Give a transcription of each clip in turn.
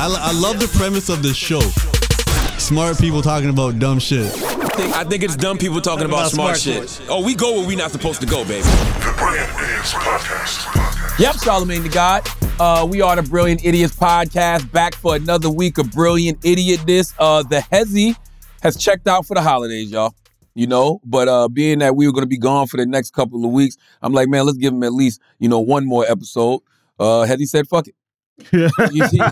I, I love the premise of this show. Smart people talking about dumb shit. I think, it's dumb people talking about, about smart, smart shit. Oh, we go where we not supposed to go, baby. The Brilliant Idiots Podcast. Yep, Charlamagne the God. Uh, we are the Brilliant Idiots podcast, back for another week of brilliant idiotness. Uh, the Hezzy has checked out for the holidays, y'all. You know, but uh, being that we were going to be gone for the next couple of weeks, I'm like, man, let's give him at least you know one more episode. Uh, Hezzy said, "Fuck it." He, he-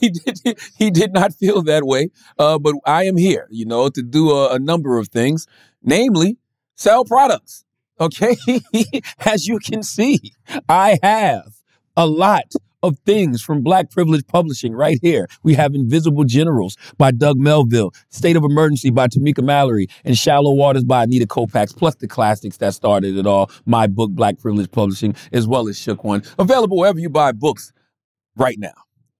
he did, he, did, not feel that way, uh, but I am here, you know, to do a, a number of things, namely sell products. Okay, as you can see, I have a lot of things from Black Privilege Publishing right here. We have Invisible Generals by Doug Melville, State of Emergency by Tamika Mallory, and Shallow Waters by Anita Kopacz, plus the classics that started it all. My book, Black Privilege Publishing, as well as Shook One. Available wherever you buy books right now.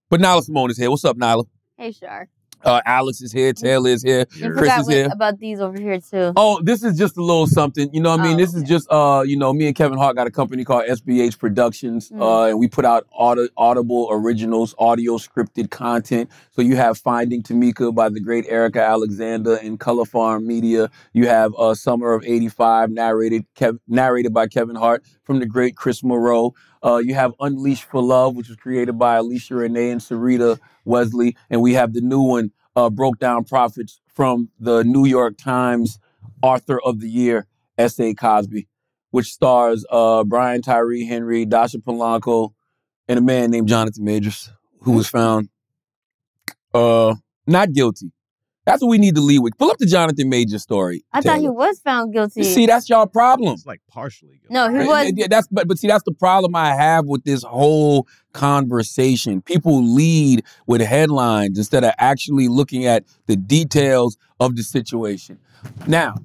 But Nyla Symone is here. What's up, Nyla? Hey, Shar. Uh, Alex is here. Taylor is here. You Chris forgot is here. about these over here too. Oh, this is just a little something. You know what I mean? Oh, this is just uh, you know, me and Kevin Hart got a company called SBH Productions. Mm. Uh, and we put out audi- audible originals, audio scripted content. So you have Finding Tamika by the great Erika Alexander in Color Farm Media. You have uh Summer of 85 narrated Kev- narrated by Kevin Hart from the great Chris Moreau. Uh, you have Unleashed for Love, which was created by Alicia Renee and Sarita Wesley. And we have the new one, uh, Broke Down Prophets, from the New York Times Author of the Year, S.A. Cosby, which stars uh, Brian Tyree Henry, Dasha Polanco, and a man named Jonathan Majors, who was found uh, not guilty. That's what we need to lead with. Pull up the Jonathan Major story. I thought he was found guilty. See, that's y'all problem. It's like partially. guilty. no, he Right? was. Yeah, that's but but see that's the problem I have with this whole conversation. People lead with headlines instead of actually looking at the details of the situation. Now,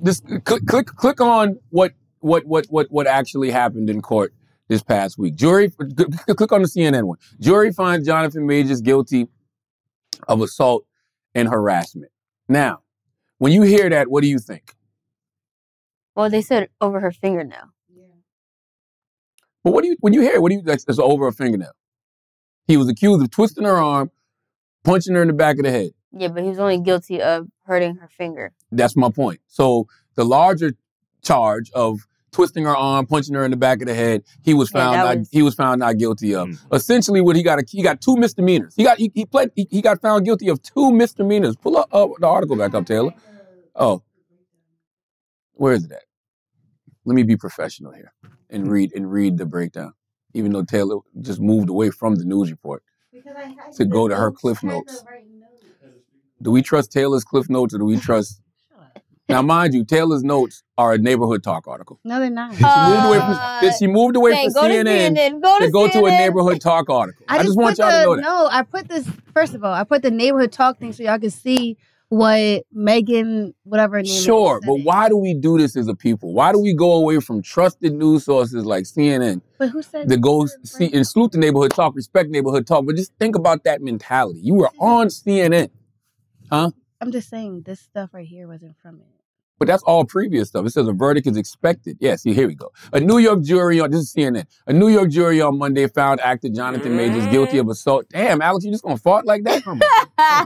this click click click on what what what what what actually happened in court this past week. Jury click on the CNN one. Jury finds Jonathan Majors guilty of assault and harassment. Now, when you hear that, what do you think? Well, they said over her fingernail. Yeah. But what do you when you hear it, what do you that's, that's over a fingernail? He was accused of twisting her arm, punching her in the back of the head. Yeah, but he was only guilty of hurting her finger. That's my point. So the larger charge of twisting her arm, punching her in the back of the head, he was Yeah, found that not, was- he was found not guilty of. Mm. Essentially, what he got he got two misdemeanors. He got he, he pled he, he got found guilty of two misdemeanors. Pull up uh, the article back up, Taylor. Oh, where is it at? Let me be professional here and read and read the breakdown. Even though Taylor just moved away from the news report to go to her cliff notes. Do we trust Taylor's cliff notes or do we trust? Now, mind you, Taylor's notes are a neighborhood talk article. No, they're not. She moved away from Uh, she moved away Dang, from go to CNN, CNN. Go to to go to a neighborhood talk article. I, just, want y'all the, to know that. No, I put this first of all. I put the neighborhood talk thing so y'all can see what Megan, whatever her name is. Sure, but why do we do this as a people? Why do we go away from trusted news sources like CNN But who said to go see and salute the neighborhood talk, respect neighborhood talk? But just think about that mentality. You were on CNN, huh? I'm just saying this stuff right here wasn't from it. But that's all previous stuff. It says a verdict is expected. Yes, here we go. A New York jury on this is CNN. A New York jury on Monday found actor Jonathan Majors guilty of mm-hmm. assault. Damn, Alex, you just gonna fart like that?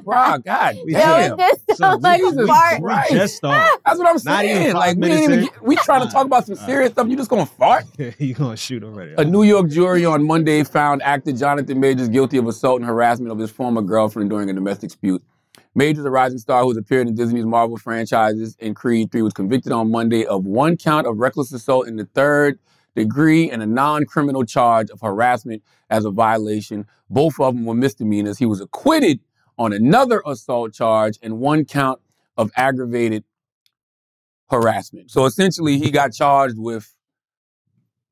Bro, God We Yo, damn. it So sounds like Jesus fart. Christ. just started. That's what I'm saying. like we minutes even get, we trying to talk about some uh-uh. serious stuff. You just gonna fart? you gonna shoot already? A New York jury on Monday found actor Jonathan Majors guilty of assault and harassment of his former girlfriend during a domestic dispute. Majors, a rising star who has appeared in Disney's Marvel franchises and Creed 3, was convicted on Monday of one count of reckless assault in the third degree and a non-criminal charge of harassment as a violation. Both of them were misdemeanors. He was acquitted on another assault charge and one count of aggravated harassment. So essentially, he got charged with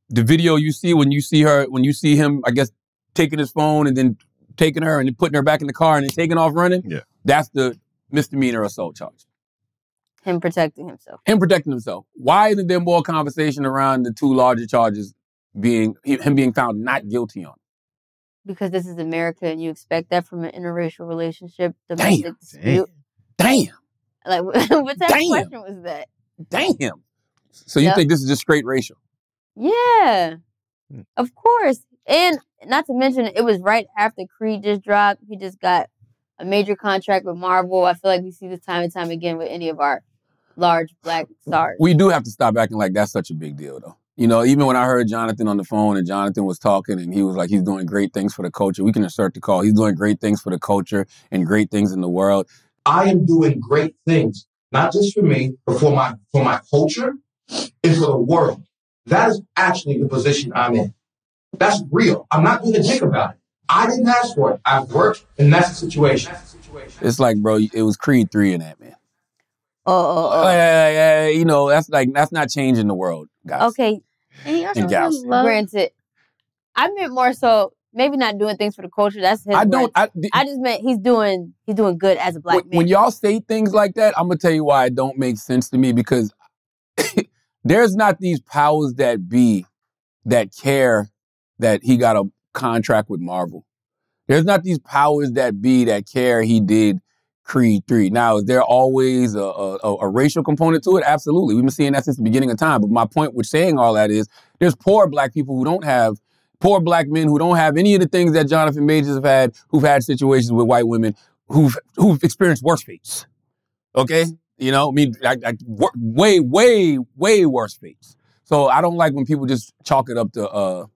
the video you see when you see her, when you see him, I guess, taking his phone and then taking her and then putting her back in the car and then taking off running. Yeah. That's the misdemeanor assault charge. Him protecting himself. Him protecting himself. Why isn't there more conversation around the two larger charges being him being found not guilty on? Because this is America and you expect that from an interracial relationship, domestic dispute. Damn. Like, what type Damn. of question was that? Damn. So you Yep. think this is just straight racial? Yeah, Hmm. of course. And not to mention, it was right after Creed just dropped. He just got a major contract with Marvel. I feel like we see this time and time again with any of our large black stars. We do have to stop acting like that's such a big deal, though. You know, even when I heard Jonathan on the phone and Jonathan was talking and he was like, he's doing great things for the culture. We can insert the call. He's doing great things for the culture and great things in the world. I am doing great things, not just for me, but for my for my culture and for the world. That is actually the position I'm in. That's real. I'm not being a dick about it. I didn't ask for it. I've worked, and that's the situation. It's like, bro, it was Creed three in that man. Oh, oh, oh. You know, that's like that's not changing the world, guys. Okay, And he also And gals. love- granted. I meant more so maybe not doing things for the culture. That's his. I don't. words. I, I just meant he's doing he's doing good as a black when, man. when y'all say things like that, I'm gonna tell you why it don't make sense to me because there's not these powers that be that care that he got a contract with Marvel. There's not these powers that be that care he did Creed 3. Now, is there always a, a, a- racial component to it? Absolutely. We've been seeing that since the beginning of time. But my point with saying all that is there's poor black people who don't have, poor black men who don't have any of the things that Jonathan Majors have had, who've had situations with white women who've who've experienced worse fates. Okay? You know, I mean, I, I, way, way, way worse fates. So I don't like when people just chalk it up to uh,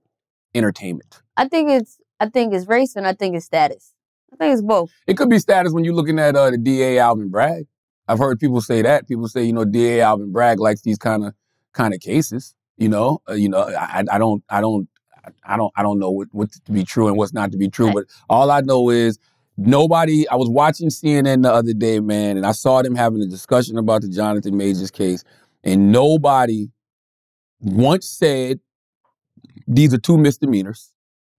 entertainment. I think it's I think it's race and I think it's status. I think it's both. It could be status when you're looking at uh, the DA Alvin Bragg. I've heard people say that. People say, you know, DA Alvin Bragg likes these kind of kind of cases. You know, uh, you know, I, I don't, I don't, I don't, I don't know what, what's to be true and what's not to be true. Right. But all I know is nobody. I was watching CNN the other day, man, and I saw them having a discussion about the Jonathan Majors case, and nobody once said these are two misdemeanors.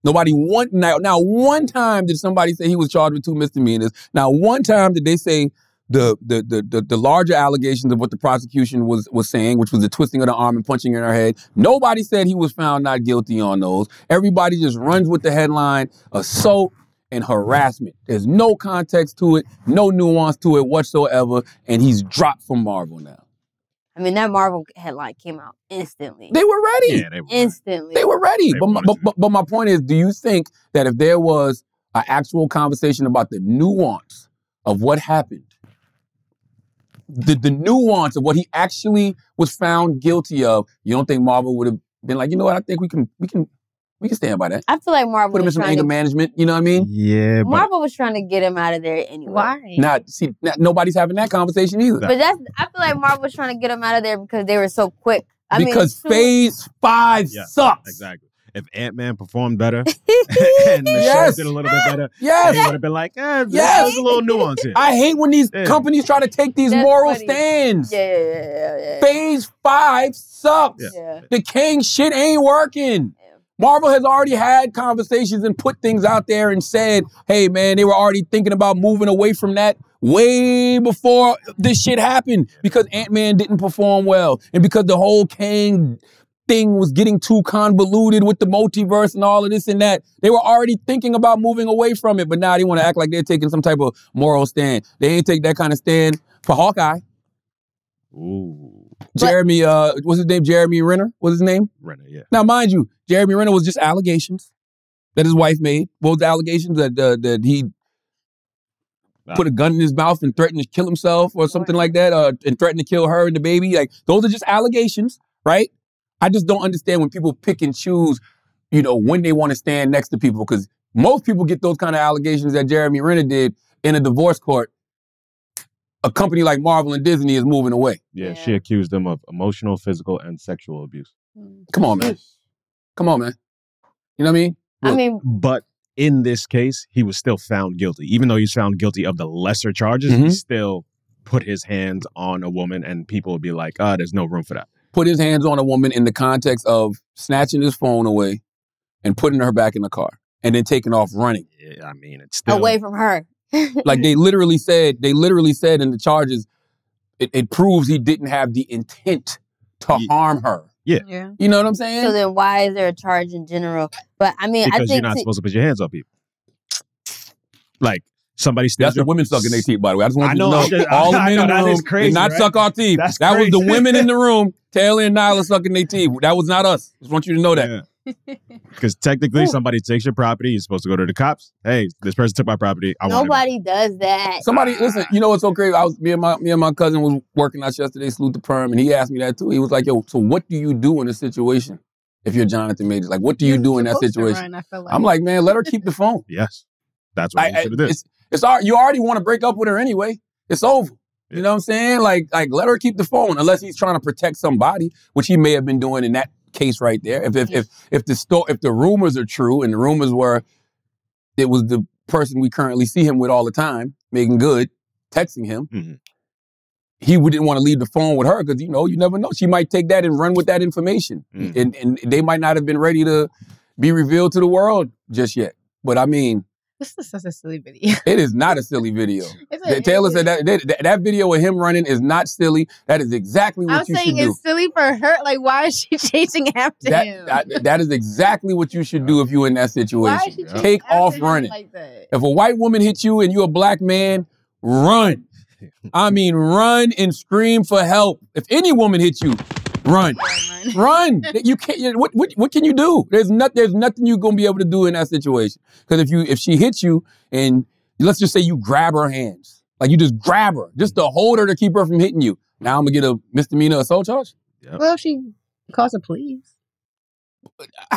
Nobody one now, now one time did somebody say he was charged with two misdemeanors. Now one time did they say the the the the, the larger allegations of what the prosecution was was saying, which was the twisting of the arm and punching in her head. Nobody said he was found not guilty on those. Everybody just runs with the headline assault and harassment. There's no context to it, no nuance to it whatsoever, and he's dropped from Marvel now. I mean that Marvel headline came out instantly. They were ready. Yeah, they were. instantly. They were ready. They But my, but, but, but my point is, do you think that if there was an actual conversation about the nuance of what happened, the, the nuance of what he actually was found guilty of, you don't think Marvel would have been like, you know what, I think we can we can we can stand by that. I feel like Marvel Put him in some anger to, management, you know what I mean? Yeah, but Marvel was trying to get him out of there anyway. Why? Not see not, nobody's having that conversation either. But that's I feel like Marvel was trying to get him out of there because they were so quick. I because mean, two- phase five Yeah, sucks. exactly. If Ant Man performed better and Michelle Yes. did a little bit better, Yes. he would have been like, eh, there's, Yes. there's a little nuance here. I hate when these Yeah. companies try to take these That's moral funny. stands. Yeah, yeah, yeah, yeah, yeah. Phase five sucks. Yeah. yeah. The Kang shit ain't working. Marvel has already had conversations and put things out there and said, hey man, they were already thinking about moving away from that way before this shit happened because Ant-Man didn't perform well and because the whole Kang thing was getting too convoluted with the multiverse and all of this and that. They were already thinking about moving away from it, but now they want to act like they're taking some type of moral stand. They ain't take that kind of stand for Hawkeye. Ooh, Jeremy, uh, what's his name? Jeremy Renner was his name? Renner, yeah. Now, mind you, Jeremy Renner was just allegations that his wife made. What was the allegations that uh, that he Ah. put a gun in his mouth and threatened to kill himself or something like that, uh, and threatened to kill her and the baby? Like those are just allegations, right? I just don't understand when people pick and choose, you know, when they want to stand next to people because most people get those kind of allegations that Jeremy Renner did in a divorce court. A company like Marvel and Disney is moving away. yeah. Yeah. She accused him of emotional, physical, and sexual abuse. Come on, man. Come on, man. You know what I mean? I mean, But in this case, he was still found guilty. Even though he's found guilty of the lesser charges, he Mhm. still put his hands on a woman, and people would be like, ah, there's no room for that. put his hands on a woman in the context of snatching his phone away and putting her back in the car and then taking off running. Yeah, I mean, it's still. away from her. Like they literally said, they literally said in the charges, it, it proves he didn't have the intent to Ye- harm her. Yeah. You know what I'm saying? So then, why is there a charge in general? But I mean, I because think you're not to- supposed to put your hands on people. Like somebody That's steals the your women sucking their teeth, by the way. I just want I you know, to know. just- all the I men know, in the that room crazy, did not right? suck our teeth. That's that was the women in the room. Taylor and Nyla sucking their teeth. That was not us. Just want you to know that. Yeah. Because technically, somebody takes your property, you're supposed to go to the cops. Hey, this person took my property. I want. Nobody does that. Somebody listen. You know what's so crazy? I was me and my me and my cousin was working out yesterday. Salute the perm, and he asked me that too. He was like, "Yo, so what do you do in a situation if you're Jonathan Majors? Like, what do you You're do in that situation?" run, I feel like. I'm like, man, let her keep the phone. Yes, that's what I, you I- should have did. it's it's al- you already want to break up with her anyway. It's over. You know what I'm saying? Like like let her keep the phone unless he's trying to protect somebody, which he may have been doing in that case right there. If if if if the sto- if the rumors are true and the rumors were it was the person we currently see him with all the time, Meagan Good, texting him. Mhm. He wouldn't want to leave the phone with her because you know you never know. She might take that and run with that information, Mhm. and and they might not have been ready to be revealed to the world just yet. But I mean, This is such a silly video. it is not a silly video. A- Taylor said that, that that video of him running is not silly. That is exactly what I'm you should do. I'm saying it's silly for her. Like, why is she chasing after That, him? that- that is exactly what you should do if you're in that why is situation. she chasing Take after off him running. like that? If a white woman hits you and you're a black man, run. I mean, run and scream for help. If any woman hits you, run. Run. You can't. you- What, what what can you do? There's not. There's nothing you're gonna be able to do in that situation. Because if you if she hits you and let's just say you grab her hands, like you just grab her, just to hold her to keep her from hitting you. Now I'm gonna get a misdemeanor assault charge. Well, she calls the police.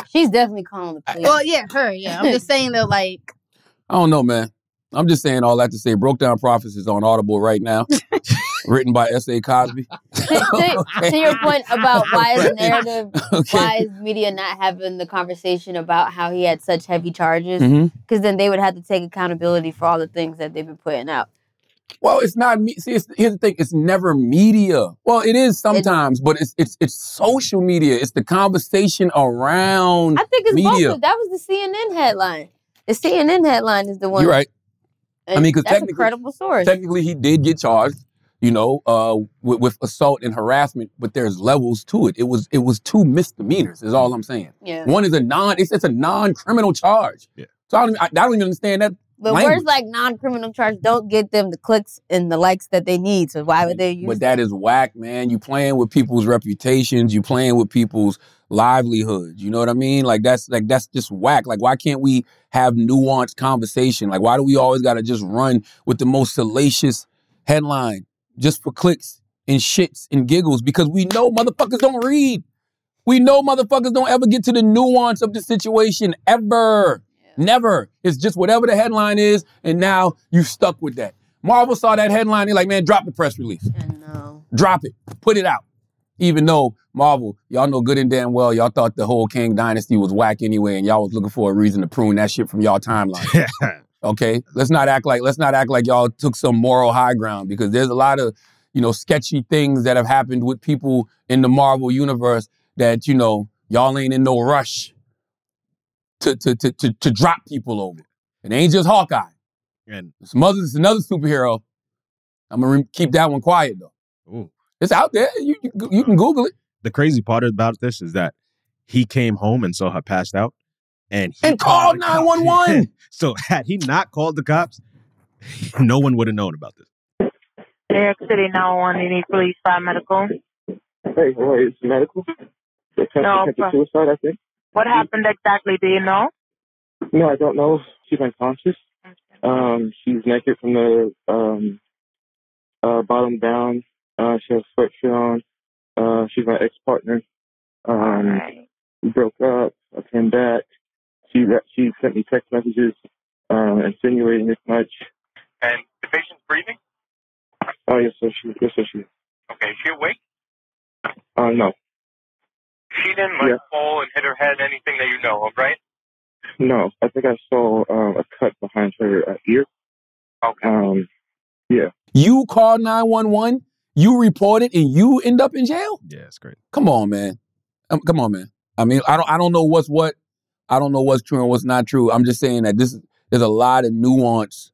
She's definitely calling the police. Well, yeah, her. Yeah, I'm just saying that. Like, I don't know, man. I'm just saying all that to say, Broke Down Prophets is on Audible right now, written by S.A. Cosby. to, to- to your point about why is the narrative, Okay. why is media not having the conversation about how he had such heavy charges? Mm-hmm. Because then they would have to take accountability for all the things that they've been putting out. Well, it's not me. See, it's, here's the thing: it's never media. Well, it is sometimes, but it's it's it's social media. It's the conversation around. I think it's media. both. That was the CNN headline. The CNN headline is the one. You're right. I mean, 'cause that's a credible source. Technically, he did get charged. You know, uh, with, with assault and harassment, but there's levels to it. It was it was two misdemeanors. Is all I'm saying. Yeah. One is a non. It's it's a non-criminal charge. Yeah. So I don't, even- I, I don't even understand that. But language. words like non-criminal charge don't get them the clicks and the likes that they need. So why would they use? But that is whack, man. You playing with people's reputations. You playing with people's livelihoods. You know what I mean? Like that's like that's just whack. Like why can't we have nuanced conversation? Like why do we always got to just run with the most salacious headline just for clicks and shits and giggles? Because we know motherfuckers don't read. We know motherfuckers don't ever get to the nuance of the situation ever. Never. It's just whatever the headline is, and now you stuck with that. Marvel saw that headline, they're like, man, drop the press release. I know. Drop it. Put it out. Even though Marvel, y'all know good and damn well, y'all thought the whole Kang Dynasty was whack anyway, and y'all was looking for a reason to prune that shit from y'all timeline. Okay? Let's not act like let's not act like y'all took some moral high ground because there's a lot of, you know, sketchy things that have happened with people in the Marvel universe that, you know, y'all ain't in no rush to to to to, to drop people over. It ain't just Hawkeye. And Some other, it's another superhero. I'm gonna re- keep that one quiet though. Ooh. It's out there. You, you you can Google it. the crazy part about this is that he came home and saw her passed out, and he And called 911. so had he not called the cops, no one would have known about this. New York City 911, you need police, fire, medical. Hey, what is medical? No, attempted but- suicide, I think. What happened exactly? Do you know? No, I don't know. She's unconscious. Um, she's naked from the um, uh, bottom down. Uh, she has a sweatshirt on. Uh, she's my ex-partner. Um, we broke up. I came back. She re- she sent me text messages um, insinuating this much. And the patient's breathing? Oh yes, so she yes, so she. Okay, is she awake? Uh, no, She didn't like Yeah. fall and hit her head, anything that you know of, right? no. I think I saw um, a cut behind her uh, ear. Okay. Um, yeah. You called 911, you reported, and you end up in jail? Yeah, it's great. Come on, man. Um, come on, man. I mean, I don't I don't know what's what. I don't know what's true and what's not true. I'm just saying that this there's a lot of nuance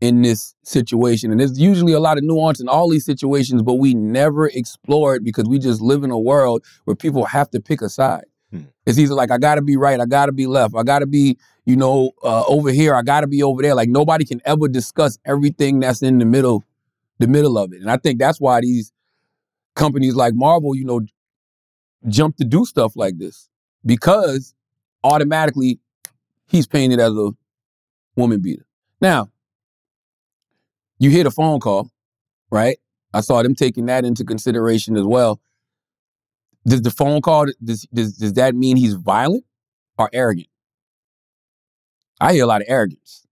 in this situation. And there's usually a lot of nuance in all these situations, but we never explore it because we just live in a world where people have to pick a side. Hmm. It's either like I gotta be right, I gotta be left, I gotta be, you know, uh, over here, I gotta be over there. Like nobody can ever discuss everything that's in the middle, the middle of it. And I think that's why these companies like Marvel, you know, jump to do stuff like this because automatically he's painted as a woman beater. Now, you hear the phone call, right? I saw them taking that into consideration as well. Does the phone call does does, does that mean he's violent or arrogant? I hear a lot of arrogance.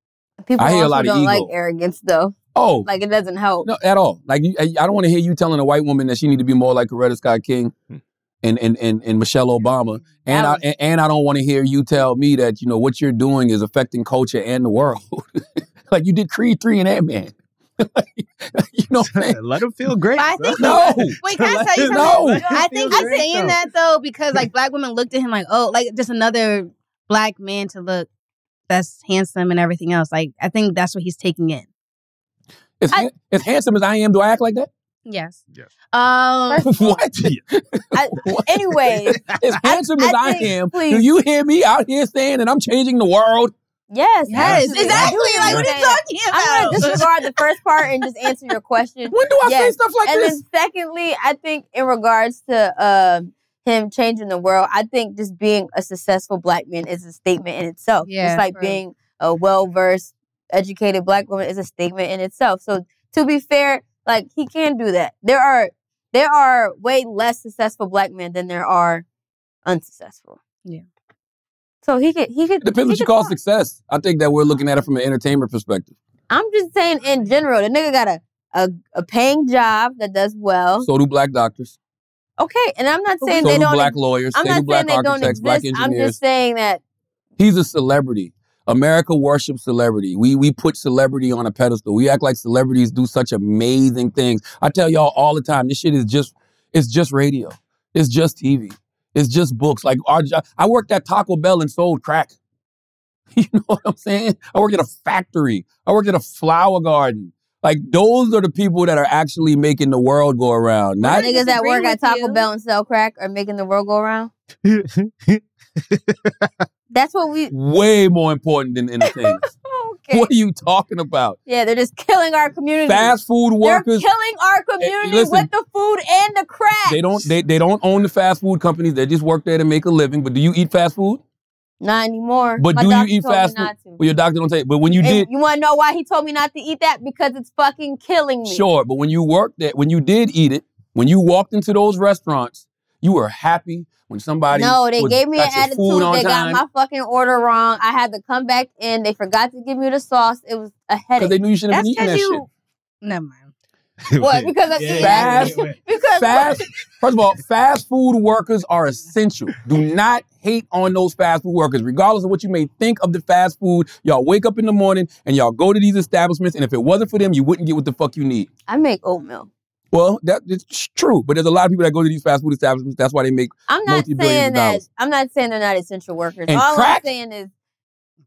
People I hear a also lot of don't like ego. arrogance though. Oh, Like it doesn't help. no, at all. Like I, I don't want to hear you telling a white woman that she need to be more like Coretta Scott King hmm. And and and, and Michelle Obama. Mm-hmm. And I and, and I don't want to hear you tell me that you know what you're doing is affecting culture and the world. like you did Creed three and Ant Man. you know, what I'm? Let him feel great. But I think No. Wait, can I tell you something? No. I think I'm saying though. that though because like black women looked at him like, oh, like just another black man to look that's handsome and everything else. Like I think that's what he's taking in. as, han- as handsome as I am, do I act like that? Yes. Yes. Um. what? I, anyway, As handsome as I, think- am, do you hear me out here saying that I'm changing the world? yes, Yes, absolutely. exactly. Like, what are you understand that. talking I'm about? gonna disregard the first part and just answer your question. When do I say stuff like and this? And then secondly, I think in regards to um him changing the world, I think just being a successful black man is a statement in itself. Yeah, just like true. being a well versed, educated black woman is a statement in itself. So to be fair, like he can do that. There are there are way less successful black men than there are unsuccessful. Yeah. So he could he could It depends he what you call try. success. I think that we're looking at it from an entertainment perspective. I'm just saying in general, the nigga got a a, a paying job that does well. So do black doctors. Okay, and I'm not saying do they don't. black lawyers. I'm so not do black saying they don't exist. I'm just saying that He's a celebrity. America worships celebrity. We we put celebrity on a pedestal. We act like celebrities do such amazing things. I tell y'all all the time, this shit is just it's just radio. It's just TV. It's just books. Like our jo- I worked at Taco Bell and sold crack. You know what I'm saying? I worked at a factory. I worked at a flower garden. Like those are the people that are actually making the world go around. Not niggas that work at Taco you. Bell and sell crack are making the world go around. That's what we. way more important than entertainment. Okay. What are you talking about? Yeah, they're just killing our community. Fast food They're workers. killing our community listen. with the food and the crack. They don't they, they don't own the fast food companies. They just work there to make a living. But do you eat fast food? Not anymore. But My do you eat told fast food? Well, your doctor don't say. But when you And did, you want to know why he told me not to eat that? Because it's fucking killing me. sure. But when you worked there, when you did eat it, when you walked into those restaurants, you were happy when somebody. No, they was- gave me an got your food attitude. on They got my fucking order wrong. I had to come back in. They forgot to give me the sauce. It was a headache. because they knew you shouldn't have That's been eating because that you. Never mind. What? Because of Yeah, Fast- wait, wait. because Fast, first of all, fast food workers are essential. Do not hate on those fast food workers, regardless of what you may think of the fast food. Y'all wake up in the morning and y'all go to these establishments, and if it wasn't for them, you wouldn't get what the fuck you need. I make oatmeal. Well, that is true, but there's a lot of people that go to these fast food establishments. That's why they make. I'm not saying that. dollars. I'm not saying they're not essential workers. And All crack? I'm saying is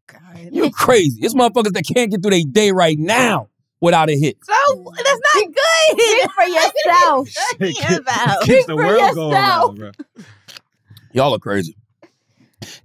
God. You're crazy. It's motherfuckers that can't get through their day right now without a hit. So that's not good. speak for yourself. Talking about. Keeps the for world going yourself. around, bro. Y'all are crazy.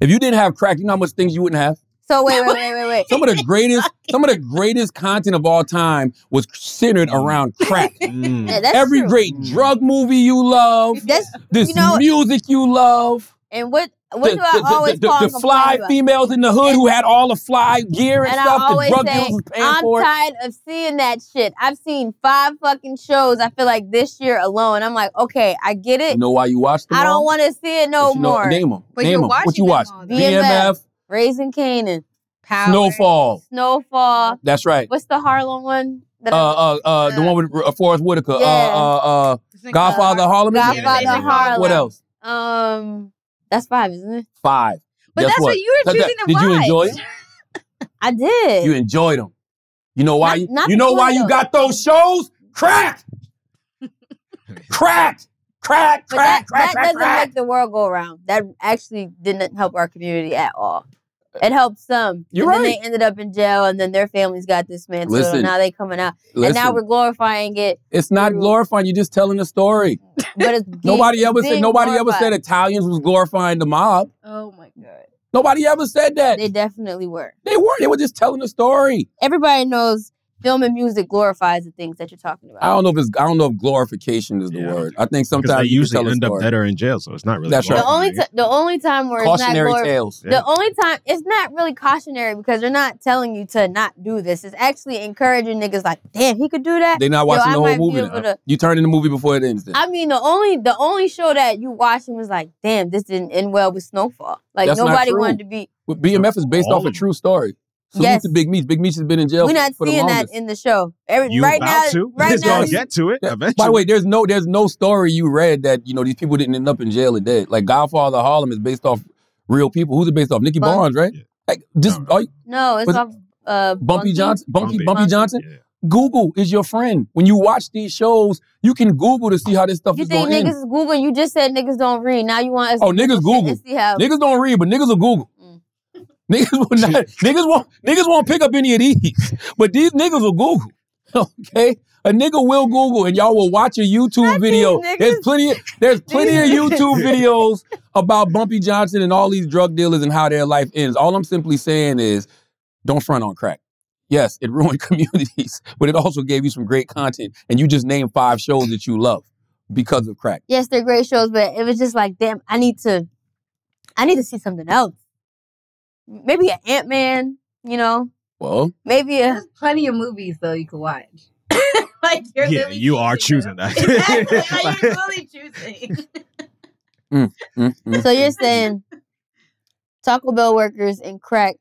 If you didn't have crack, you know how much things you wouldn't have. So wait, wait, wait, wait, wait. Some of the greatest, some of the greatest content of all time was centered around crack. Mm. Yeah, that's Every true. great drug movie you love, That's this you know, music you love, and what what the, do I the- always the- call the and fly about? females in the hood who had all the fly gear and, And stuff. I The always drug say, dealers was paying I'm for tired of seeing that shit. I've seen five fucking shows. I feel like this year alone. I'm like, okay, I get it. You know why you watched them I don't want to see it no But you know- more. Name them. But name you're them. What you watching watched? them. BMF, Raising Kanan, Power. Snowfall. Snowfall. That's right. What's the Harlem one? That Uh, I- uh, uh, the one with uh, Forest Whitaker. Yeah. Uh, uh, uh, Godfather of Harlem. Godfather Yeah. Harlem. What else? Um, that's five, isn't it? Five. But Guess that's what you were That- that- choosing to Did you enjoy it? I did. You enjoyed them. You know why? Not- you, not you know why one, you got those shows? Crack, crack, crack, but crack, that, crack, that crack, doesn't crack. make the world go around. That actually didn't help our community at all. It helps some. You're and right. Then they ended up in jail, and then their families got dismantled. Listen. and now they coming out, and now we're glorifying it. it's not through- glorifying. You're just telling a story. But it's Nobody ever being said. Nobody ever said. Italians was glorifying the mob. Oh my god. Nobody ever said that. They definitely were. They weren't. They were just telling a story. Everybody knows film and music glorifies the things that you're talking about. I don't know if it's I don't know if glorification is the word. I think sometimes they you usually tell end up story. dead or in jail, so it's not really. That's right. The only t- the only time where Cautionary it's not glor- tales. The only time it's not really cautionary because they're not telling you to not do this. It's actually encouraging niggas like, damn, he could do that. They're not watching I the whole movie. now. to- You turn in the movie before it ends. Then. I mean, the only the only show that you watched and was like, damn, this didn't end well with Snowfall. Like That's not nobody true. wanted to be. But BMF is based All off a oh. true story. Salute Yes. to Big Meech. Big Meech has been in jail We're not for the seeing that in the show. Every, You right about now, to? right It's now, gonna get to it eventually. By the way, there's no there's no story you read that you know these people didn't end up in jail or dead. Like Godfather of Harlem is based off real people. Who's it based off? Nicky Bump. Barnes, right? Like just are you- no, it's Was it off. Uh, Bumpy Johnson, Bumpy Bumpy. Bumpy Johnson. Google is your friend. When you watch these shows, you can Google to see how this stuff You is think going. niggas in. is Google? You just said niggas don't read. Now you want us? Oh, to niggas Google. and See how Niggas don't read, but niggas will Google. Niggas will not. niggas won't. Niggas won't pick up any of these, but these niggas will Google. Okay, a nigga will Google, and y'all will watch a YouTube video. There's plenty. Of, there's plenty of YouTube videos about Bumpy Johnson and all these drug dealers and how their life ends. All I'm simply saying is, don't front on crack. Yes, it ruined communities, but it also gave you some great content, and you just named five shows that you love because of crack. yes, they're great shows, but it was just like, damn, I need to, I need to see something else. Maybe an Ant Man, you know, Well, maybe a There's plenty of movies though you could watch. like you're yeah, really you are choosing that. Exactly. Like, you're really choosing. mm, mm, mm. So you're saying Taco Bell workers and crack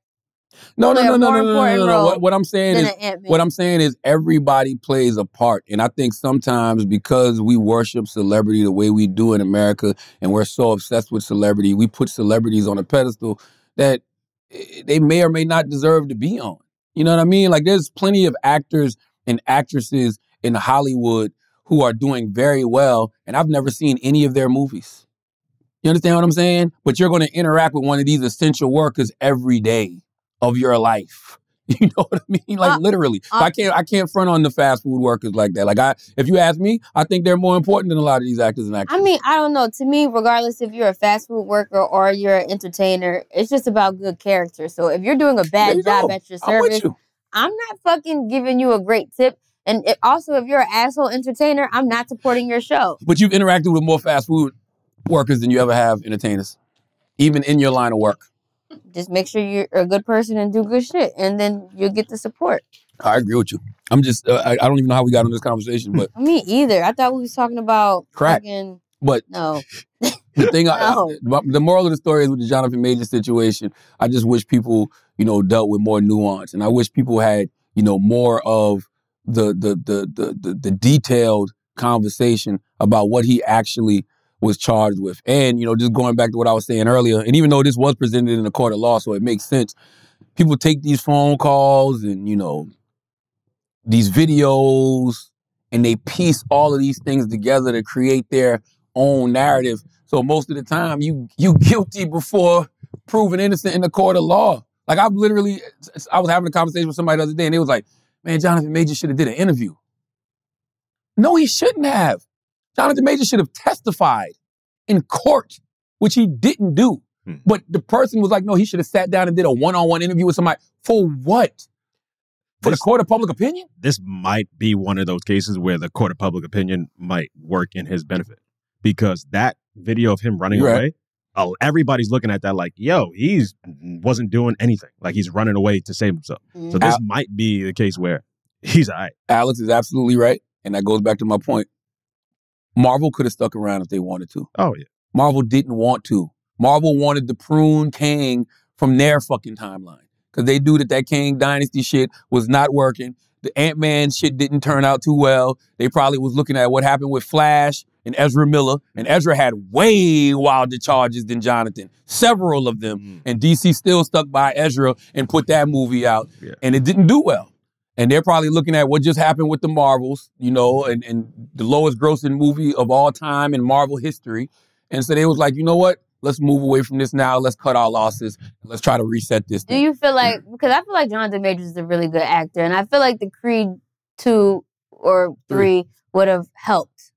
No, no, no, no, no, no, no, no, no. What, what I'm saying is, an Ant Man? what I'm saying is, everybody plays a part, and I think sometimes because we worship celebrity the way we do in America, and we're so obsessed with celebrity, we put celebrities on a pedestal that Eh, they may or may not deserve to be on. You know what I mean? Like, there's plenty of actors and actresses in Hollywood who are doing very well, and I've never seen any of their movies. You understand what I'm saying? But you're going to interact with one of these essential workers every day of your life. You know what I mean? Like Uh, literally. So uh- I can't I can't front on the fast food workers like that. Like I if you ask me, I think they're more important than a lot of these actors and actors. I mean, I don't know. To me, regardless if you're a fast food worker or you're an entertainer, it's just about good character. So if you're doing a bad you job go. at your service, you. I'm not fucking giving you a great tip. And it, also, if you're an asshole entertainer, I'm not supporting your show. But you've interacted with more fast food workers than you ever have entertainers. Even in your line of work. Just make sure you're a good person and do good shit, and then you'll get the support. I agree with you. I'm just uh, I, I don't even know how we got on this conversation, but Me either. I thought we was talking about Crack. fucking but no. the thing, I, I- the moral of the story is with the Jonathan Major situation. I just wish people, you know, dealt with more nuance, and I wish people had, you know, more of the the the the the, the detailed conversation about what he actually was charged with, and you know, just going back to what I was saying earlier, and even though this was presented in a court of law, so it makes sense. People take these phone calls and you know these videos and they piece all of these things together to create their own narrative. So most of the time, you you guilty before proven innocent in the court of law. Like I've literally, I was having a conversation with somebody the other day, and it was like, "Man, Jonathan Major should have did an interview." No, he shouldn't have. Jonathan Major should have testified in court, which he didn't do. Hmm. But the person was like, "No, he should have sat down and did a one-on-one interview with somebody for what? For the court of public opinion?" this might be one of those cases where the court of public opinion might work in his benefit because that video of him running right. away, oh, everybody's looking at that like, yo, he's wasn't doing anything. Like he's running away to save himself. So this Al- might be the case where he's all right. Alex is absolutely right. And that goes back to my point. Marvel could have stuck around if they wanted to. Oh yeah. Marvel didn't want to. Marvel wanted to prune Kang from their fucking timeline. Because they knew that that Kang Dynasty shit was not working. The Ant-Man shit didn't turn out too well. They probably was looking at what happened with Flash and Ezra Miller. And Ezra had way wilder charges than Jonathan. Several of them. Mm-hmm. And DC still stuck by Ezra and put that movie out. Yeah. And it didn't do well. And they're probably looking at what just happened with the Marvels, you know, mm-hmm. and, and the lowest grossing movie of all time in Marvel history. And so they was like, you know what? Let's move away from this now. Let's cut our losses. Let's try to reset this Do you feel like mm. because I feel like Jonathan Majors is a really good actor, and I feel like the Creed two or three would have helped,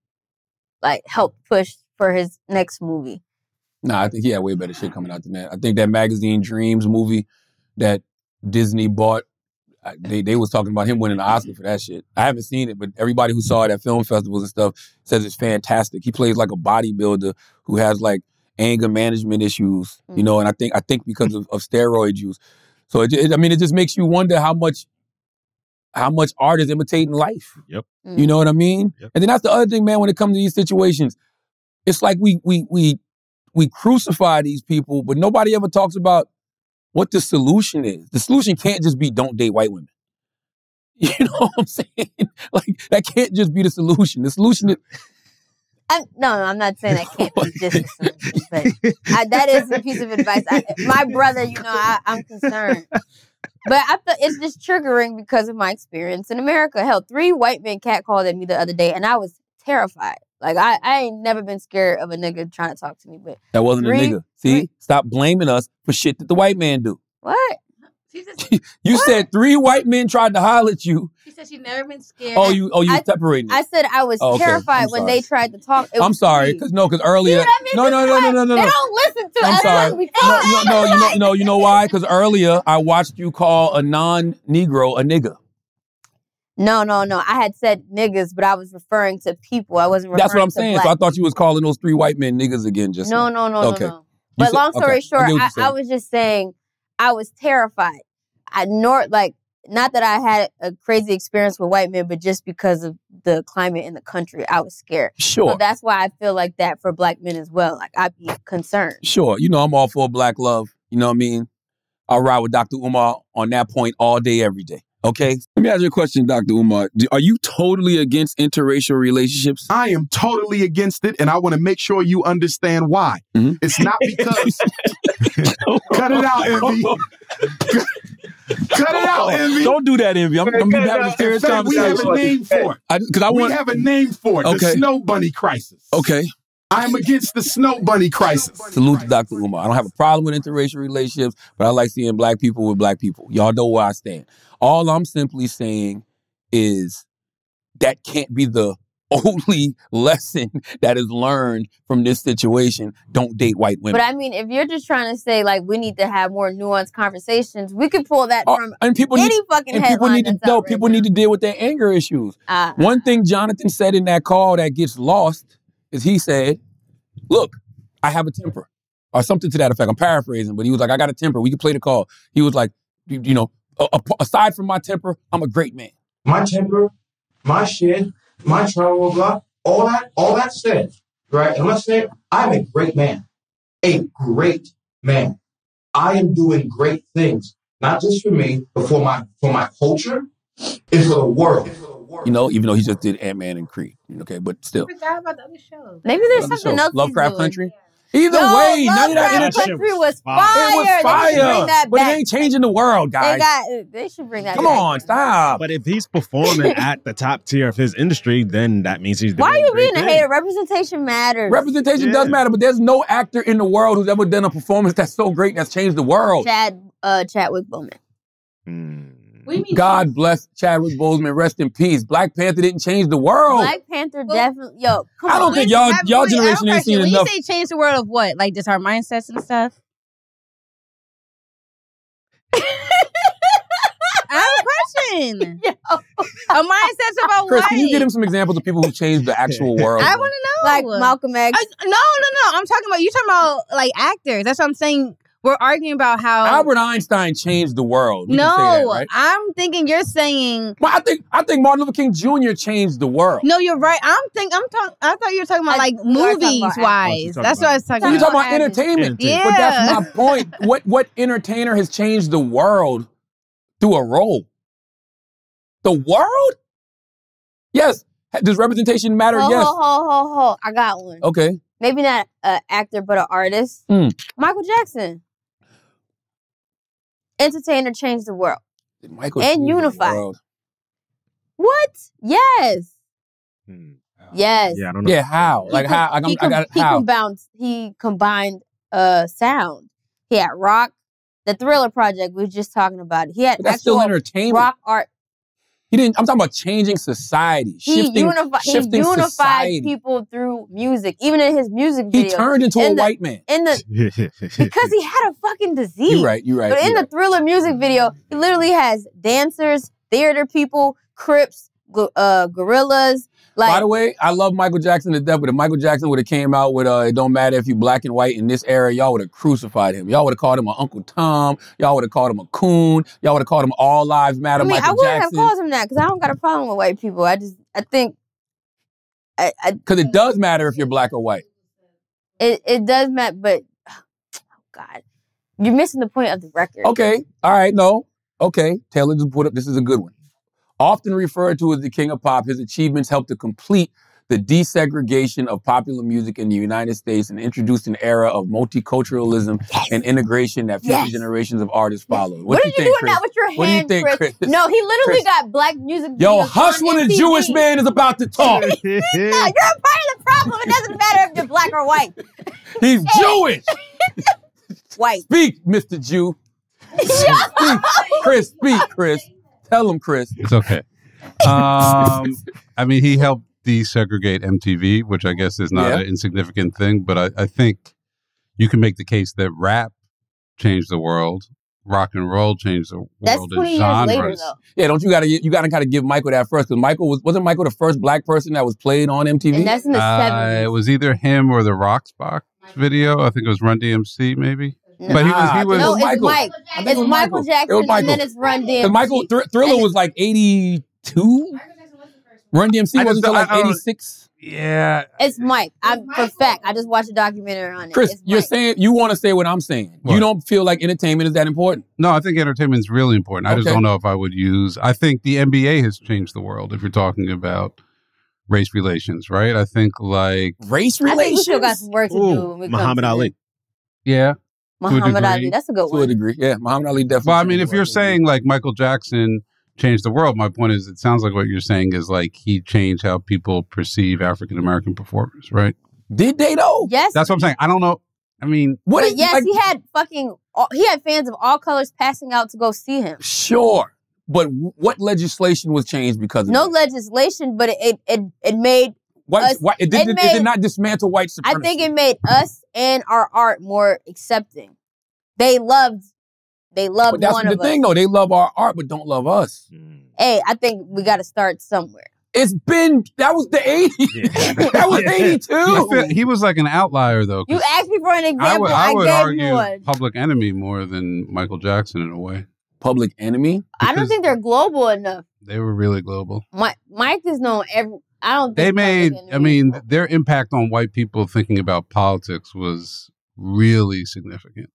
like help push for his next movie. Nah, I think he had way better shit coming out than that. I think that magazine Dreams movie that Disney bought, I- they they was talking about him winning the Oscar for that shit. I haven't seen it, but everybody who saw it at film festivals and stuff says it's fantastic. He plays like a bodybuilder who has like anger management issues, you mm-hmm. know, and I think I think because of, of steroid use. So it, it- I mean, it just makes you wonder how much how much art is imitating life. Yep. You know mm. what I mean? Yep. And then that's the other thing, man. When it comes to these situations, it's like we we we we crucify these people, but nobody ever talks about what the solution is. The solution can't just be don't date white women. You know what I'm saying? Like that can't just be the solution. The solution is I'm, no, no, I'm not saying that can't be just a solution, but I, that is a piece of advice. I, my brother, you know, I, I'm concerned. But I thought it's just triggering because of my experience in America. Hell, three white men catcalled at me the other day, and I was terrified. Like I, I ain't never been scared of a nigga trying to talk to me. But that wasn't Three- a nigga. See, stop blaming us for shit that the white man do. what? You said three white men tried to holler at you. She said she's never been scared. Oh, you oh you I- separating. I said I was Oh, okay. terrified when they tried to talk. It I'm sorry, because no, because See earlier. what I mean? No, This no, no, no, no, no, They don't listen to I'm us. sorry. Look, we No, no, no, you know, you know, you know why? Because earlier I watched you call a non-Negro a nigga. No, no, no. I had said niggas, but I was referring to people. I wasn't referring That's what I'm saying. black So I thought you was calling those three white men niggas again. Just No, now. no, no, Okay. no, no. But said- long story okay. Short, what I. I was just saying I was terrified. I nor like not that I had a crazy experience with white men, but just because of the climate in the country, I was scared. Sure. So that's why I feel like that for black men as well. Like I'd be concerned. Sure, you know I'm all for black love. You know what I mean? I'll ride with Dr. Umar on that point all day, every day. Okay. Let me ask you a question, Dr. Umar. Are you totally against interracial relationships? I am totally against it, and I want to make sure you understand why. Mhm. It's not because. Cut it out, Envy. Cut it out, Envy. Don't do that, Envy. I'm, I'm gonna be having a In serious fact, we have a name for it. Because I, want... we want. have a name for it. The Okay. snow bunny crisis. okay. I'm against the snow bunny crisis. Salute to Dr. Umar. I don't have a problem with interracial relationships, but I like seeing black people with black people. Y'all know where I stand. All I'm simply saying is that can't be the only lesson that is learned from this situation. Don't date white women. But I mean, if you're just trying to say like we need to have more nuanced conversations, we could pull that Uh, from and people any need, fucking and people need to no, right people now. need to deal with their anger issues. Uh, One thing Jonathan said in that call that gets lost is he said, "Look, I have a temper," or something to that effect. I'm paraphrasing, but he was like, "I got a temper. We can play the call." He was like, "You, you know, a- a- aside from my temper, I'm a great man." my temper, my shit, my trauma, blah, all that, all that said, right? And let's say I'm a great man, a great man. I am doing great things, not just for me, but for my for my culture and for the world. You know, even though he just did Ant Man and Creed. Okay, but still, forgot about the other show. maybe there's Other something shows. else. he's Lovecraft doing. Country. Either Yo, way, none of that. Lovecraft inter- Country was fire. fire. It was They should fire, bring that but back. it ain't changing the world, They guys. got. They should bring that. Come back. on, stop. But if he's performing at the top tier of his industry, then that means he's doing Why are you being a things. hater? Representation matters. Representation does matter, but there's no actor in the world who's ever done a performance that's so great that's changed the world. Chad, uh, Chadwick Boseman. Hmm. What do you mean? God bless Chadwick Boseman. Rest in peace. Black Panther didn't change the world. Black Panther definitely. Yo, come I don't on. think y'all y'all wait, I have a generation ain't seen when enough. you say change the world of what? Like just our mindsets and stuff? I have a question. A mindset's about Chris, what? can you give him some examples of people who changed the actual world? I want to know. like Malcolm X. I- no, no, no. I'm talking about you. Talking about like actors. That's what I'm saying. We're arguing about how. Albert Einstein changed the world. We no, that, right? I'm thinking you're saying. Well, I think I think Martin Luther King Jr. changed the world. No, you're right. I'm think I'm talking. I thought you were talking about I- like we are talking movies about Oh, wise. she's talking That's what I was about- talking You're about. talking about actors. entertainment. Yeah. But that's my point. What what entertainer has changed the world through a role? The world? Yes. Does representation matter? Ho, yes. ho, ho, ho, ho. I got one. Okay. Maybe not an actor, but an artist. Hmm. Michael Jackson. Entertainer changed the world. Did Michael And change the unified. world? What? Yes. Hmm. Yes. Yeah, I don't know. Yeah, how? He Like com- how? Like, he, I'm, I got he how? combined he combined uh sound. He had rock, the Thriller Project. We were just talking about. He had But that's actual still entertainment. rock art. He didn't. I'm talking about changing society, He, shifting, unifi- he shifting unified society. people through music. Even in his music video, He turned into a the- white man. In the because he had a fucking disease. You're right. You're right. But in you're the Thriller music video, he literally has dancers, theater people, Crips, gu- uh, gorillas. Like, By the way, I love Michael Jackson to death, but if Michael Jackson would have came out with uh, it don't matter if you black and white in this era, y'all would have crucified him. Y'all would have called him an Uncle Tom. Y'all would have called him a coon. Y'all would have called him All Lives Matter I mean, I wouldn't Jackson. have called him that because I don't got a problem with white people. I just, I think, I, I Because it does matter if you're black or white. it, it does matter, but oh God, you're missing the point of the record. Okay. All right. No. Okay. Taylor just put up. This is a good one. Often referred to as the king of pop, his achievements helped to complete the desegregation of popular music in the United States and introduced an era of multiculturalism and integration that future Yes. generations of artists followed. What, are you think, doing Chris? that with your What do you think, Chris? Chris? No, he literally Chris. got black music. Yo, hush when a Jewish man is about to talk. no, you're a part of the problem. It doesn't matter if you're black or white. He's Jewish. White. Speak, Mr. Jew. Speak. Chris, speak, Chris. Tell him, Chris. It's okay. Um, I mean, he helped desegregate MTV, which I guess is not Yeah. an insignificant thing, but I, I think you can make the case that rap changed the world, rock and roll changed the world That's world 20 in years genres. later, though. Yeah, don't you gotta you gotta kind of give Michael that first because Michael was wasn't Michael the first black person that was played on MTV. And that's in the Uh, it was either him or the Rock Box video. I think it was Run DMC, maybe. But he was he was no, it's Michael. Mike. I think It's it was Michael, Michael. Jackson, It was and then it's Run DMC. Because Michael Thr- Thriller was like eighty two. Run DMC I wasn't just- until like I don't- eighty six. yeah. It's Mike. I'm for fact. I just watched a documentary on it. Chris, It's you're Mike. saying you want to say what I'm saying. You don't feel like entertainment is that important. No, I think entertainment is really important. I just Okay. don't know if I would use. I think the NBA has changed the world. If you're talking about race relations, right? I think like Race relations. I think we relations. still got some work to do. When we come Muhammad to Ali. yeah. To Muhammad Ali. That's a good one. to a degree, yeah. Muhammad Ali definitely. Well, I mean, if you're saying like Michael Jackson changed the world, my point is, it sounds like what you're saying is like he changed how people perceive African American performers, right? did they though? Yes. That's what I'm saying. I don't know. I mean, What but is yes, like, he had fucking. all- He had fans of all colors passing out to go see him. Sure, but what legislation was changed because of No that? legislation, but it it, it made. White, us- white, it, did, it it, did not dismantle white supremacy. I think it made us and our art more accepting. They loved. They loved But that's one the of thing, us. though. They love our art, but don't love us. Mm. Hey, I think we got to start somewhere. It's been that was the '80s. that was I '82. feel- he was like an outlier though. You asked me for an I example. would, I, I would gave argue one. Public Enemy more than Michael Jackson in a way. Public Enemy. I don't think they're global enough. They were really global. Mike, Mike is known every. I don't. They Think made. I mean, is their impact on white people thinking about politics was really significant.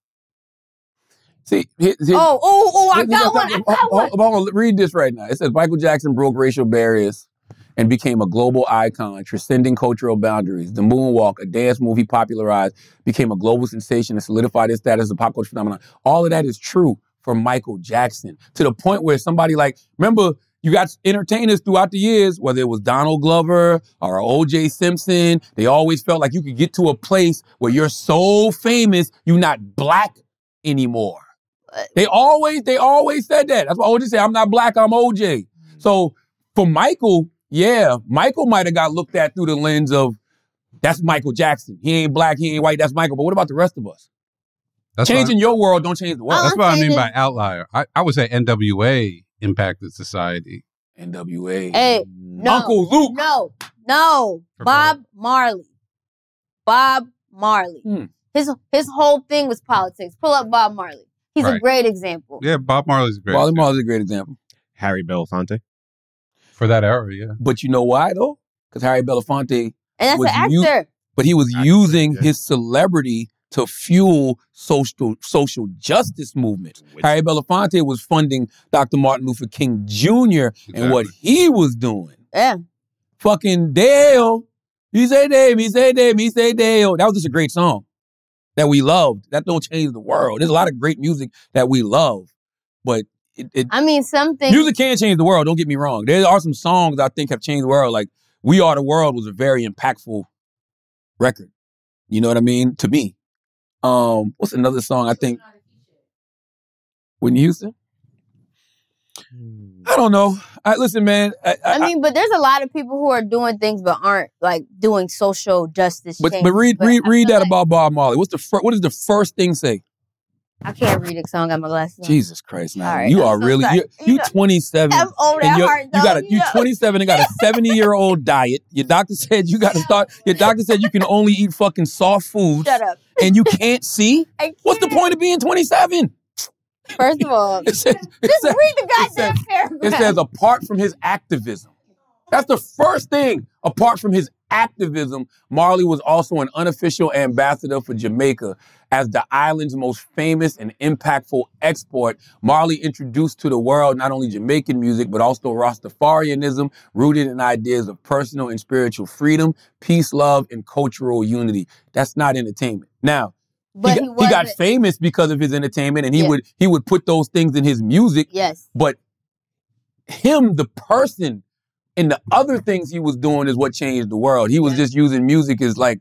See, here, here- Oh, oh, oh! I here- got here- one. I hold- got hold- one. hold on, read this right now. It says Michael Jackson broke racial barriers and became a global icon, transcending cultural boundaries. The Moonwalk, a dance move he popularized, became a global sensation and solidified his status as a pop culture phenomenon. All of that is true for Michael Jackson to the point where somebody like, remember, you got entertainers throughout the years, whether it was Donald Glover or O.J. Simpson, they always felt like you could get to a place where you're so famous, you're not black anymore. They always, they always said that. That's why OJ said, I'm not black, I'm OJ. So for Michael, yeah, Michael might have got looked at through the lens of that's Michael Jackson. He ain't black, he ain't white, that's Michael. But what about the rest of us? That's Changing what, your world don't change the world. that's what I I'm mean by outlier. I, I would say NWA impacted society. NWA. Hey, no, Uncle Luke. No, no, For Bob Marley. Bob Marley. Hmm. His his whole thing was politics. Pull up Bob Marley. He's a great example. Yeah, Bob Marley's a great Wally example. Marley's a great example. Harry Belafonte. for that era. Yeah, But you know why though? Because Harry Belafonte, And that's Was an you- actor. but he was Actor, using yeah. his celebrity to fuel social social justice movements. Which- Harry Belafonte was funding Dr. Martin Luther King Jr. and what he was doing. Yeah. Fucking Dale. He say Dave, he say Dave, he say Dale. That was just a great song that we loved. That don't change the world. There's a lot of great music that we love, but it, it I mean, something. music can change the world. Don't get me wrong. There are some songs I think have changed the world. Like "We Are the World" was a very impactful record. You know what I mean? To me, um, what's another song I think? Whitney Houston. I don't know. I, listen, man. I, I, I mean, but there's a lot of people who are doing things but aren't like doing social justice. but change. but read But read read that like- about Bob Marley. What's the fir- what does the first thing say? I can't read it because I don't got my glasses on. Jesus Christ, now All right, you I'm are so really sorry. you you know, 27 I'm old at you're, heart, you got a you know. 27 and got a 70 year old diet. Your doctor said you got to start. Your doctor said you can only eat fucking soft foods. Shut up. And you can't see. I What's the point of being 27? First of all, It says, it just says- read the it goddamn says- paragraph. It says apart from his activism. That's the first thing. Apart from his activism, Marley was also an unofficial ambassador for Jamaica as the island's most famous and impactful export. Marley introduced to the world not only Jamaican music, but also Rastafarianism, rooted in ideas of personal and spiritual freedom, peace, love, and cultural unity. That's not entertainment. Now, he, he got, he got famous because of his entertainment, and he Yeah. would he would put those things in his music. Yes. But him, the person, and the other things he was doing is what changed the world. He was just using music as like,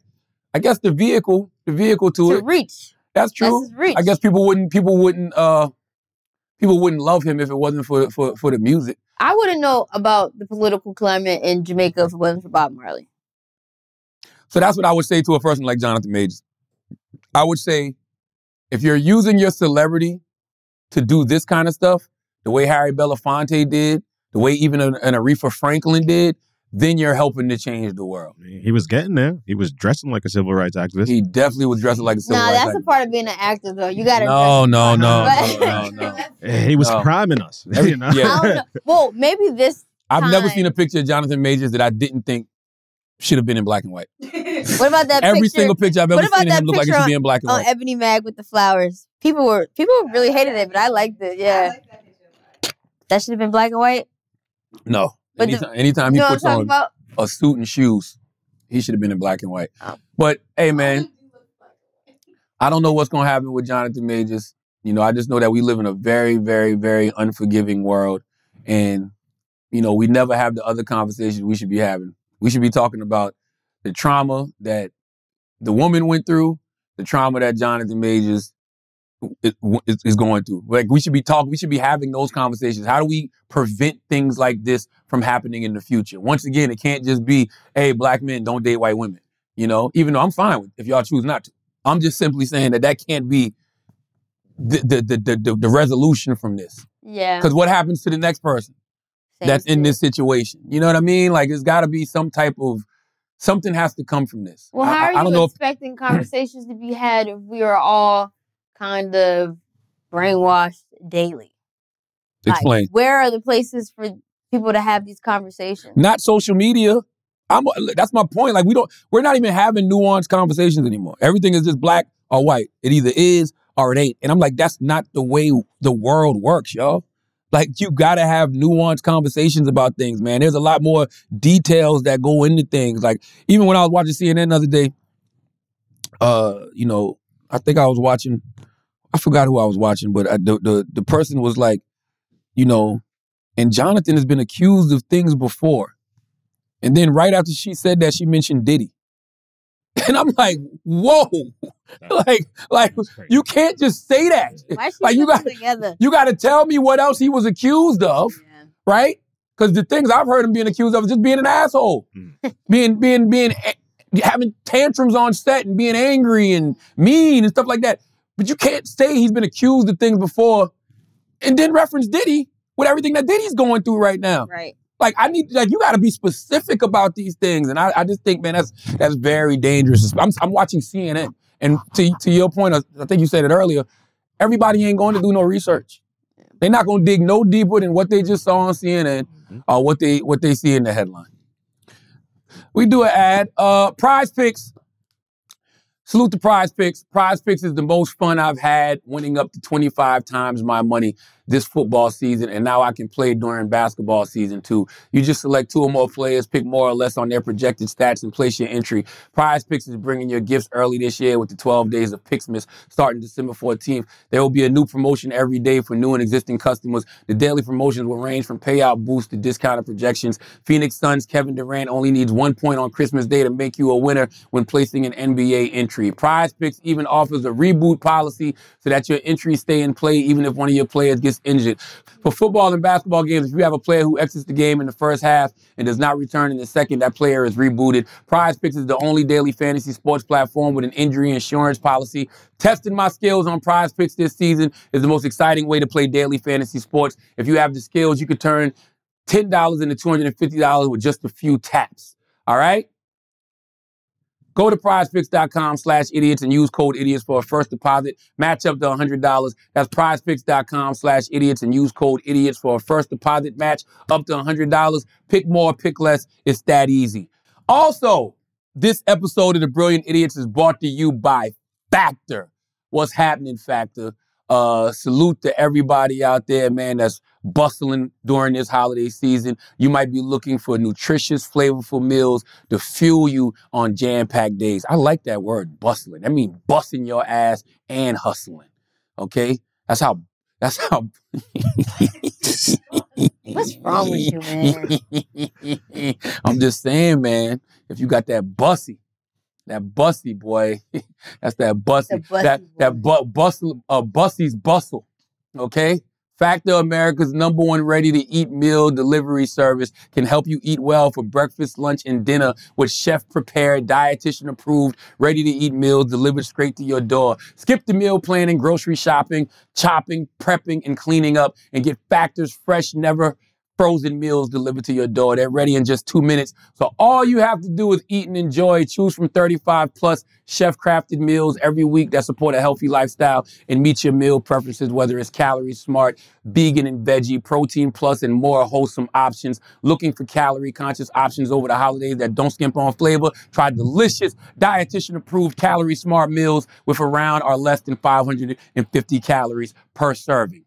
I guess the vehicle, the vehicle to, to it. reach. That's true. reach. I guess people wouldn't people wouldn't uh people wouldn't love him if it wasn't for for for the music. I wouldn't know about the political climate in Jamaica if it wasn't for Bob Marley. So that's what I would say to a person like Jonathan Majors. I would say, if you're using your celebrity to do this kind of stuff, the way Harry Belafonte did, the way even an, an Aretha Franklin did, then you're helping to change the world. He was getting there. He was dressing like a civil rights activist. He definitely was dressing like a civil Nah, rights activist. No, that's a part of being an actor, though. You gotta. No, no, no, no, no, no. He was No. priming us. Every- you know? yeah. I don't know. Well, maybe this. I've never seen a picture of Jonathan Majors that I didn't think should have been in black and white. What about that Every picture? single picture I've ever seen of him look like it picture should be in black and on white. Ebony Mag with the flowers. People were people really hated it, but I liked it. Yeah. that should have been black and white. Mm-hmm. No. But the- anytime, anytime he puts on about? a suit and shoes, he should have been in black and white. Oh. But hey, man, I don't know what's gonna happen with Jonathan Majors. You know, I just know that we live in a very, very, very unforgiving world, and you know, we never have the other conversations we should be having. We should be talking about the trauma that the woman went through, the trauma that Jonathan Majors is, going through. Like we should be talking, we should be having those conversations. How do we prevent things like this from happening in the future? Once again, it can't just be, hey, black men don't date white women. You know, even though I'm fine with if y'all choose not to. I'm just simply saying that that can't be the the the the, the, the resolution from this. Yeah. Because what happens to the next person Same that's in this situation? You know what I mean? Like it's got to be some type of something has to come from this. Well, I- how I, are I don't you know if expecting conversations to be had if we are all kind of brainwashed daily? Like, explain. where are the places for people to have these conversations? not social media. I'm that's my point. Like we don't we're not even having nuanced conversations anymore. Everything is just black or white. It either is or it ain't. And I'm like, that's not the way the world works, y'all. Like you gotta have nuanced conversations about things, man. There's a lot more details that go into things. Like even when I was watching CNN the other day, uh, you know, I think I was watching, I forgot who I was watching, but I, the, the the person was like, you know, and Jonathan has been accused of things before. And then right after she said that, she mentioned Diddy. And I'm like, whoa. like, like you can't just say that. Why she like you got together? you got to tell me what else he was accused of, right? Because the things I've heard him being accused of is just being an asshole, being being being a- having tantrums on set and being angry and mean and stuff like that. But you can't say he's been accused of things before, and then reference Diddy with everything that Diddy's going through right now. Right. Like I need, like you got to be specific about these things, and I, I just think, man, that's that's very dangerous. I'm, I'm watching CNN, and to to your point, I I think you said it earlier. Everybody ain't going to do no research. They're not going to dig no deeper than what they just saw on CNN or what they what they see in the headline. We do an ad. Uh, Prize Picks. Salute to Prize Picks. Prize Picks is the most fun I've had, winning up to 25 times my money this football season, and now I can play during basketball season too. You just select two or more players, pick more or less on their projected stats, and place your entry. Prize Picks is bringing your gifts early this year with the 12 days of Pixmas starting December 14th. There will be a new promotion every day for new and existing customers. The daily promotions will range from payout boosts to discounted projections. Phoenix Suns Kevin Durant only needs one point on Christmas Day to make you a winner when placing an NBA entry. Prize Picks even offers a reboot policy so that your entries stay in play even if one of your players gets injured. For football and basketball games, if you have a player who exits the game in the first half and does not return in the second, that player is rebooted. Prize Picks is the only daily fantasy sports platform with an injury insurance policy. Testing my skills on Prize Picks this season is the most exciting way to play daily fantasy sports. If you have the skills, you could turn $10 into $250 with just a few taps. All right? Go to prizepicks.com slash idiots and use code idiots for a first deposit. Match up to $100. That's prizepicks.com slash idiots and use code idiots for a first deposit match up to $100. Pick more, pick less. It's that easy. Also, this episode of The Brilliant Idiots is brought to you by Factor. What's happening, Factor? Uh, salute to everybody out there, man, that's bustling during this holiday season. You might be looking for nutritious, flavorful meals to fuel you on jam-packed days. I like that word, bustling. I mean, busting your ass and hustling. Okay, that's how. That's how. What's wrong with you, man? I'm just saying, man. If you got that bussy, that bussy boy, that's that bussy, bussy that that bu- bustle, uh, bussy's bustle. Okay. Factor America's number one ready to eat meal delivery service can help you eat well for breakfast, lunch, and dinner with chef prepared, dietitian approved, ready to eat meals delivered straight to your door. Skip the meal planning, grocery shopping, chopping, prepping, and cleaning up, and get Factor's fresh, never frozen meals delivered to your door. They're ready in just two minutes. So all you have to do is eat and enjoy. Choose from 35 plus chef crafted meals every week that support a healthy lifestyle and meet your meal preferences, whether it's calorie smart, vegan and veggie, protein plus, and more wholesome options. Looking for calorie conscious options over the holidays that don't skimp on flavor? Try delicious dietitian approved calorie smart meals with around or less than 550 calories per serving.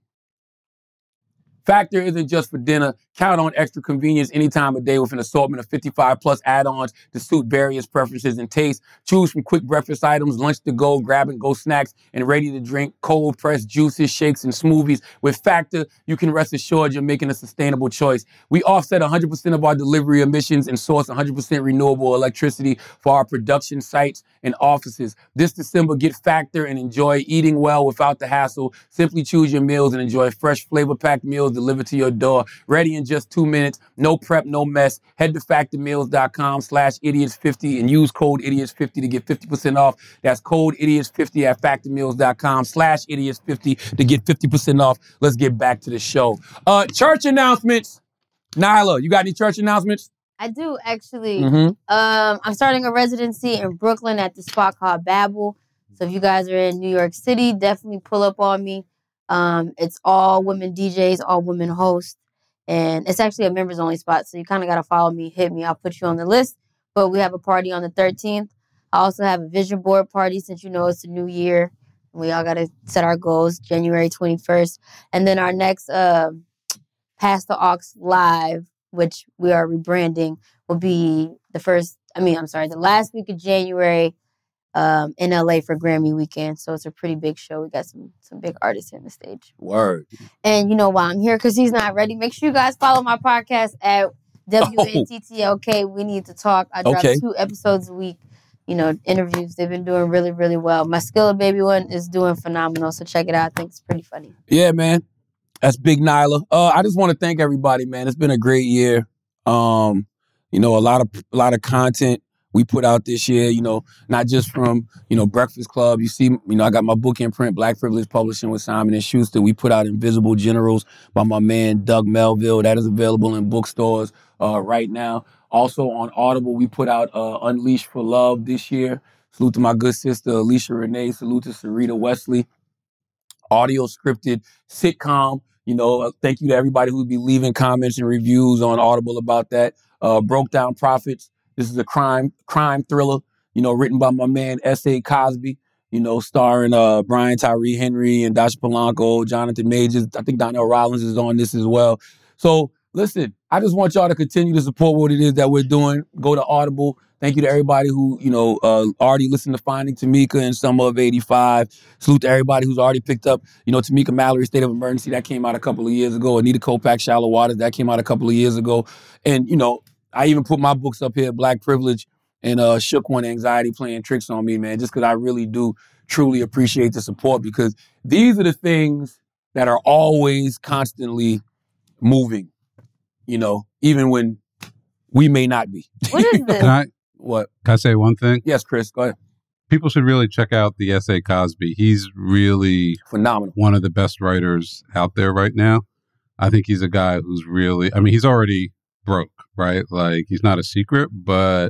Factor isn't just for dinner. Count on extra convenience any time of day with an assortment of 55 plus add-ons to suit various preferences and tastes. Choose from quick breakfast items, lunch to go, grab and go snacks, and ready to drink cold pressed juices, shakes, and smoothies. With Factor, you can rest assured you're making a sustainable choice. We offset 100% of our delivery emissions and source 100% renewable electricity for our production sites and offices. This December, get Factor and enjoy eating well without the hassle. Simply choose your meals and enjoy fresh, flavor-packed meals delivered to your door, ready in just two minutes. No prep, no mess. Head to factormeals.com slash idiots50 and use code idiots50 to get 50% off. That's code idiots50 at factormeals.com slash idiots50 to get 50% off. Let's get back to the show. Uh, church announcements. Nyla, you got any church announcements? I do actually. Mhm. Um, I'm starting a residency in Brooklyn at the spot called Babel. So if you guys are in New York City, definitely pull up on me. Um, it's all women DJs, all women hosts, and it's actually a members only spot. So you kind of got to follow me, hit me. I'll put you on the list. But we have a party on the 13th. I also have a vision board party since you know it's a new year. We all got to set our goals January 21st. And then our next uh, Pass the Aux Live, which we are rebranding, will be the first, I mean, I'm sorry, the last week of January um, in LA for Grammy weekend. So it's a pretty big show. We got some some big artists in the stage. Word. And you know why I'm here? Because he's not ready. Make sure you guys follow my podcast at WNTTLK. We need to talk. I drop Okay. two episodes a week. You know, interviews. They've been doing really, really well. My Skilla Baby one is doing phenomenal. So check it out. I think it's pretty funny. Yeah, man. That's Big Nyla. Uh, I just want to thank everybody, man. It's been a great year. Um, you know, a lot of a lot of content we put out this year. You know, not just from you know Breakfast Club. You see, you know, I got my book in print, Black Privilege Publishing with Simon and Schuster. We put out Invisible Generals by my man Doug Melville. That is available in bookstores uh, right now. Also on Audible, we put out uh, Unleashed for Love this year. Salute to my good sister Alicia Renee. Salute to Sarita Wesley audio scripted sitcom. You know, uh, thank you to everybody who'd be leaving comments and reviews on Audible about that. Uh, Broke Down Prophets. This is a crime crime thriller. You know, written by my man S. A. Cosby. You know, starring uh, Brian Tyree Henry and Dasha Polanco, Jonathan Majors. I think Donnell Rawlings is on this as well. So listen, I just want y'all to continue to support what it is that we're doing. Go to Audible. Thank you to everybody who, you know, uh, already listened to Finding Tamika in summer of 85. Salute to everybody who's already picked up, you know, Tamika Mallory, State of Emergency, that came out a couple of years ago. Anita Kopacz, Shallow Waters, that came out a couple of years ago. And, you know, I even put my books up here, Black Privilege and uh, Shook One Anxiety Playing Tricks on Me, man, just because I really do truly appreciate the support because these are the things that are always constantly moving. You know, even when we may not be. What is this? Can I What? can I say one thing? Yes, Chris. Go ahead. People should really check out the S.A. Cosby. He's really phenomenal. One of the best writers out there right now. I think he's a guy who's really. I mean, he's already broke, right? Like he's not a secret, but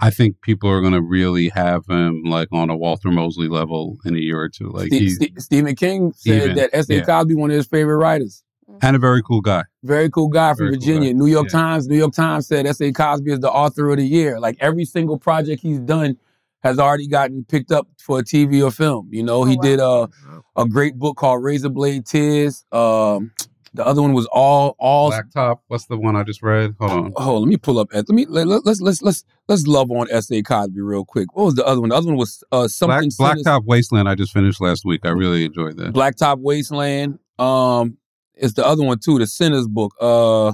I think people are going to really have him like on a Walter Mosley level in a year or two. Like Ste- he's Ste- Stephen King said Even, that S.A. yeah. Cosby one of his favorite writers. and a very cool guy. Very cool guy from Very cool Virginia. guy. New York Times. New York Times said S.A. Cosby is the author of the year. Like every single project he's done has already gotten picked up for a TV or film. You know, he did a a great book called Razor Blade Tears. Um, the other one was all all Blacktop. What's the one I just read? Hold on. Oh, let me pull up. Let me let, let, let's let's let's let's love on S.A. Cosby real quick. What was the other one? The other one was uh, Black, something Sinners- Blacktop Wasteland. I just finished last week. I really enjoyed that. Blacktop Wasteland. Um, it's the other one too, the Sinners book. Uh,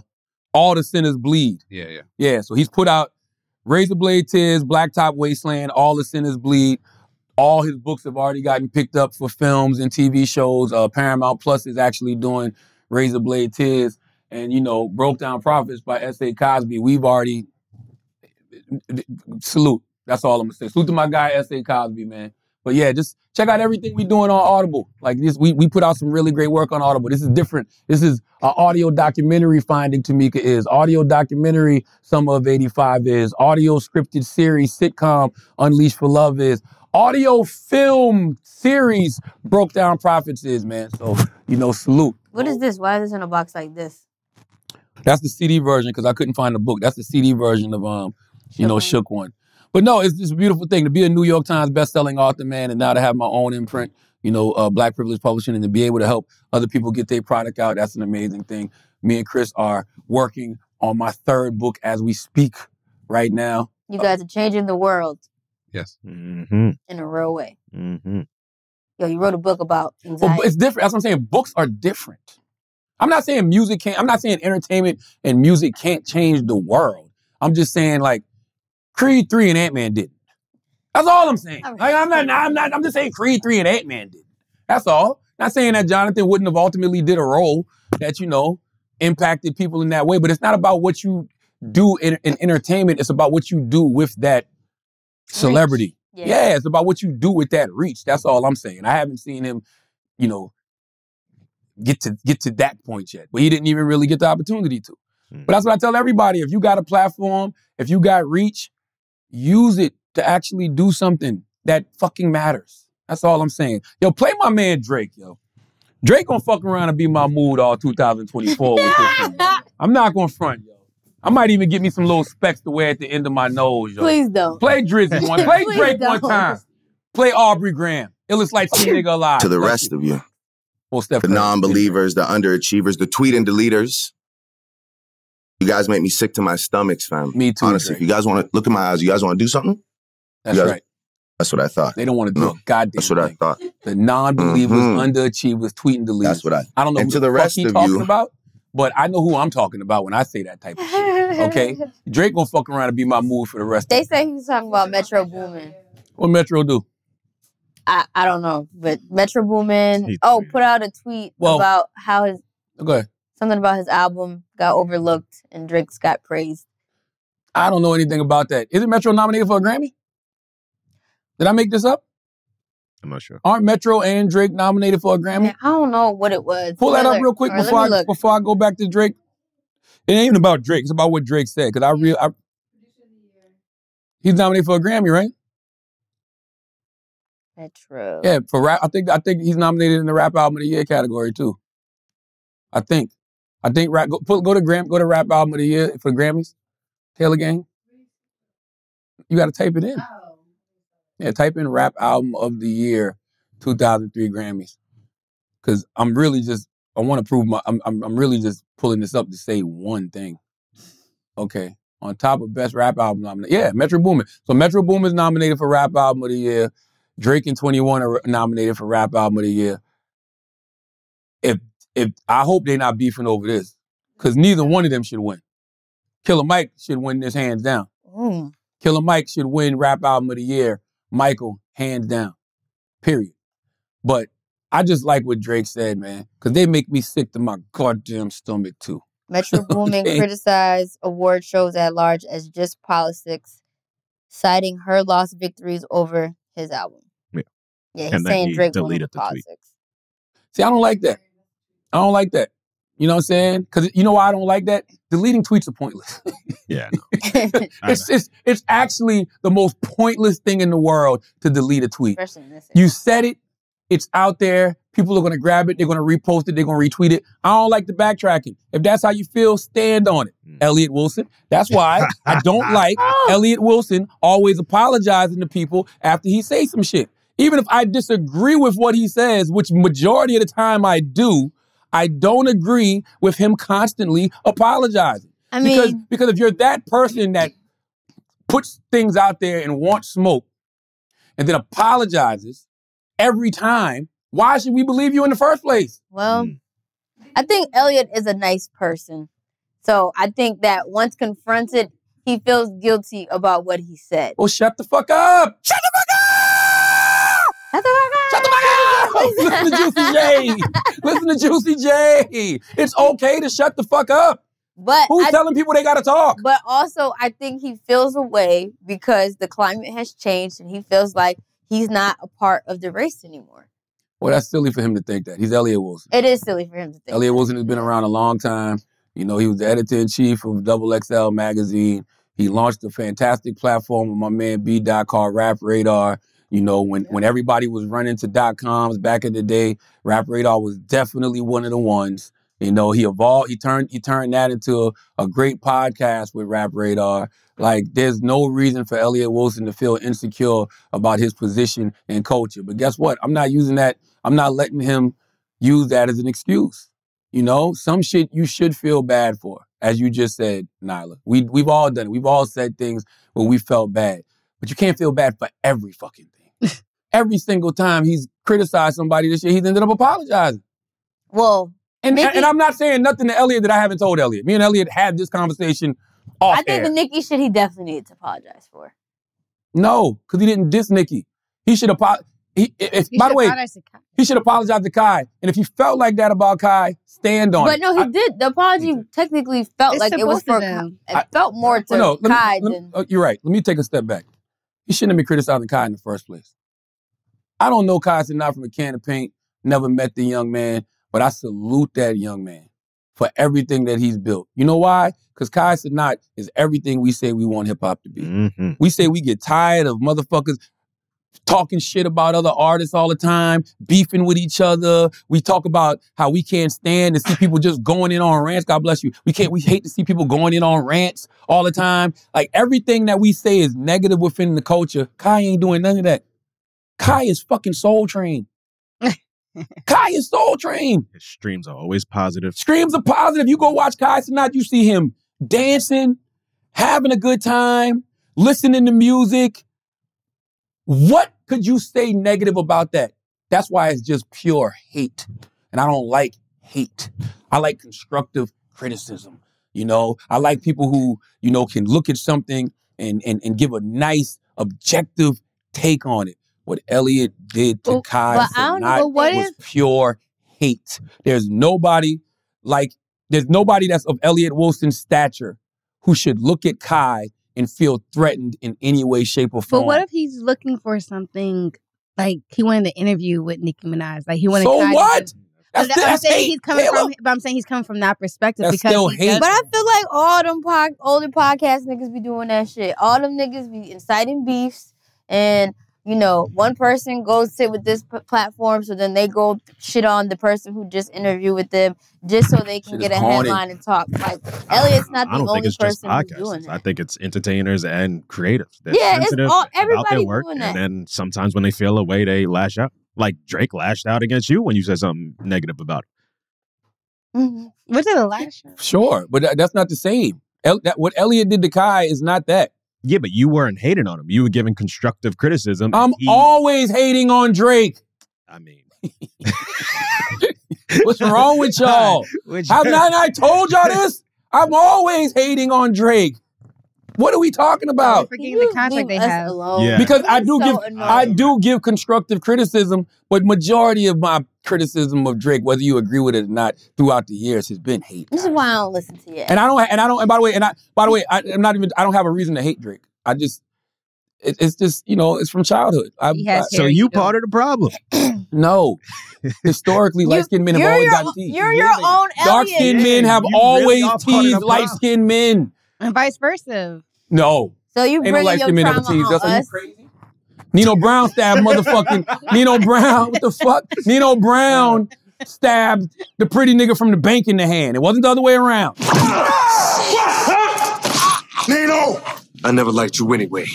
All the Sinners Bleed. Yeah, yeah. Yeah, so he's put out Razor Blade Tears, Blacktop Wasteland, All the Sinners Bleed. All his books have already gotten picked up for films and TV shows. Uh, Paramount Plus is actually doing Razor Blade Tears, and you know, Broke Down Prophets by S.A. Cosby. We've already salute. That's all I'm gonna say. Salute to my guy S.A. Cosby, man. But yeah, just check out everything we're doing on Audible. Like this, we we put out some really great work on Audible. This is different. This is an audio documentary. Finding Tamika is audio documentary. Summer of '85 is audio scripted series sitcom. Unleashed for Love is audio film series. Broke Down Prophets is man. So you know, salute. What is this? Why is this in a box like this? That's the CD version because I couldn't find the book. That's the CD version of um, you know, Shook one. But no, it's just a beautiful thing to be a New York Times best-selling author, man, and now to have my own imprint, you know, uh, Black Privilege Publishing, and to be able to help other people get their product out. That's an amazing thing. Me and Chris are working on my third book as we speak right now. You guys are changing the world Yes. Mm-hmm. in a real way. Mm-hmm. Yo, you wrote a book about oh, anxiety. but it's different. That's what I'm saying. Books are different. I'm not saying music can't. I'm not saying entertainment and music can't change the world. I'm just saying like Creed three and Ant Man didn't. That's all I'm saying. Like, I'm not. I'm not. I'm just saying Creed three and Ant Man didn't. That's all. Not saying that Jonathan wouldn't have ultimately did a role that you know impacted people in that way. But it's not about what you do in, in entertainment. It's about what you do with that celebrity. Yeah. yeah, it's about what you do with that reach. That's all I'm saying. I haven't seen him, you know, get to get to that point yet. But he didn't even really get the opportunity to. But hmm. that's what I tell everybody. If you got a platform, if you got reach, use it to actually do something that fucking matters. That's all I'm saying. Yo, play my man Drake, yo. Drake gonna fuck around and be my mood all 2024 with this. I'm not gonna front, yo. I might even get me some little specs to wear at the end of my nose, yo. Please don't. Play Drizzy one. Play Drake one don't. time. Play Aubrey Graham. Illest like some nigga alive. to the Bless rest of you. Well, Steph the non-believers, the underachievers, the tweet and deleters. You guys make me sick to my stomachs, fam. Me too. Honestly, Drake. if you guys want to look in my eyes, you guys want to do something? That's guys- right. That's what I thought. They don't want to do No, a goddamn That's what I thought. The non-believers, Mhm. underachievers, tweet and delete. That's what I. I don't know And who to the, the fuck rest he of talking you- about, but I know who I'm talking about when I say that type of shit. Okay, Drake gonna fuck around and be my mood for the rest. Of They of say he was talking about Metro Boomin. What Metro do? I, I don't know, but Metro Boomin. Oh, put out a tweet Well- about how his Go ahead. something about his album got overlooked and Drake's got praised. I don't know anything about that. Isn't Metro nominated for a Grammy? Did I make this up? I'm not sure. Aren't Metro and Drake nominated for a Grammy? Man, I don't know what it was. Pull that up real quick before I, look. before I go back to Drake. It ain't even about Drake. It's about what Drake said. Cause I real I, he's nominated for a Grammy, right? Metro. Yeah, for rap. I think I think he's nominated in the rap album of the year category too. I think. I think rap. Go, put, go to Gram. Go to rap album of the year for Grammys. Taylor Gang. You got to tape it in. Oh. Yeah, type in rap album of the year, 2003 Grammys. Because I'm really just. I want to prove my. I'm, I'm. I'm really just pulling this up to say one thing. Okay. On top of best rap album nominated. Yeah, Metro Boomin. So Metro Boomin is nominated for rap album of the year. Drake and 21 are nominated for rap album of the year. If if I hope they're not beefing over this, because neither one of them should win. Killer Mike should win this hands down. Mm. Killer Mike should win rap album of the year. Michael hands down. Period. But I just like what Drake said, man, because they make me sick to my goddamn stomach too. Metro Boomin Okay. criticized award shows at large as just politics, citing her lost victories over his album. Yeah. Yeah, he's And saying he Drake won deleted the tweet. politics. See, I don't like that. I don't like that. You know what I'm saying? Because you know why I don't like that? Deleting tweets are pointless. Yeah. it's, it's it's actually the most pointless thing in the world to delete a tweet. Especially in this. You said it, it's out there. People are gonna grab it, they're gonna repost it, they're gonna retweet it. I don't like the backtracking. If that's how you feel, stand on it. Elliot Wilson. That's why I don't like oh. Elliot Wilson always apologizing to people after he says some shit. Even if I disagree with what he says, which majority of the time I do, I don't agree with him constantly apologizing. I because, mean- because if you're that person that puts things out there and wants smoke and then apologizes every time, why should we believe you in the first place? Well, hmm. I think Elliot is a nice person. So I think that once confronted, he feels guilty about what he said. Well, shut the fuck up. Shut the fuck Shut the fuck up. Shut the fuck up. Listen to Juicy J. Listen to Juicy J. It's okay to shut the fuck up. But Who's I- telling people they gotta talk? But also, I think he feels a way because the climate has changed and he feels like he's not a part of the race anymore. Well, that's silly for him to think that. He's Elliot Wilson. It is silly for him to think. Elliot Wilson has been around a long time. You know, he was the editor in chief of Double XL magazine. He launched a fantastic platform with my man B Dot called Rap Radar. You know, when when everybody was running to dot coms back in the day, Rap Radar was definitely one of the ones. You know, he evolved. He turned he turned that into a, a great podcast with Rap Radar. Like, there's no reason for Elliot Wilson to feel insecure about his position and culture. But guess what? I'm not using that. I'm not letting him use that as an excuse. You know, some shit you should feel bad for, as you just said, Nyla. We we've all done it. We've all said things where we felt bad, but you can't feel bad for every fucking thing. Every single time he's criticized somebody this year, he's ended up apologizing. Well, and Nicki- and I'm not saying nothing to Elliot that I haven't told Elliot. Me and Elliot had this conversation off I think air. the Nicki shit he definitely needs to apologize for. no, because he didn't diss Nicki. He should apologize. He, if, by the way, he should apologize to Kai. And if he felt like that about Kai, stand on But it. no, he did. The apology technically felt It's like it was for. them. It felt more to no, let me- Kai me- than. uh, you're right. Let me take a step back. He shouldn't have been criticizing Kai in the first place. I don't know Kai not from a can of paint, never met the young man, but I salute that young man for everything that he's built. You know why? Because Kai Cenat is everything we say we want hip hop to be. Mm-hmm. We say we get tired of motherfuckers talking shit about other artists all the time, beefing with each other. We talk about how we can't stand to see people just going in on rants. God bless you. We can't, we hate to see people going in on rants all the time. Like everything that we say is negative within the culture. Kai ain't doing none of that. Kai is fucking soul train. Kai is soul train. His streams are always positive. Streams are positive. You go watch Kai tonight, you see him dancing, having a good time, listening to music. What could you say negative about that? That's why it's just pure hate. And I don't like hate. I like constructive criticism. You know, I like people who, you know, can look at something and and, and give a nice objective take on it. What Elliot did to Well, Kai but I don't know, what was if- pure hate. There's nobody like there's nobody that's of Elliot Wilson's stature who should look at Kai and feel threatened in any way, shape, or form. But what if he's looking for something like he wanted to interview with Nicki Minaj? Like he wanted. So Kai to- what? But That's- I'm saying hate. he's coming Taylor. from, but I'm saying he's coming from that perspective That's because still hate. But I feel like all them po- older podcast niggas be doing that shit. All them niggas be inciting beefs, and you know, one person goes sit with this p- platform, so then they go shit on the person who just interviewed with them, just so they can get a corny. headline and talk. Like Elliot's not I the don't think only it's just person who's doing that. I think it's entertainers and creatives. They're Yeah, it's sensitive all- about their everybody work, doing that. and then sometimes when they feel a way, they lash out. Like Drake lashed out against you when you said something negative about him. Mm-hmm. Was it a lash? Sure, but that's not the same. El- that, what Elliot did to Kai is not that. Yeah, but you weren't hating on him. You were giving constructive criticism. I'm he- always hating on Drake. I mean, What's wrong with y'all? Have not I told y'all this? I'm always hating on Drake. What are we talking about? Forgetting the contract they have. alone. Because I do So give annoying. I do give constructive criticism, but majority of my criticism of Drake, whether you agree with it or not, throughout the years has been hate. This is why I don't listen to you. And I don't and I don't and by the way, and I by the way, I, I'm not even I don't have a reason to hate Drake. I just it, it's just you know it's from childhood. I, I- So you part of the problem. no. Historically, light skinned men have always your, got teased. you're your own Dark Elliot. skinned men have you always are part of the teased light skinned men. And vice versa. No. So you Ain't no bringing light your skinned men ever trauma teased on us. Are you crazy? Nino Brown stabbed motherfucking Nino Brown. What the fuck? Nino Brown stabbed the pretty nigga from the bank in the hand. It wasn't the other way around. Nino! I never liked you anyway.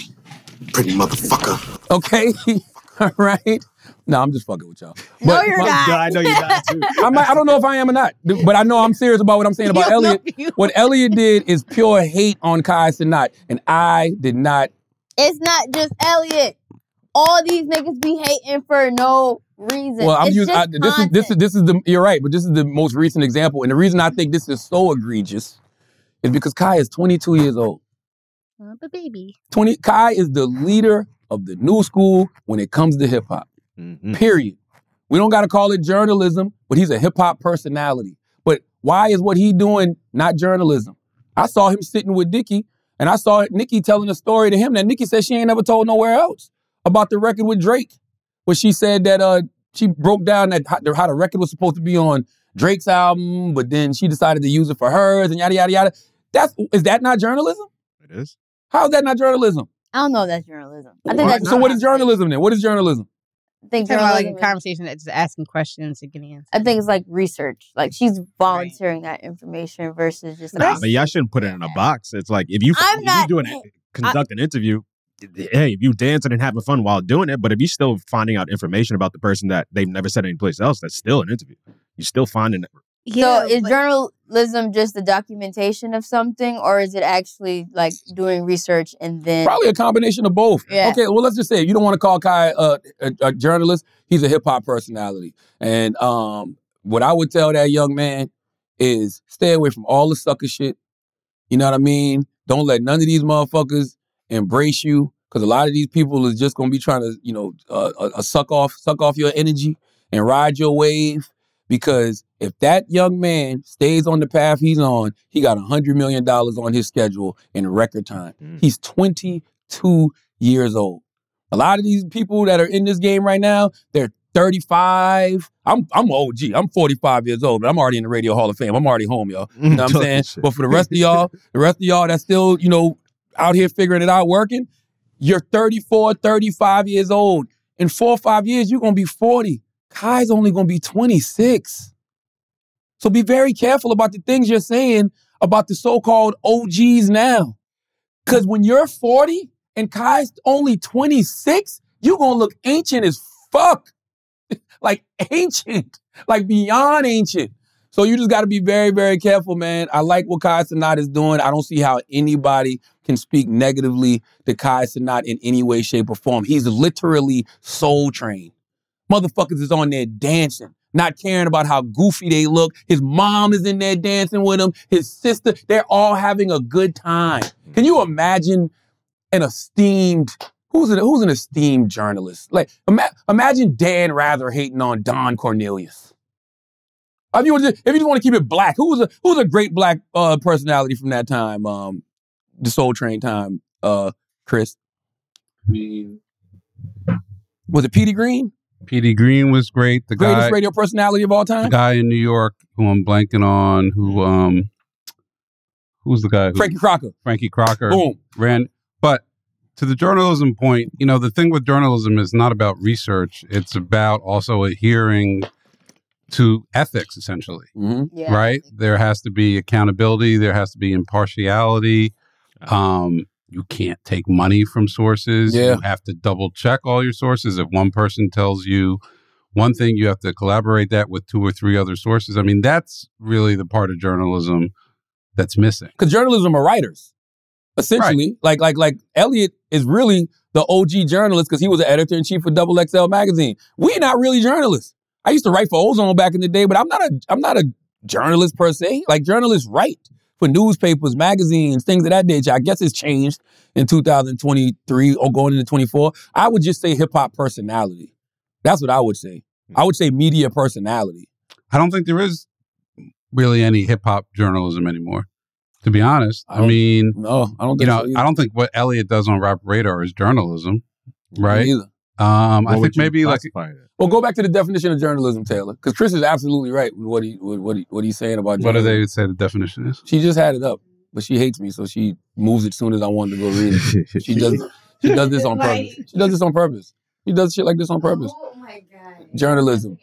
Pretty motherfucker. Okay, all right. No, I'm just fucking with y'all. No, you're not. I know you're not too. I, might, I don't know if I am or not, but I know I'm serious about what I'm saying about You Elliot. What Elliot did is pure hate on Kai Cenat, and I did not. It's not just Elliot. All these niggas be hating for no reason. Well, I'm it's using just I, this is this is this is the you're right, but this is the most recent example, and the reason I think this is so egregious is because Kai is 22 years old. Oh, but baby. 20 Kai is the leader of the new school when it comes to hip hop. Mm-hmm. Period. We don't got to call it journalism, but he's a hip hop personality. But why is what he doing not journalism? I saw him sitting with Nicki, and I saw Nicki telling a story to him that Nicki said she ain't never told nowhere else about the record with Drake, where she said that uh she broke down that how the, how the record was supposed to be on Drake's album, but then she decided to use it for hers and yada yada yada. That's is that not journalism? It is. How is that not journalism? I don't know if that's journalism. I think that's so what is journalism then? What is journalism? I think Talking about like a conversation that's just asking questions and getting answers. I think it's like research. Like she's volunteering that information versus just Nah, but y'all shouldn't put it in a box. It's like if you I'm if not- you doing it, conduct an interview. Hey, if you dancing and having fun while doing it, but if you're still finding out information about the person that they've never said anyplace else, that's still an interview. You're still finding so is journalism just the documentation of something, or is it actually like doing research and then Probably a combination of both. Yeah. Okay, well, let's just say you don't want to call Kai a, a, a journalist. He's a hip hop personality, and um, what I would tell that young man is stay away from all the sucker shit. You know what I mean? Don't let none of these motherfuckers embrace you, because a lot of these people is just gonna be trying to, you know, uh, uh, uh, suck off, suck off your energy and ride your wave. Because if that young man stays on the path he's on, he got a hundred million dollars on his schedule in record time. Mm. He's 22 years old. A lot of these people that are in this game right now, they're 35. I'm I'm OG. I'm 45 years old, but I'm already in the Radio Hall of Fame. I'm already home, y'all. You know what I'm saying? But for the rest of y'all, the rest of y'all that's still, you know, out here figuring it out, working, you're 34, 35 years old. In four or five years, you're gonna be 40. Kai's only gonna be 26. So be very careful about the things you're saying about the so-called OGs now. Cause when you're 40 and Kai's only 26, you're gonna look ancient as fuck. like ancient, like beyond ancient. So you just gotta be very, very careful, man. I like what Kai Cenat is doing. I don't see how anybody can speak negatively to Kai Cenat in any way, shape, or form. He's literally soul trained. Motherfuckers is on there dancing, not caring about how goofy they look. His mom is in there dancing with him. His sister, they're all having a good time. Can you imagine an esteemed who's an, who's an esteemed journalist? Like ima- imagine Dan Rather hating on Don Cornelius. If you, just, if you just want to keep it black, who was a who's a great black uh, personality from that time? Um, the Soul Train time, uh, Chris. Was it Petey Greene? Petey Greene was great. The Greatest guy, radio personality of all time? the guy in New York who I'm blanking on, who um, who's the guy? Who, Frankie Crocker. Frankie Crocker. Boom. Ran, but to the journalism point, you know, the thing with journalism is not about research; it's about also adhering to ethics, essentially. Yeah. Right? There has to be accountability. There has to be impartiality. Um, you can't take money from sources. Yeah. You have to double check all your sources. If one person tells you one thing, you have to collaborate that with two or three other sources. I mean, that's really the part of journalism that's missing. Because journalism are writers, essentially. Like like like Elliot is really the OG journalist because he was the editor in chief of Double XL magazine. We're not really journalists. I used to write for Ozone back in the day, but I'm not a I'm not a journalist per se. Like journalists write for newspapers, magazines, things of that nature. I guess it's changed in 2023 or going into 24. I would just say hip hop personality. That's what I would say. Hmm. I would say media personality. I don't think there is really any hip hop journalism anymore. To be honest, I, don't- mean, no, I don't you know, so. I don't think what Elliot does on Rap Radar is journalism, right? Either. Um, I think you maybe like classify it? Well, go back to the definition of journalism, Taylor, because Chris is absolutely right with what he with what he what he's saying about. Journalism. what do they say the definition is? She just had it up, but she hates me, so she moves it soon as I wanted to go read it. She does. She does this on purpose. She does this on purpose. She does shit like this on purpose. Journalism,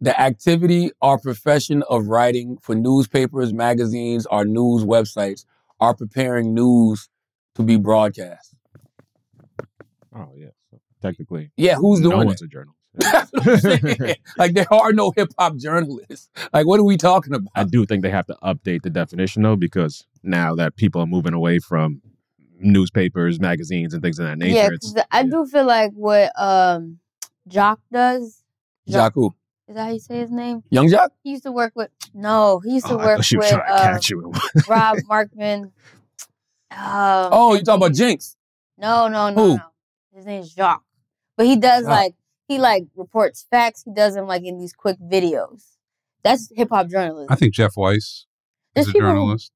the activity or profession of writing for newspapers, magazines, or news websites, are preparing news to be broadcast. Oh yeah. So technically, Yeah, who's doing no doing one's it? a journalist. That's what I'm saying. like there are no hip hop journalists. Like what are we talking about? I do think they have to update the definition though, because now that people are moving away from newspapers, magazines, and things of that nature, yeah, it's 'cause I do feel like what um Jock does. Jaku. who? Is that how you say his name? Young Jock? He used to work with. No, he used to Oh, work thought she was with trying to uh, catch you. Rob Markman. Um, Oh, you talking about Jinx? No, no, no, Who? no. His name's Jacques. But he does Jacques. like he like reports facts. He does them like in these quick videos. That's hip hop journalism. I think Jeff Weiss There's is a people who- journalist.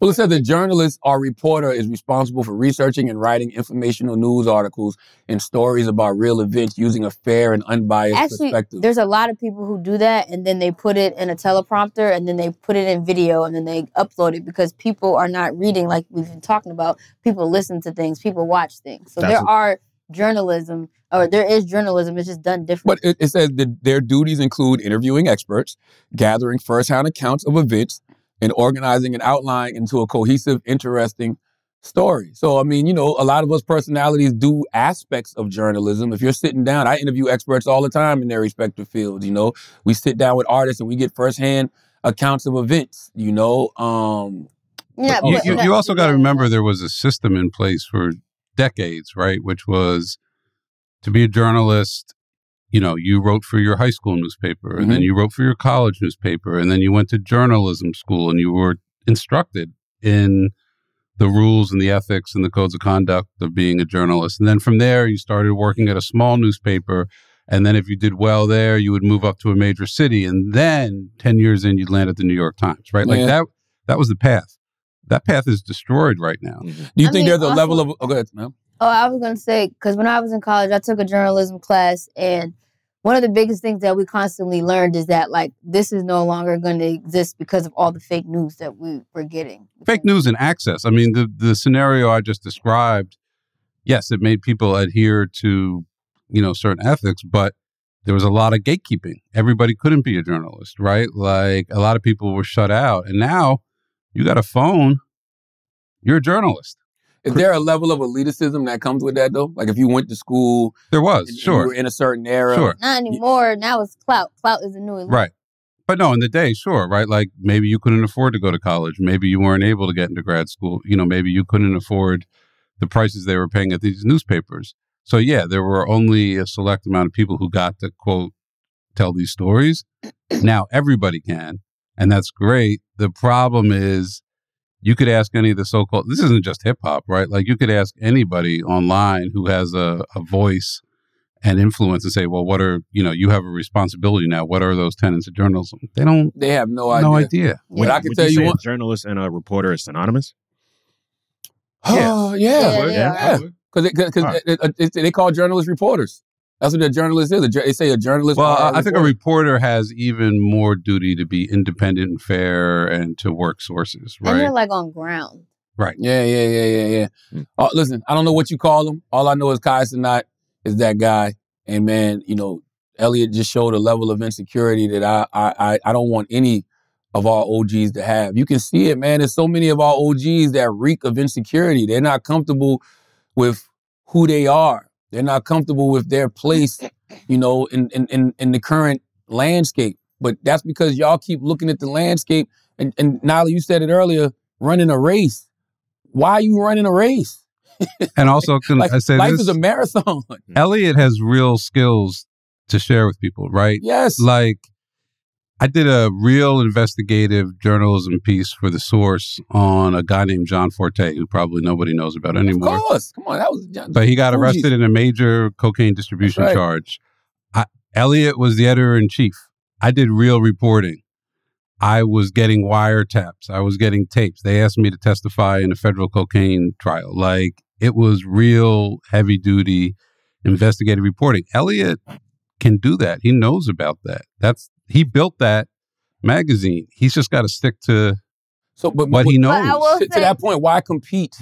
Well, it said the journalist or reporter is responsible for researching and writing informational news articles and stories about real events using a fair and unbiased Actually, perspective. there's a lot of people who do that, and then they put it in a teleprompter, and then they put it in video, and then they upload it because people are not reading like we've been talking about. People listen to things, people watch things. So That's there a- are journalism, or there is journalism. It's just done differently. But it, it says that their duties include interviewing experts, gathering firsthand accounts of events, and organizing and outlining into a cohesive, interesting story. So, I mean, you know, a lot of us personalities do aspects of journalism. If you're sitting down, I interview experts all the time in their respective fields. You know, we sit down with artists and we get firsthand accounts of events. You know, um, Yeah, you, but- you, you also got to remember there was a system in place for decades, right? Which was to be a journalist. You know, you wrote for your high school newspaper, and then Mhm. you wrote for your college newspaper, and then you went to journalism school, and you were instructed in the rules and the ethics and the codes of conduct of being a journalist. And then from there, you started working at a small newspaper. And then if you did well there, you would move up to a major city. And then 10 years in, you'd land at the New York Times, right? Like Yeah. that, that was the path. That path is destroyed right now. Mm-hmm. do you I think mean, there's a also- level of, oh, go ahead, ma'am. Oh, I was gonna say because when I was in college, I took a journalism class, and one of the biggest things that we constantly learned is that like this is no longer going to exist because of all the fake news that we were getting. Fake news and access. I mean, the, the scenario I just described, yes, it made people adhere to, you know, certain ethics, but there was a lot of gatekeeping. Everybody couldn't be a journalist, right? Like a lot of people were shut out. And now you got a phone, you're a journalist. Is there a level of elitism that comes with that though? Like if you went to school, There was, and you sure. were in a certain era, Sure. Not anymore. Now it's clout. Clout is a new elite. Right. But no, in the day, sure, right? Like maybe you couldn't afford to go to college. Maybe you weren't able to get into grad school. You know, maybe you couldn't afford the prices they were paying at these newspapers. So yeah, there were only a select amount of people who got to quote tell these stories. now everybody can, and that's great. The problem is you could ask any of the so-called this isn't just hip hop, right? Like you could ask anybody online who has a, a voice and influence and say, well, what are you know, you have a responsibility now. What are those tenets of journalism? They don't They have no idea. no idea. But I can Would tell you say one. a journalist and a reporter is synonymous. Oh yeah, Yeah, they yeah. Because because Alright. they call journalists reporters. That's what a journalist is. A They say a journalist. Well, or I I think a reporter. reporter has even more duty to be independent and fair and to work sources, And they're right? like on ground. Right. Yeah, yeah, yeah, yeah, yeah. Mm. Uh, listen, I don't know what you call him. All I know is Kai Cenat is that guy. And man, you know, Elliot just showed a level of insecurity that I I I, I don't want any of our OGs to have. You can see it, man. There's so many of our OGs that reek of insecurity. They're not comfortable with who they are. They're not comfortable with their place, you know, in in in, in the current landscape. But that's because y'all keep looking at the landscape. And and Nyla, you said it earlier, running a race. Why are you running a race? And also, can Like, I say life this? is a marathon. Hmm. Elliot has real skills to share with people, right? Yes. Like, I did a real investigative journalism mm. piece for the source on a guy named John Forte, who probably nobody knows about anymore. Of course. Come on. That was But he got arrested in a major cocaine distribution right. charge. I, Elliot was the editor in chief. I did real reporting. I was getting wiretaps. I was getting tapes. They asked me to testify in a federal cocaine trial. Like it was real heavy duty investigative reporting. Elliot can do that. He knows about that. That's he built that magazine. He's just got to stick to so, but, what he But I knows. will to, to that point, why compete?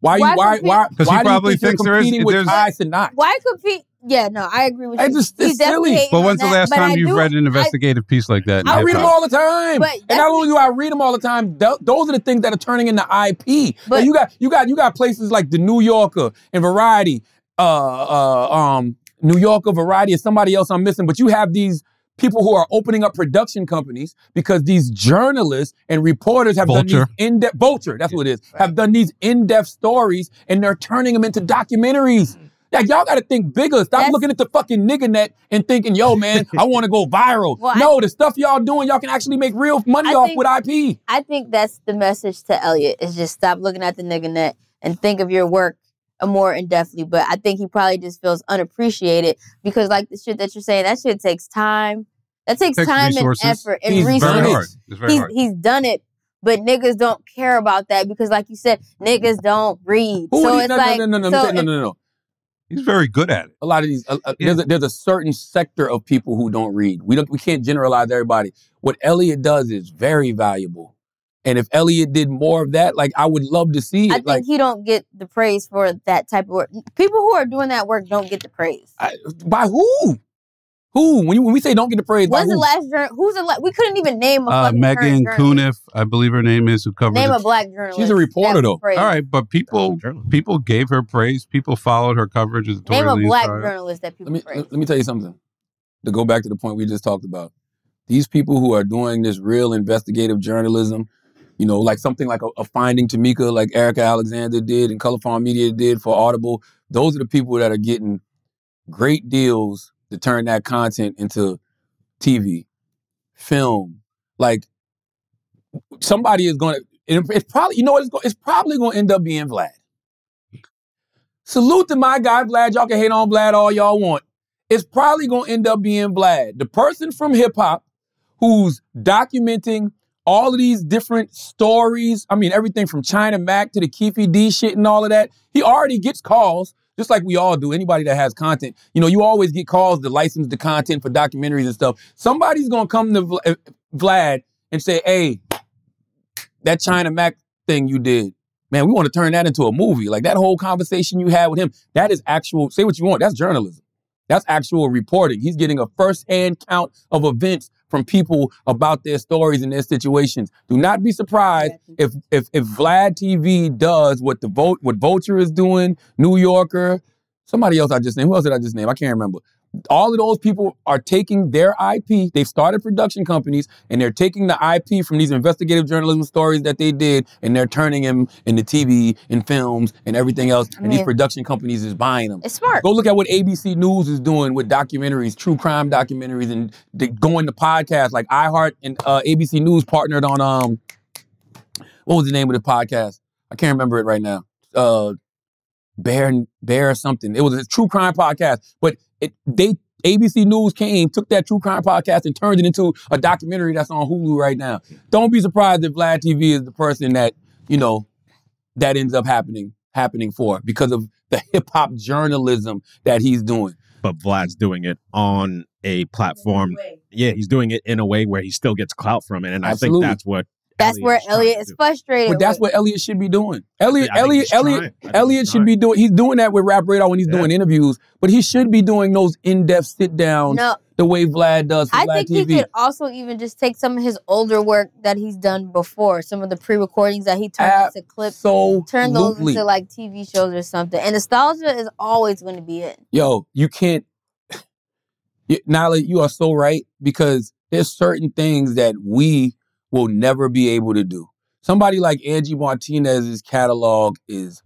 Why Why you why compete? he why do you probably think you're thinks there is- competing with there's- Kai Cenat? Why compete? Yeah, no, I agree with It's you. just- He's it's definitely silly. But when's the last but time you've do- read an investigative piece like that? in I read them all the time, But and not only do I read them all the time, th- those are the things that are turning into IP. But But- you got you got you got places like the New Yorker and Variety, uh, uh, um, New Yorker, Variety, and somebody else I'm missing. But you have these people who are opening up production companies because these journalists and reporters have done these in-depth Vulture, that's what it is, have done these in-depth stories, and they're turning them into documentaries. Mm-hmm. Like y'all got to think bigger. Stop That's- looking at the fucking nigga net and thinking, "Yo, man, I want to go viral." Well, I- no, the stuff y'all doing, y'all can actually make real money I off think- with IP. I think that's the message to Elliot is just stop looking at the nigga net and think of your work more in depthly. But I think he probably just feels unappreciated because like the shit that you're saying, that shit takes time. That takes, Takes time resources. and effort and He's very research. Very hard. It's very he's hard. he's done it, but niggas don't care about that because, like you said, niggas don't read. Who so are it's no, like no, no, no, so no, no, no, no. He's very good at it. A lot of these, uh, uh, there's, a, there's a certain sector of people who don't read. We don't, we can't generalize everybody. What Elliot does is very valuable, and if Elliot did more of that, like I would love to see it. I think like he don't get the praise for that type of work. People who are doing that work don't get the praise. I, by who? Who? When, you, when we say don't get the praise, by When's the who? last journal? Who's the last? We couldn't even name a Uh, fucking Megan current. Kuniff, I believe her name is, who covered Name it. a black journalist. She's a reporter, though. praised. All right, but people people gave her praise. People followed her coverage of the Name a black trial. journalist that people let me praise. let, let me tell you something. To go back to the point we just talked about, these people who are doing this real investigative journalism, you know, like something like a, a Finding Tamika, like Erika Alexander did and Color Farm Media did for Audible. Those are the people that are getting great deals to turn that content into TV, film. Like somebody is going to. It's probably you know what it's, go, it's probably going to end up being Vlad. Salute to my guy Vlad. Y'all can hate on Vlad all y'all want. It's probably going to end up being Vlad, the person from hip hop who's documenting all of these different stories. I mean, everything from China Mac to the Keefe D shit and all of that. He already gets calls, just like we all do. Anybody that has content, you know, you always get calls to license the content for documentaries and stuff. Somebody's to come to uh, Vlad and say, hey, that China Mac thing you did, man, we want to turn that into a movie. Like that whole conversation you had with him, that is actual, say what you want, that's journalism. That's actual reporting. He's getting a first-hand count of events from people about their stories and their situations. Do not be surprised if if if Vlad TV does what the vote what Vulture is doing, New Yorker, somebody else I just named. Who else did I just name? I can't remember. All of those people are taking their IP. They've started production companies and they're taking the IP from these investigative journalism stories that they did and they're turning them into TV and films and everything else. I and these production companies is buying them. It's smart. Go look at what ABC News is doing with documentaries, true crime documentaries, and going to podcasts like iHeart and uh, ABC News partnered on um, what was the name of the podcast? I can't remember it right now. Uh, Bear Bear something. It was a true crime podcast, but it they ABC News came, took that true crime podcast and turned it into a documentary that's on Hulu right now. Don't be surprised if Vlad TV is the person that you know that ends up happening happening for because of the hip hop journalism that he's doing. But Vlad's doing it on a platform. Yeah, he's doing it in a way where he still gets clout from it, and I think that's what. That's where Elliot is frustrated. But that's with. what Elliot should be doing. Elliot, I think Elliot, Elliot, trying. I think Elliot should be doing. He's doing that with Rap Radar when he's Yeah. doing interviews, but he should be doing those in-depth sit downs No. the way Vlad does I Vlad think TV. he could also even just take some of his older work that he's done before, some of the pre-recordings that he turned into clips, so turn those into like TV shows or something. And nostalgia is always going to be it. Yo, you can't. You, Nyla, you are so right because there's certain things that we will never be able to do. Somebody like Angie Martinez's catalog is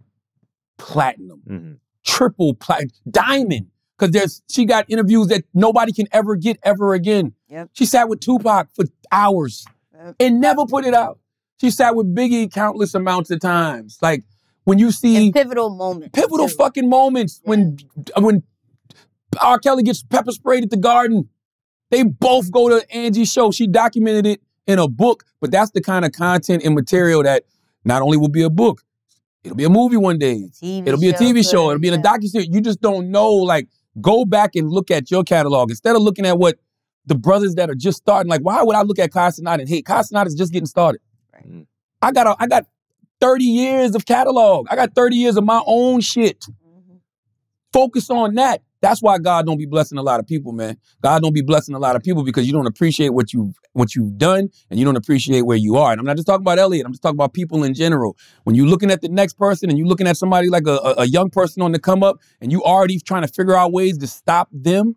platinum. Mm-hmm. triple platinum, diamond. because there's she got interviews that nobody can ever get ever again. Yep. She sat with Tupac for hours and never put it out. She sat with Biggie countless amounts of times. Like when you see pivotal moments, pivotal fucking moments when when R. Kelly gets pepper sprayed at the Garden. They both go to Angie's show. She documented it in a book, but that's the kind of content and material that not only will be a book, it'll be a movie one day. TV it'll be a TV show. It'll be in a docu-series. You just don't know. Like, go back and look at your catalog instead of looking at what the brothers that are just starting. Like, why would I look at Kai and hate? Kai is just getting started. Mm. I got a, I got 30 years of catalog. I got 30 years of my own shit. Mm-hmm. Focus on that. That's why God don't be blessing a lot of people, man. God don't be blessing a lot of people because you don't appreciate what you what you've done and you don't appreciate where you are. And I'm not just talking about Elliot. I'm just talking about people in general. When you're looking at the next person and you're looking at somebody like a, a, a young person on the come up and you already trying to figure out ways to stop them,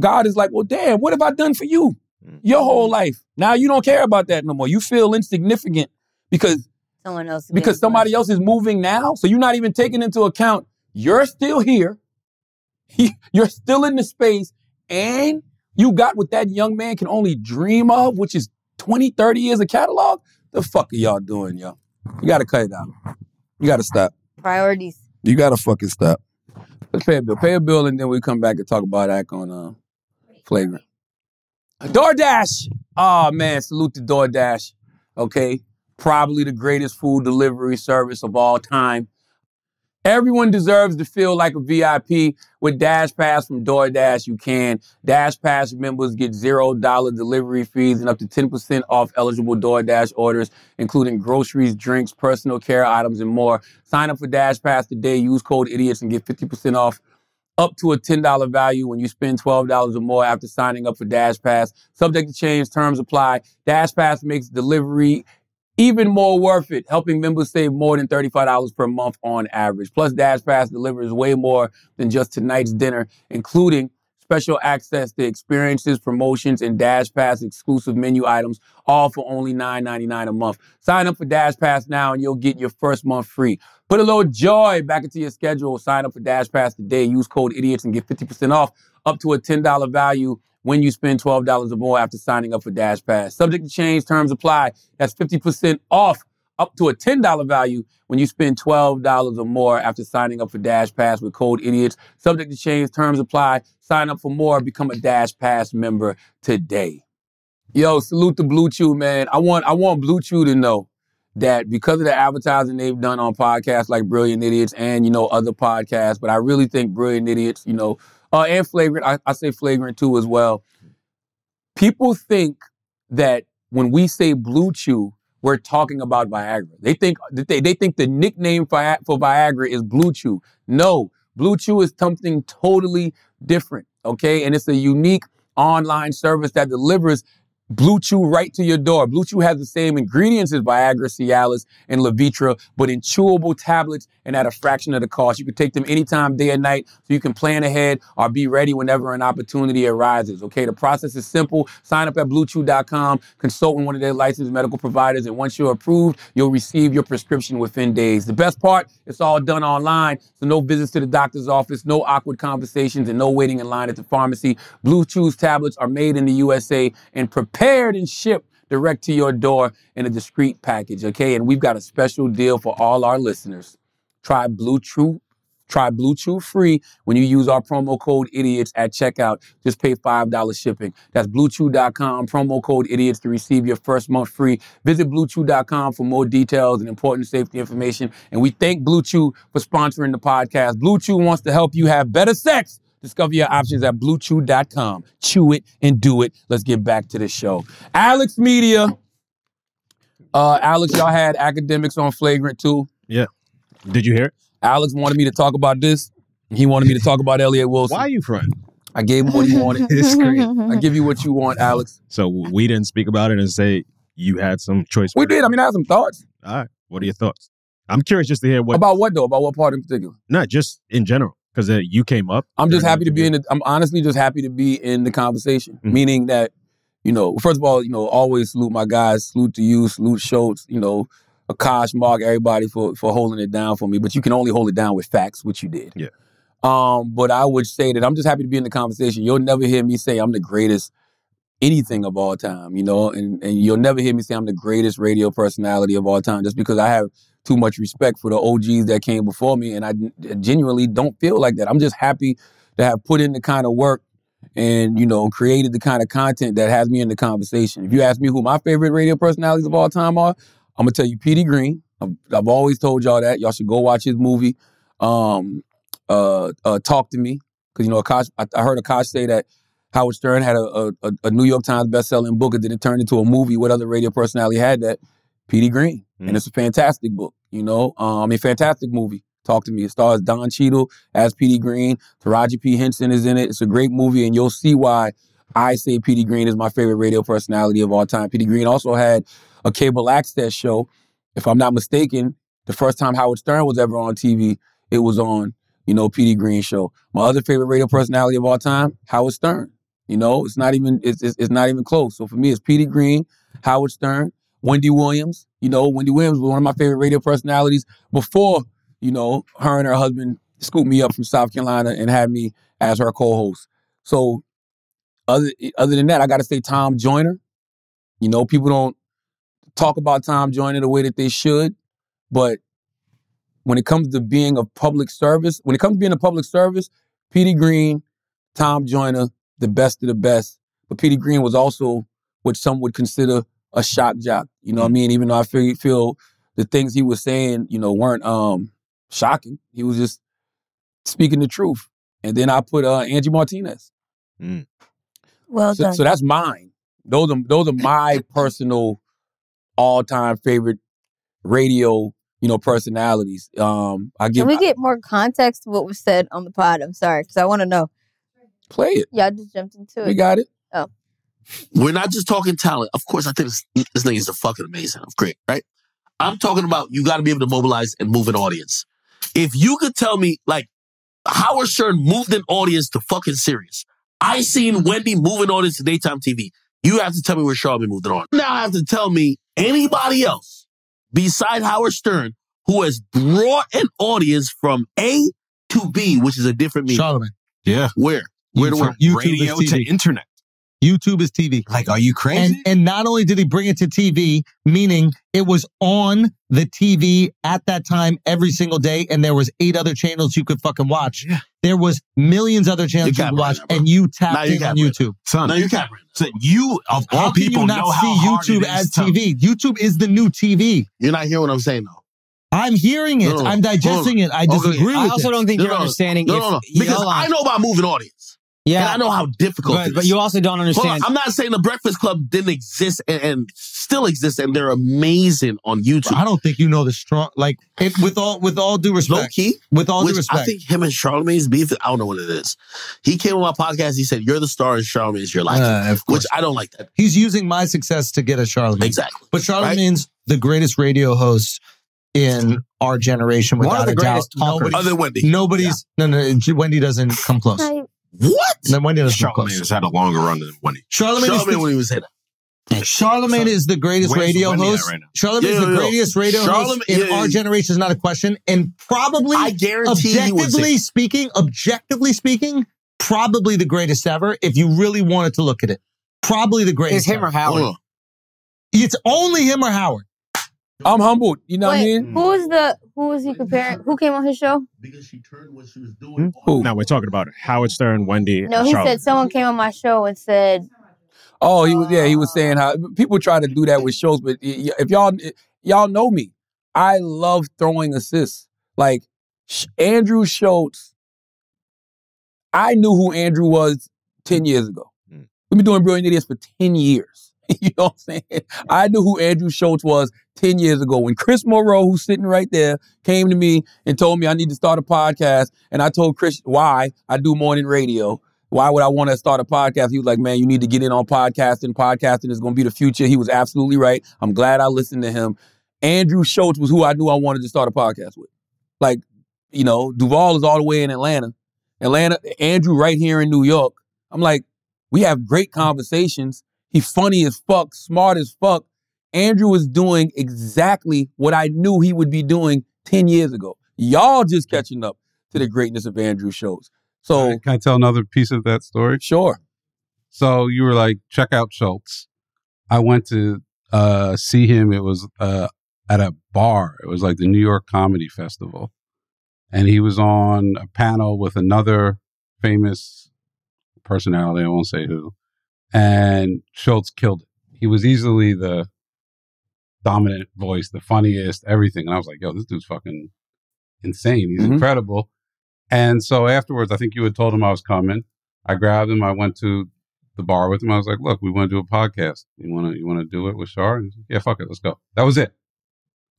God is like, well, damn, what have I done for you? Mm-hmm. Your whole life. Now you don't care about that no more. You feel insignificant because Someone else. because somebody else is moving now. So you're not even taking into account you're still here. You're still in the space and you got what that young man can only dream of, which is 20, 30 years of catalog. The fuck are y'all doing, yo? You gotta cut it out. You gotta stop. priorities. You gotta fucking stop. Let's pay a bill. Pay a bill and then we come back and talk about Act on uh, Flagrant. DoorDash. Oh man, salute to DoorDash. Okay. Probably the greatest food delivery service of all time. Everyone deserves to feel like a VIP. With Dash Pass from DoorDash, you can. Dash Pass members get $0 delivery fees and up to 10% off eligible DoorDash orders, including groceries, drinks, personal care items, and more. Sign up for Dash Pass today. Use code IDIOTS and get 50% off up to a $10 value when you spend $12 or more after signing up for Dash Pass. Subject to change, terms apply. Dash Pass makes delivery even more worth it, helping members save more than $35 per month on average. Plus, Dash Pass delivers way more than just tonight's dinner, including special access to experiences, promotions, and Dash Pass exclusive menu items, all for only $9.99 a month. Sign up for Dash Pass now and you'll get your first month free. Put a little joy back into your schedule. Sign up for Dash Pass today. Use code IDIOTS and get 50% off up to a $10 value when you spend $12 or more after signing up for Dash Pass. Subject to change, terms apply. That's 50% off up to a $10 value when you spend $12 or more after signing up for Dash Pass with code IDIOTS. Subject to change, terms apply. Sign up for more, become a Dash Pass member today. Yo, salute to Blue Chew, man. I want I want Blue Chew to know that because of the advertising they've done on podcasts like Brilliant Idiots and you know other podcasts, but I really think Brilliant Idiots, you know, uh, and Flagrant, I, I say Flagrant too as well. People think that when we say Blue Chew, we're talking about Viagra. They think they, they think the nickname for, for Viagra is Blue Chew. No, Blue Chew is something totally different. Okay, and it's a unique online service that delivers Blue Chew right to your door. Blue Chew has the same ingredients as Viagra, Cialis, and Levitra, but in chewable tablets and at a fraction of the cost. You can take them anytime, day or night, so you can plan ahead or be ready whenever an opportunity arises. Okay, the process is simple. Sign up at BlueChew.com, consult with one of their licensed medical providers, and once you're approved, you'll receive your prescription within days. The best part, it's all done online, so no visits to the doctor's office, no awkward conversations, and no waiting in line at the pharmacy. Blue Chew's tablets are made in the USA and prepared and shipped direct to your door in a discreet package, okay? And we've got a special deal for all our listeners. Try Blue Chew. Try Blue Chew free when you use our promo code IDIOTS at checkout. Just pay $5 shipping. That's bluechew.com, promo code IDIOTS to receive your first month free. Visit bluechew.com for more details and important safety information. And we thank Blue Chew for sponsoring the podcast. Blue Chew wants to help you have better sex. Discover your options at bluechew.com. Chew it and do it. Let's get back to the show. Alex Media. Uh, Alex, y'all had academics on flagrant too. Yeah. Did you hear it? Alex wanted me to talk about this. He wanted me to talk about Elliot Wilson. Why are you fronting? I gave him what he wanted. It's great. I give you what you want, Alex. So we didn't speak about it and say you had some choice. We did. I mean, I had some thoughts. All right. What are your thoughts? I'm curious just to hear what About what though? About what part in particular? not just in general because uh, you came up. I'm just happy to be in the. I'm honestly just happy to be in the conversation. Mm-hmm. Meaning that, you know, first of all, you know, always salute my guys. Salute to you. Salute Schulz. You know, Akaash, Mark, everybody for for holding it down for me. But you can only hold it down with facts, which you did. Yeah. Um, but I would say that I'm just happy to be in the conversation. You'll never hear me say I'm the greatest anything of all time, you know, and, and you'll never hear me say I'm the greatest radio personality of all time just because I have too much respect for the OGs that came before me. And I genuinely don't feel like that. I'm just happy to have put in the kind of work and, you know, created the kind of content that has me in the conversation. If you ask me who my favorite radio personalities of all time are, I'm gonna tell you Petey Greene. I've, I've always told y'all that. Y'all should go watch his movie. Um, uh, uh, Talk to Me, because you know, Akaash, I, I heard Akaash say that Howard Stern had a, a, a New York Times best-selling book, and then it turned into a movie. What other radio personality had that? Petey Greene, and it's a fantastic book. You know, um, I mean, fantastic movie. Talk to me. It stars Don Cheadle as Petey Greene. Taraji P Henson is in it. It's a great movie, and you'll see why I say Petey Greene is my favorite radio personality of all time. Petey Greene also had a cable access show. If I'm not mistaken, the first time Howard Stern was ever on TV, it was on, you know, Petey Greene show. My other favorite radio personality of all time, Howard Stern. You know, it's not even it's, it's, it's not even close. So for me, it's Petey Greene, Howard Stern, Wendy Williams. You know, Wendy Williams was one of my favorite radio personalities before, you know, her and her husband scooped me up from South Carolina and had me as her co-host. So other other than that, I gotta say Tom Joyner. You know, people don't talk about Tom Joyner the way that they should, but when it comes to being a public service, when it comes to being a public service, Petey Greene, Tom Joyner, the best of the best. But Petey Greene was also what some would consider a shock jock. You know what I mean? Even though I feel, feel the things he was saying, you know, weren't um shocking. He was just speaking the truth. And then I put uh, Angie Martinez. Well So, done. so that's mine. Those are those are my personal all time favorite radio, you know, personalities. Um, I give Can we get more context to what was said on the pod? I'm sorry, because I want to know. play it. Y'all just jumped into it. We got it. We're not just talking talent. Of course, I think this, this nigga's a fucking amazing. Great, right? I'm talking about you got to be able to mobilize and move an audience. If you could tell me, like, Howard Stern moved an audience to fucking Sirius. I seen Wendy move an audience to daytime TV. You have to tell me where Charlamagne moved it on. Now I have to tell me anybody else beside Howard Stern who has brought an audience from A to B, which is a different meaning. Charlamagne. Yeah. Where? Where to where? YouTube Radio to internet. YouTube is TV. Like, are you crazy? And, and not only did he bring it to TV, meaning it was on the TV at that time every single day, and there was eight other channels you could fucking watch. Yeah. There was millions other channels you, could watch, and you tapped Now you in on YouTube. Son, No, you can't. So you of all people you not know see how YouTube as TV? YouTube is the new TV. You're not hearing what I'm saying, though. I'm hearing it. No, no, I'm digesting it. I disagree Okay, I also it. don't think you're understanding. No, no, no. you- Because. I know about moving audience. Yeah. And I know how difficult But, it but you also don't Hold on, understand. I'm not saying the Breakfast Club didn't exist and, and still exists, and they're amazing on YouTube. I don't think you know the strong like it, with all with all due respect. Low key, with all due respect. I think him and Charlamagne's beef. I don't know what it is. He came on my podcast. He said, "You're the star, and Charlamagne's your life," Uh, of which I don't like that. He's using my success to get a Charlamagne. Exactly. But Charlamagne's the greatest radio host in our generation One of without the a doubt. talkers. Nobody's, Other than Wendy. nobody's no no Wendy doesn't come close. What? No, Wendy doesn't come Charlamagne close. has had a longer run than Wendy. Charlamagne is Charlamagne the, when he was here. Charlamagne is the greatest Where's radio Wendy at host. right now? Charlamagne is Yeah, the yeah, yeah. greatest radio host Charlamagne- in yeah, our yeah. generation is not a question. And probably, I guarantee he was objectively it. speaking, objectively speaking, probably the greatest ever. If you really wanted to look at it, probably the greatest. Is greatest. him or. Howard? Hold on. It's only him or Howard. I'm humbled. You know what I mean? who was the who was he comparing? Who came on his show? Because she turned what she was doing. Who? Now we're talking about Howard Stern, Wendy, No, and he Charlotte. said someone came on my show and said Oh, he was yeah. He was saying how people try to do that with shows, but y- y- if y'all y'all know me, I love throwing assists. Like Andrew Schulz, I knew who Andrew was ten years ago. Hmm. We've been doing Brilliant Idiots for ten years. you know what I'm saying? I knew who Andrew Schulz was ten years ago when Chris Morrow, who's sitting right there, came to me and told me I need to start a podcast, and I told Chris why I do morning radio. Why would I want to start a podcast? He was like, man, you need to get in on podcasting. Podcasting is going to be the future. He was absolutely right. I'm glad I listened to him. Andrew Schulz was who I knew I wanted to start a podcast with. Like, you know, Duval is all the way in Atlanta. Atlanta, Andrew right here in New York. I'm like, we have great conversations. He's funny as fuck, smart as fuck. Andrew is doing exactly what I knew he would be doing 10 years ago. Y'all just catching up to the greatness of Andrew Schulz. So Can I tell another piece of that story? Sure. So you were like, check out Schulz. I went to uh, see him. It was uh, at a bar. It was like the New York Comedy Festival. And he was on a panel with another famous personality. I won't say who. And Schulz killed it. He was easily the dominant voice, the funniest, everything. And I was like, yo, this dude's fucking insane. He's Mhm. incredible. And so afterwards, I think you had told him I was coming. I grabbed him. I went to the bar with him. I was like, "Look, we want to do a podcast. You want to you want to do it with Shar?" Like, yeah, fuck it, let's go. That was it.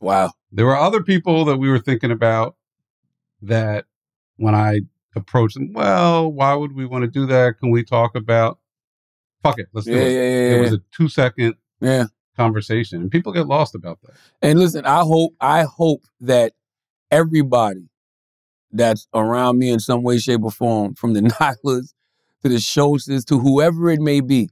Wow. There were other people that we were thinking about that when I approached them, well, why would we want to do that? Can we talk about? Fuck it, let's do it. yeah, yeah, It was a two second yeah conversation, and people get lost about that. And listen, I hope I hope that everybody that's around me in some way, shape, or form, from the Nylas to the Schulzes to whoever it may be,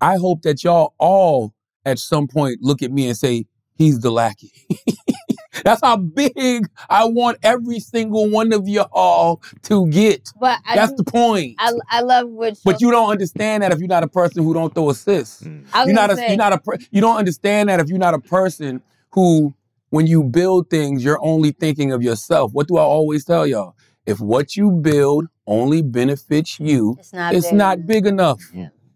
I hope that y'all all at some point look at me and say, he's the lackey. That's how big I want every single one of y'all to get. But I That's do- the point. I, I love what But you don't understand that if you're not a person who don't throw assists. Mm. I was You're not a, say- you're not a per- you don't understand that if you're not a person who when you build things you're only thinking of yourself. What do I always tell y'all? If what you build only benefits you, It's not it's big not big enough.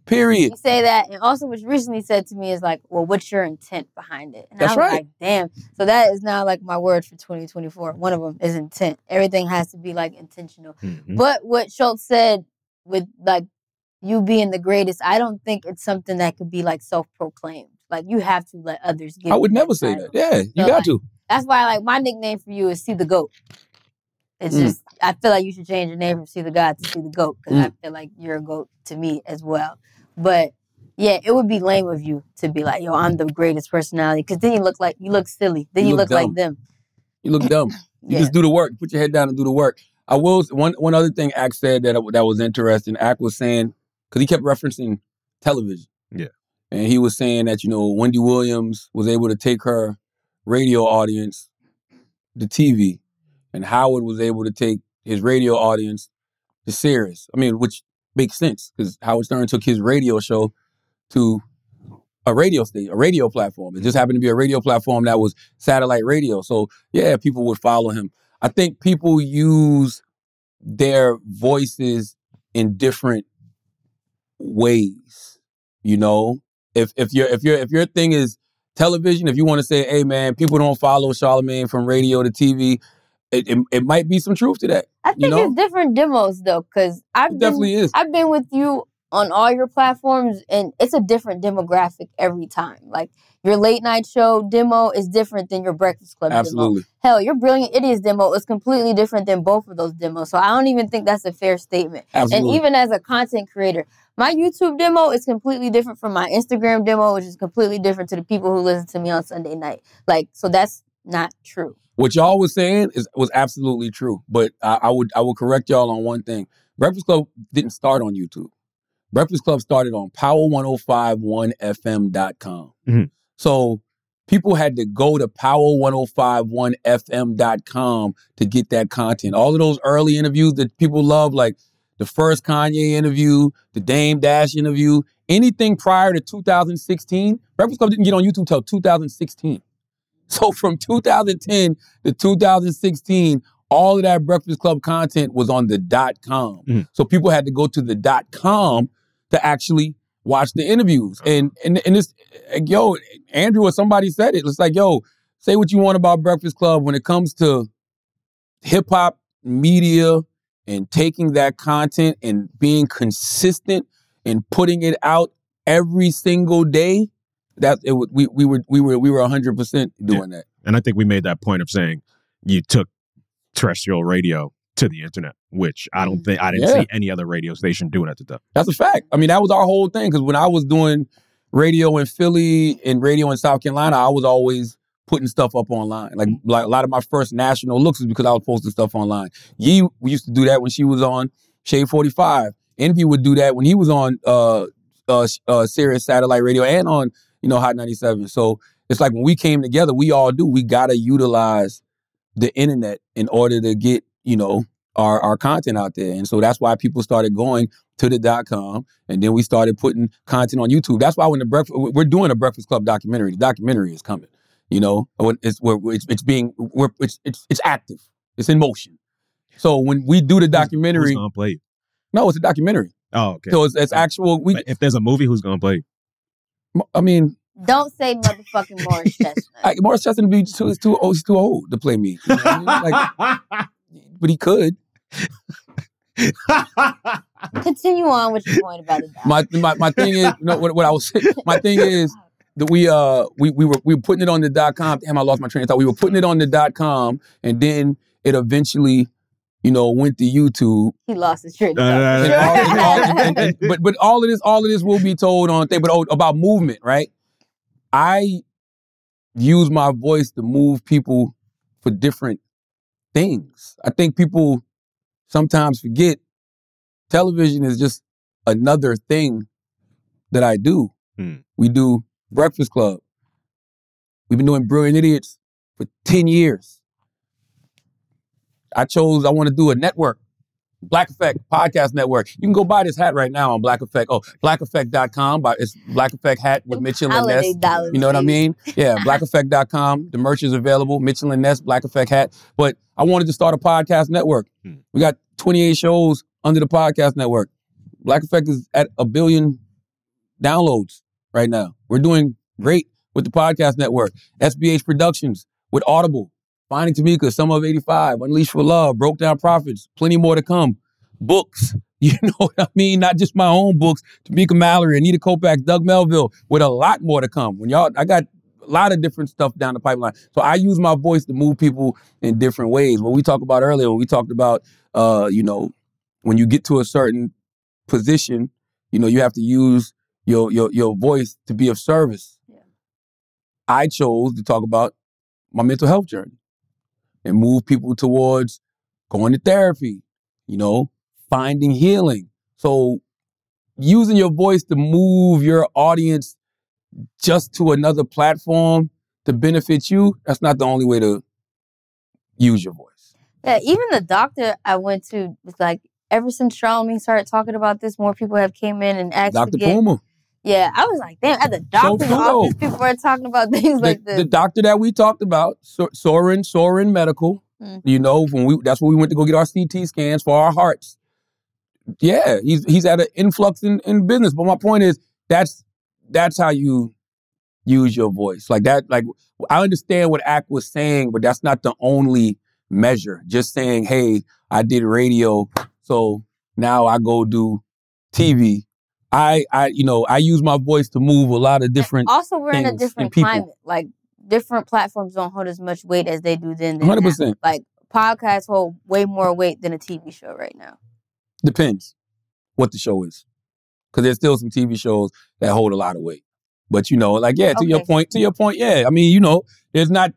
Period. You say that, and also what you recently said to me is like, "Well, what's your intent behind it?" And That's I was right. like, "Damn!" So that is now like my word for 2024. One of them is intent. Everything has to be like intentional. Mm-hmm. But what Schulz said with like you being the greatest, I don't think it's something that could be like self-proclaimed. Like you have to let others give. I would you never say title. that. Yeah, you So, got like, to. That's why like my nickname for you is See the Goat. It's Mm. just I feel like you should change your name from See the God to See the Goat because I Mm. feel like you're a goat to me as well. But yeah, it would be lame of you to be like, yo, I'm the greatest personality. Because then you look like you look silly. Then You you, look look, like them. You look dumb. You Yeah. just do the work. Put your head down and do the work. I will. One one other thing Ack said that that was interesting. Ack was saying because he kept referencing television. Yeah. And he was saying that you know Wendy Williams was able to take her radio audience to TV, and Howard was able to take his radio audience to Sirius. I mean, which makes sense because Howard Stern took his radio show to a radio station, a radio platform. It just happened to be a radio platform that was satellite radio. So yeah, people would follow him. I think people use their voices in different ways. You know, if if your if your if your thing is television, if you want to say, hey man, people don't follow Charlamagne from radio to TV, it, it, it might be some truth to that. I think you know? it's different demos though, because I've been, definitely is. I've been with you on all your platforms, and it's a different demographic every time. Like your late night show demo is different than your Breakfast Club demo. Absolutely. Hell, your Brilliant Idiots demo is completely different than both of those demos. So I don't even think that's a fair statement. Absolutely. And even as a content creator, my YouTube demo is completely different from my Instagram demo, which is completely different to the people who listen to me on Sunday night. Like, so that's not true. What y'all was saying is was absolutely true, but I, I would I would correct y'all on one thing. Breakfast Club didn't start on YouTube. Breakfast Club started on power1051fm.com. Mhm. So people had to go to power1051fm.com to get that content. All of those early interviews that people love, like the first Kanye interview, the Dame Dash interview, anything prior to 2016, Breakfast Club didn't get on YouTube till 2016. So from 2010 to 2016, all of that Breakfast Club content was on the dot com. Mhm. So people had to go to the dot com to actually watch the interviews. And and and this yo, Andrew or somebody said it. It's like, yo, say what you want about Breakfast Club when it comes to hip hop media and taking that content and being consistent and putting it out every single day. That it wa- we we were we were we were hundred percent doing that. And I think we made that point of saying you took terrestrial radio to the internet, which I don't think I didn't Yeah. see any other radio station doing at the time. That's a fact. I mean, that was our whole thing. Because when I was doing radio in Philly and radio in South Carolina, I was always putting stuff up online. Like, like a lot of my first national looks is because I was posting stuff online. Yee we used to do that when she was on Shade 45. Envy would do that when he was on uh uh, uh Sirius satellite radio and on, you know, Hot 97. So it's like when we came together, we all do. We gotta utilize the internet in order to get, you know, our our content out there, and so that's why people started going to the dot com, and then we started putting content on YouTube. That's why when the breakfast we're doing a Breakfast Club documentary. The documentary is coming. You know, When it's we're, it's, it's being we're, it's, it's it's active. It's in motion. So when we do the documentary, Who's gonna play no, it's a documentary. Oh, okay. So it's, it's oh, actual. We, if there's a movie, who's gonna play? I mean, Don't say motherfucking Morris Chestnut. I, Morris Chestnut be too, is too old. He's too old to play me. You know I mean? Like, but he could. Continue on with your point about the dog. My my, my thing is, you know, what, what I was my thing is that we uh we we were we were putting it on the dot com. Damn, I lost my train of thought. We were putting it on the dot com, and then it eventually, you know, went to YouTube. He lost his train. of And thought. all- and all- and- and- but but all of this all of this will be told on thing. But oh, about movement, right? I use my voice to move people for different things. I think people sometimes forget television is just another thing that I do. Hmm. We do Breakfast Club. We've been doing Brilliant Idiots for 10 years. I chose, I want to do a network, Black Effect Podcast Network. You can go buy this hat right now on Black Effect. Oh, blackeffect.com. But It's Black Effect hat with Mitchell and Holiday Ness. dollars, You know what I mean? Yeah, blackeffect.com. The merch is available. Mitchell and Ness, Black Effect hat. But I wanted to start a podcast network. Hmm. We got 28 shows under the podcast network. Black Effect is at a billion downloads right now. We're doing great with the podcast network. SBH Productions with Audible, Finding Tamika, Summer of 85, Unleash for Love, Broke Down Prophets, plenty more to come. Books, you know what I mean? Not just my own books, Tamika Mallory, Anita Kopacz, Doug Melville, with a lot more to come. When y'all, I got a lot of different stuff down the pipeline. So I use my voice to move people in different ways. What we talked about earlier, when we talked about, uh, you know, when you get to a certain position, you know, you have to use your your your voice to be of service. I chose to talk about my mental health journey and move people towards going to therapy, you know, finding healing. So using your voice to move your audience just to another platform to benefit you, that's not the only way to use your voice. Yeah, even the doctor I went to was like, ever since Charlamagne started talking about this, more people have came in and asked Dr. to get. Puma. Yeah, I was like, damn, at the doctor's true, office, though. people are talking about things the, like this. the doctor that we talked about, Sor- Soren, Soren Medical. Mm. You know, when we that's where we went to go get our CT scans for our hearts. Yeah, he's he's at an influx in, in business. But my point is that's that's how you use your voice. Like that, like I understand what Act was saying, but that's not the only measure. Just saying, hey, I did radio, so now I go do TV. I I you know, I use my voice to move a lot of different also, we're in a different climate. Like different platforms don't hold as much weight as they do then. 100%. Like podcasts hold way more weight than a TV show right now. Depends what the show is. Because there's still some TV shows that hold a lot of weight. But you know, like, yeah, to your point, to your point, yeah. I mean, you know, there's not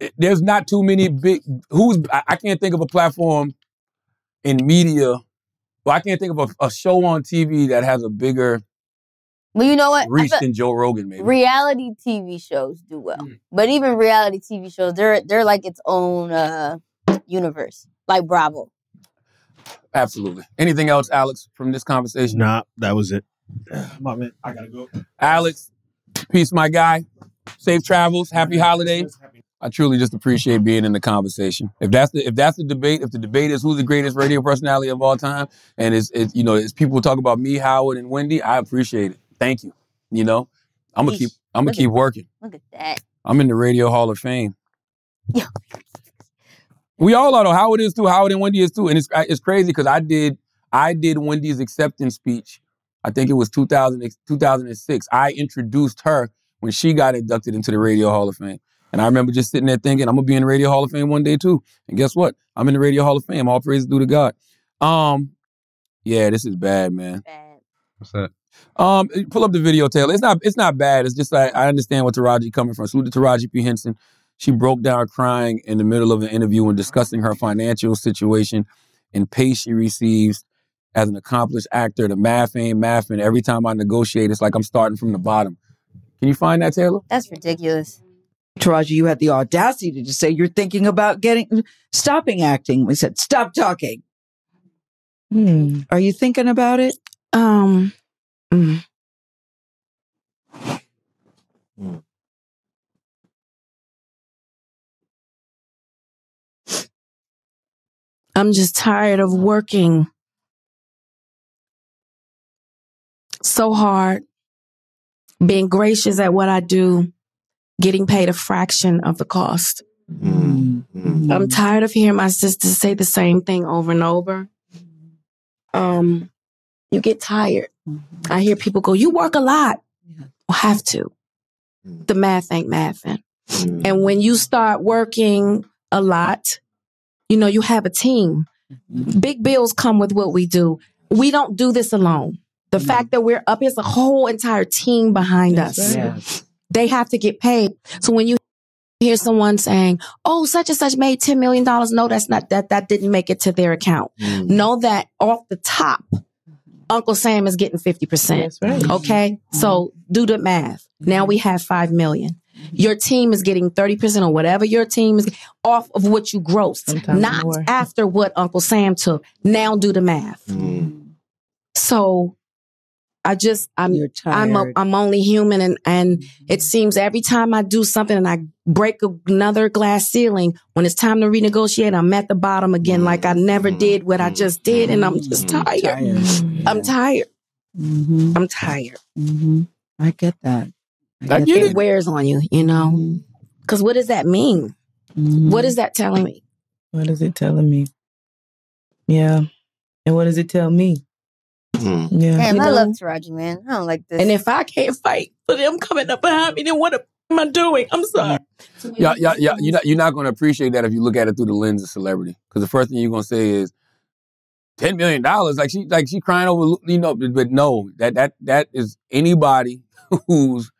eh, there's not too many big who's I, I can't think of a platform in media. Well, I can't think of a, a show on TV that has a bigger Well, you know what? Reach than Joe Rogan, maybe. reality TV shows do well, Mm. but even reality TV shows, they're they're like its own uh universe, like Bravo. Absolutely. Anything else, Alex, from this conversation? Nah, that was it. My man, I gotta go. Alex, peace, my guy. Safe travels. Happy holidays. I truly just appreciate mm-hmm. being in the conversation. If that's the if that's the debate, if the debate is who's the greatest radio personality of all time, and it's, it's you know, it's people talk about me, Howard, and Wendy, I appreciate it. Thank you. You know, I'm gonna keep I'm gonna at- keep working. Look at that. I'm in the Radio Hall of Fame. Yeah. We all are though. Howard is too. Howard and Wendy is too. And it's it's crazy because I did I did Wendy's acceptance speech. I think it was 2000, 2006. I introduced her when she got inducted into the Radio Hall of Fame. And I remember just sitting there thinking, I'm gonna be in the Radio Hall of Fame one day too. And guess what? I'm in the Radio Hall of Fame. All praise due to God. Um, yeah, this is bad, man. Bad. What's that? Um, pull up the video, Taylor. It's not it's not bad. It's just like I understand where Taraji coming from. Salute to Taraji P. Henson. She broke down crying in the middle of an interview and discussing her financial situation and pay she receives as an accomplished actor. The math ain't math, and every time I negotiate, it's like I'm starting from the bottom. Can you find that, Taylor? That's ridiculous. Taraji, you had the audacity to just say you're thinking about getting stopping acting. We said, stop talking. Hmm. Are you thinking about it? Um, mm. I'm just tired of working so hard, being gracious at what I do, getting paid a fraction of the cost. Mm-hmm. I'm tired of hearing my sisters say the same thing over and over. Um, you get tired. Mm-hmm. I hear people go, "You work a lot." Well, have to. Mm. The math ain't mathing. Mm. And when you start working a lot, you know you have a team. Mm-hmm. Big bills come with what we do. We don't do this alone. The mm. fact that we're up, is a whole entire team behind us. They have to get paid. So when you hear someone saying, "Oh, such and such made ten million dollars," no, that's not that. That didn't make it to their account. Mm. Know that off the top, Uncle Sam is getting fifty percent. Okay, so do the math. Now we have five million. Your team is getting thirty percent or whatever your team is off of what you grossed, not more. after what Uncle Sam took. Now do the math. Mm. So I just I'm I'm a, tired. I'm only human and and it mm-hmm. seems every time I do something and I break another glass ceiling when it's time to renegotiate I'm at the bottom again mm-hmm. like I never mm-hmm. did what I just did and I'm just tired. I'm tired. I'm tired. Mm-hmm. I get that. I get it that. wears on you, you know. Cuz what does that mean? What is that telling me? What is it telling me? Yeah. And what does it tell me? Mm-hmm. Yeah. Damn, You I know? love Taraji, man. I don't like this. And if I can't fight for them coming up behind me, then what am I doing? I'm sorry. Yeah, yeah, yeah. You're not, you're not going to appreciate that if you look at it through the lens of celebrity. Because the first thing you're going to say is ten million dollars. Like she, like she crying over, you know. But, but no, that that that is anybody who's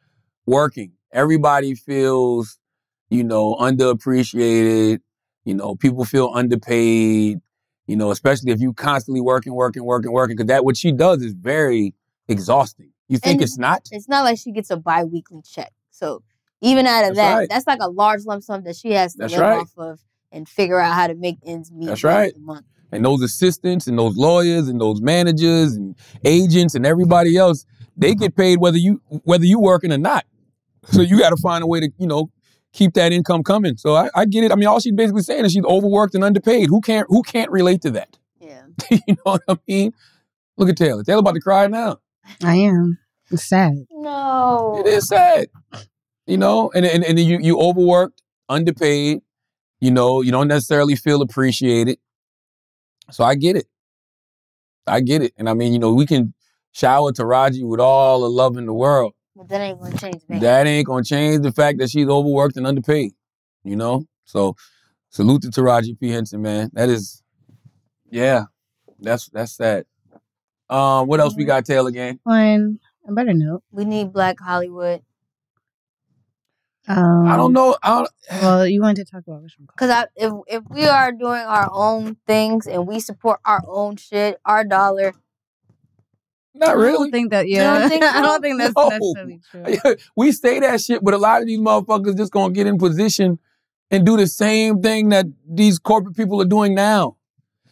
working. Everybody feels, you know, underappreciated. You know, people feel underpaid. You know, especially if you constantly working, working, working, working. Because that what she does is very exhausting. You think And it's not? It's not like she gets a bi-weekly check. So even out of That's that, right. that's like a large lump sum that she has to That's live right. off of and figure out how to make ends meet. That's right. month. And those assistants and those lawyers and those managers and agents and everybody else, they get paid whether you whether you working or not. So you got to find a way to you know keep that income coming. So I, I get it. I mean, all she's basically saying is she's overworked and underpaid. Who can't who can't relate to that? Yeah. you know what I mean? Look at Taylor. Taylor about to cry now. I am. It's sad. No. It is sad. You know, and and, and you you overworked, underpaid. You know, you don't necessarily feel appreciated. So I get it. I get it. And I mean, you know, we can shower Taraji with all the love in the world. But that ain't gonna change me. That ain't gonna change the fact that she's overworked and underpaid. You know? So salute to Taraji P. Henson, man. That is yeah. That's that's sad. Um, what else we got, Taylor gang? On a better note, We need Black Hollywood. um, I don't know. I don't, well, you wanted to talk about which one? Cause if if we are doing our own things and we support our own shit, our dollar. Not really. I don't think that. Yeah, don't think I don't think that's No. necessarily true. we say that shit, but a lot of these motherfuckers just gonna get in position and do the same thing that these corporate people are doing now.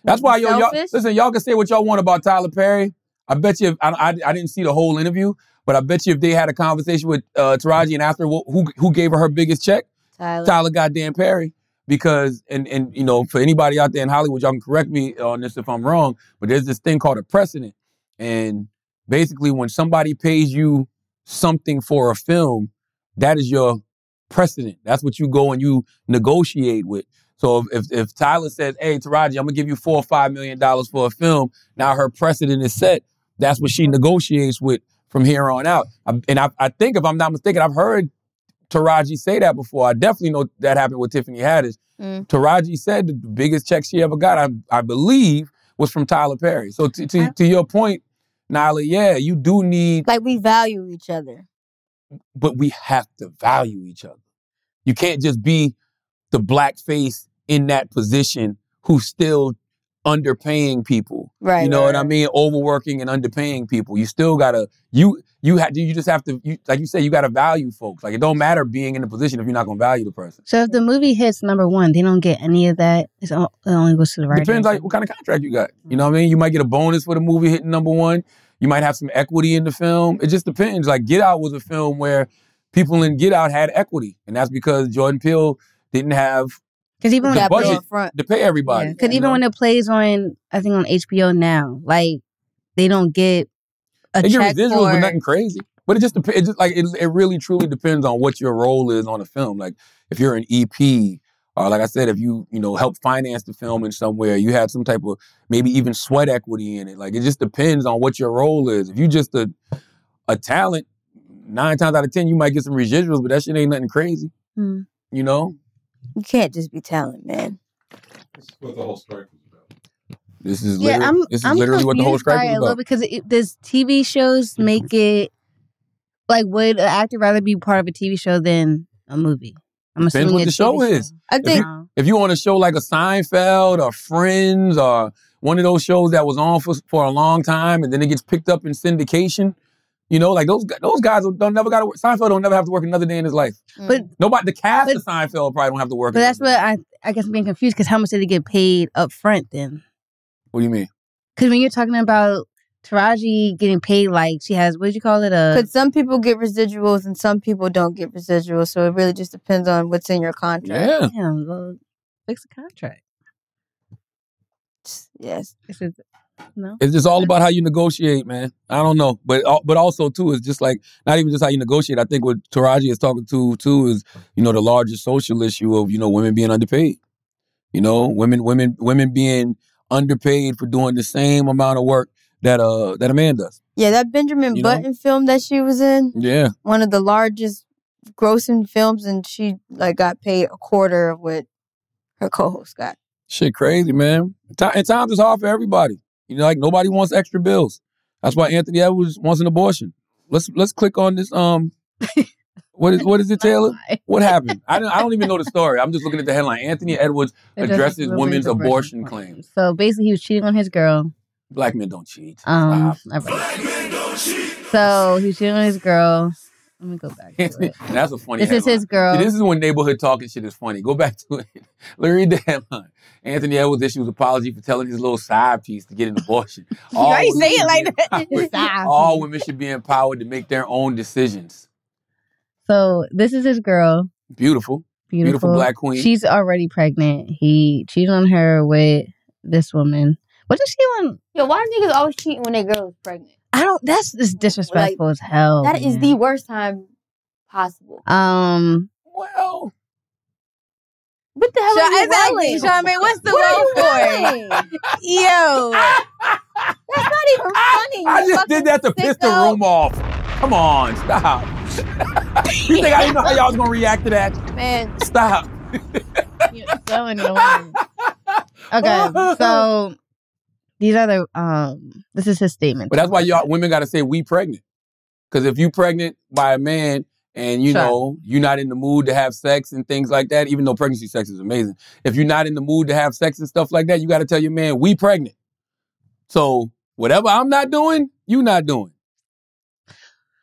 That's why yo, y'all listen. Y'all can say what y'all want about Tyler Perry. I bet you, if, I, I I didn't see the whole interview, but I bet you if they had a conversation with uh, Taraji and after wh- who who gave her her biggest check, Tyler. Tyler goddamn Perry. Because and and you know for anybody out there in Hollywood, y'all can correct me on this if I'm wrong, but there's this thing called a precedent, and basically when somebody pays you something for a film, that is your precedent. That's what you go and you negotiate with. So if if, Tyler says, "Hey, Taraji, I'm gonna give you four or five million dollars for a film," now her precedent is set. That's what she negotiates with from here on out. I- and I, I think, if I'm not mistaken, I've heard Taraji say that before. I definitely know that happened with Tiffany Haddish. Mm. Taraji said the biggest check she ever got, I, I believe, was from Tyler Perry. So to, to your point, Nyla, yeah, you do need, Like we value each other. but we have to value each other. You can't just be the black face in that position who's still underpaying people. Right, You know right, what I mean? Overworking and underpaying people. You still gotta you you have you just have to you, like you say you got to value folks. Like it don't matter being in the position if you're not going to value the person. So if the movie hits number one, they don't get any of that. It's all, it only goes to the writer. Depends like what kind of contract you got. You know what I mean? You might get a bonus for the movie hitting number one. You might have some equity in the film. It just depends. Like Get Out was a film where people in Get Out had equity, and that's because Jordan Peele didn't have Because even the when budget to pay everybody. Because even when it plays on, I think on HBO now, like they don't get a they get check residuals, for. but nothing crazy. But it just depends. It just like it, it really truly depends on what your role is on a film. Like if you're an EP, or like I said, if you you know help finance the film in some way, you had some type of maybe even sweat equity in it. Like it just depends on what your role is. If you just a a talent, nine times out of ten you might get some residuals, but that shit ain't nothing crazy. Hmm. You know, You can't just be talent, man. What the whole strike this is yeah, literally, I'm. this is I'm literally what the whole confused by strike it is a little about. because it, does TV shows mm-hmm. make it like would an actor rather be part of a TV show than a movie? I'm Depends assuming what the it's show TV is. I If think you, if you on a show like a Seinfeld or Friends or one of those shows that was on for, for a long time and then it gets picked up in syndication, you know, like those those guys don't never got to work. Seinfeld don't never have to work another day in his life. Mm. But Nobody, the cast of Seinfeld probably don't have to work. but another that's what I I guess I'm being confused because how much did they get paid up front then? What do you mean? Because when you're talking about Taraji getting paid like she has, what did you call it? A Because some people get residuals and some people don't get residuals, so it really just depends on what's in your contract. Yeah. Damn, well, fix the contract. Yes. This is no. It's just all about how you negotiate, man. I don't know, but but also too, it's just like not even just how you negotiate. I think what Taraji is talking to too is you know the larger social issue of you know women being underpaid. You know, women women women being underpaid for doing the same amount of work that uh that a man does. Yeah, that Benjamin You know? Button film that she was in, Yeah, one of the largest grossing films, and she like got paid a quarter of what her co-host got. shit, crazy, man. And times is hard for everybody. You know, like nobody wants extra bills. That's why Anthony Edwards wants an abortion. Let's let's click on this. Um, what is what is it, Taylor? What happened? I don't, I don't even know the story. I'm just looking at the headline. Anthony Edwards Addresses addresses women's women's abortion abortion claims. So basically, he was cheating on his girl. Black men don't cheat. Um, all right. so he was cheating on his girl. Let me go back. To it. That's a funny. This is his girl. See, this is when neighborhood talking shit is funny. Go back to it. Let me read the headline. Anthony Edwards issues apology for telling his little side piece to get an abortion. Why you women say it like that? Side All women should be empowered to make their own decisions. So this is his girl. Beautiful. Beautiful, black queen. She's already pregnant. He cheated on her with this woman. What did she want? Yo, why are niggas always cheating when their girl is pregnant? I don't. That's just disrespectful as hell. That is man. the worst time possible. Um. Well. What the hell Sha- are you exactly. Charmaine, what's the What are you word yelling? Yo. That's not even funny. I you just did that to piss the room off. Come on, stop. You think I didn't know how y'all was gonna react to that? Man, Stop. so annoying. Okay, so these are the um. This is his statement. But that's why y'all women gotta say we pregnant. Cause if you pregnant by a man and you Sure. know you're not in the mood to have sex and things like that, even though pregnancy sex is amazing. If you're not in the mood to have sex and stuff like that, you gotta tell your man we pregnant. So whatever I'm not doing, you not doing.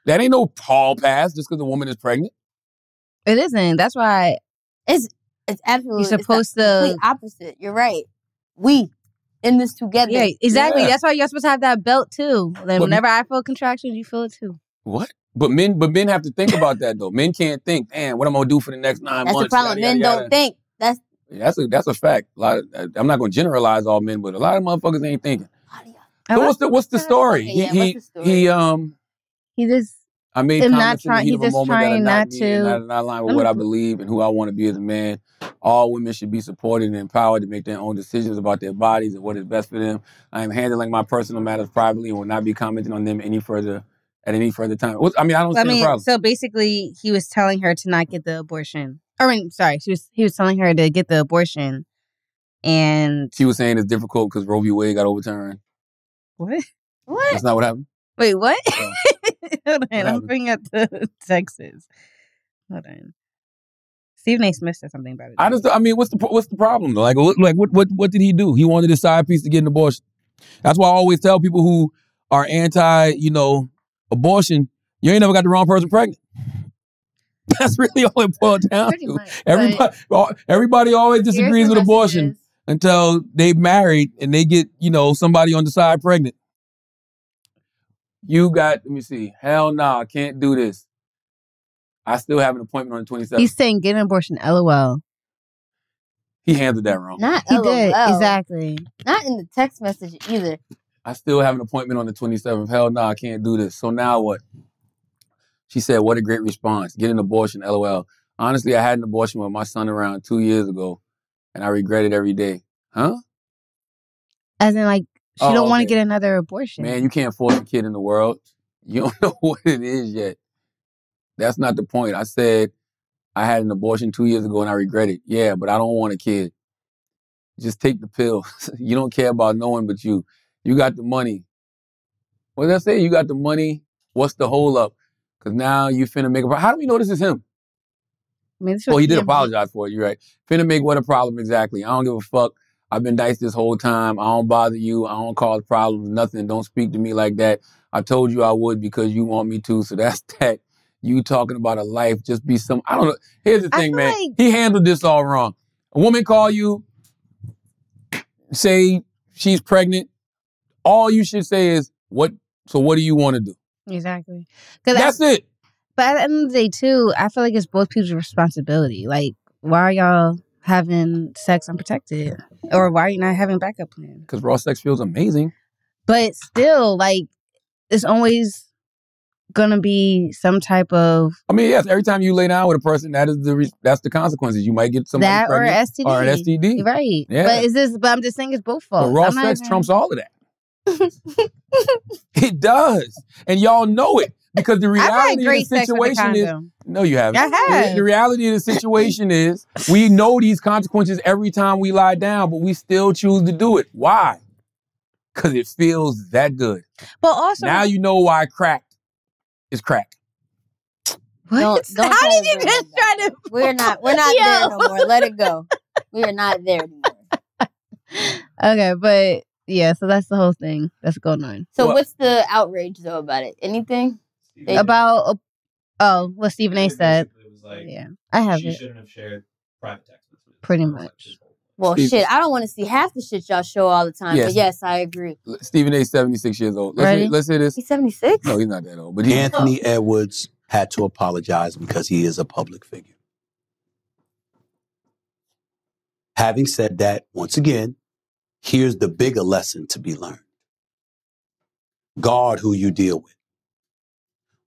That ain't no hall pass just because a woman is pregnant. It isn't. That's why it's it's absolutely You're supposed it's the to- opposite. You're right. We in this together. Yeah, exactly. Yeah. That's why you're supposed to have that belt too. Then But- whenever I feel contractions, you feel it too. What? But men, but men have to think about that though. Men can't think, damn, what am I gonna do for the next nine That's the months? problem. Yada, Men yada, don't yada. think. That's That's a that's a fact. A lot. Of, I'm not gonna generalize all men, but a lot of motherfuckers ain't thinking. So what's the what's the story? Okay, yeah, he what's the story? he um. He just I made Him not comments in the trying- heat of a just moment that are trying not, not me to- not, not aligned with Let what I believe and who I want to be as a man. All women should be supported and empowered to make their own decisions about their bodies and what is best for them. I am handling my personal matters privately and will not be commenting on them any further at any further time. I mean, I don't I see mean, problem. so basically, he was telling her to not get the abortion. I mean, sorry, she was he was telling her to get the abortion, and She was saying it's difficult because Roe v. Wade got overturned. what? What? That's not what happened. Wait, what? Hold on, I'm bringing up the Texas. Hold on. Stephen A. Smith said something about it. I just, I mean, what's the what's the problem though? Like, what, like what what what did he do? He wanted his side piece to get an abortion. That's why I always tell people who are anti, you know, abortion You ain't never got the wrong person pregnant. That's really all it boils down Pretty to. much, everybody, everybody always disagrees with abortion until they married and they get, you know, somebody on the side pregnant. You got, let me see. Hell nah, I can't do this. I still have an appointment on the 27th. He's saying get an abortion. LOL. he handled that wrong. Not He LOL. did exactly. Not in the text message either. I still have an appointment on the 27th. Hell no, I can't do this. So now what? She said, What a great response. Get an abortion, lol. Honestly, I had an abortion with my son around two years ago, and I regret it every day. Huh? As in, like she Oh, don't want to okay. get another abortion. Man, you can't force a kid in the world. You don't know what it is yet. That's not the point. I said I had an abortion two years ago and I regret it. Yeah, but I don't want a kid. Just take the pill. you don't care about no one but you. You got the money. What did I say? You got the money. What's the hold up? Because now you finna make a. pro- How do we know this is him? I mean, Oh, he did apologize for it. You're right. Finna make what a problem exactly. I don't give a fuck. I've been nice this whole time. I don't bother you. I don't cause problems. Nothing. Don't speak to me like that. I told you I would because you want me to. So that's that. You talking about a life. Just be some. I don't know. Here's the thing, man. like- he handled this all wrong. A woman call you, say she's pregnant. All you should say is what. So what do you want to do? Exactly. That's I, it. But at the end of the day, too, I feel like it's both people's responsibility. Like, why are y'all having sex unprotected, or why are you not having backup plan? Because raw sex feels amazing. But still, like, it's always gonna be some type of I mean, yes. Every time you lay down with a person, that is the re- that's the consequences. You might get somebody that or STD, or an STD. right? Yeah. But is this? But I'm just saying it's both But raw I'm sex even- trumps all of that. it does, and y'all know it because the reality of the great sex with a situation is no, you haven't. I The- have. The, reality of the situation is we know these consequences every time we lie down, but we still choose to do it. Why? Because it feels that good. But also, now you know why crack is crack. what? Don't, don't How did you just try to? We're not. We're not Yo. there no more. Let it go. We are not there anymore. Okay, but yeah, so that's the whole thing that's going on. So what's the outrage though about it? Anything? They- About uh, oh, what Stephen A. said. yeah, I have she it shouldn't have shared private text messages. pretty much. Well, Steve- shit. I don't want to see half the shit y'all show all the time. Yes. But yes, I agree. Stephen A. seventy six years old. Let's Ready? hear, let's hear this. He's seventy six. No, he's not that old, but he, Anthony Edwards had to apologize because he is a public figure. Having said that, once again, here's the bigger lesson to be learned guard who you deal with.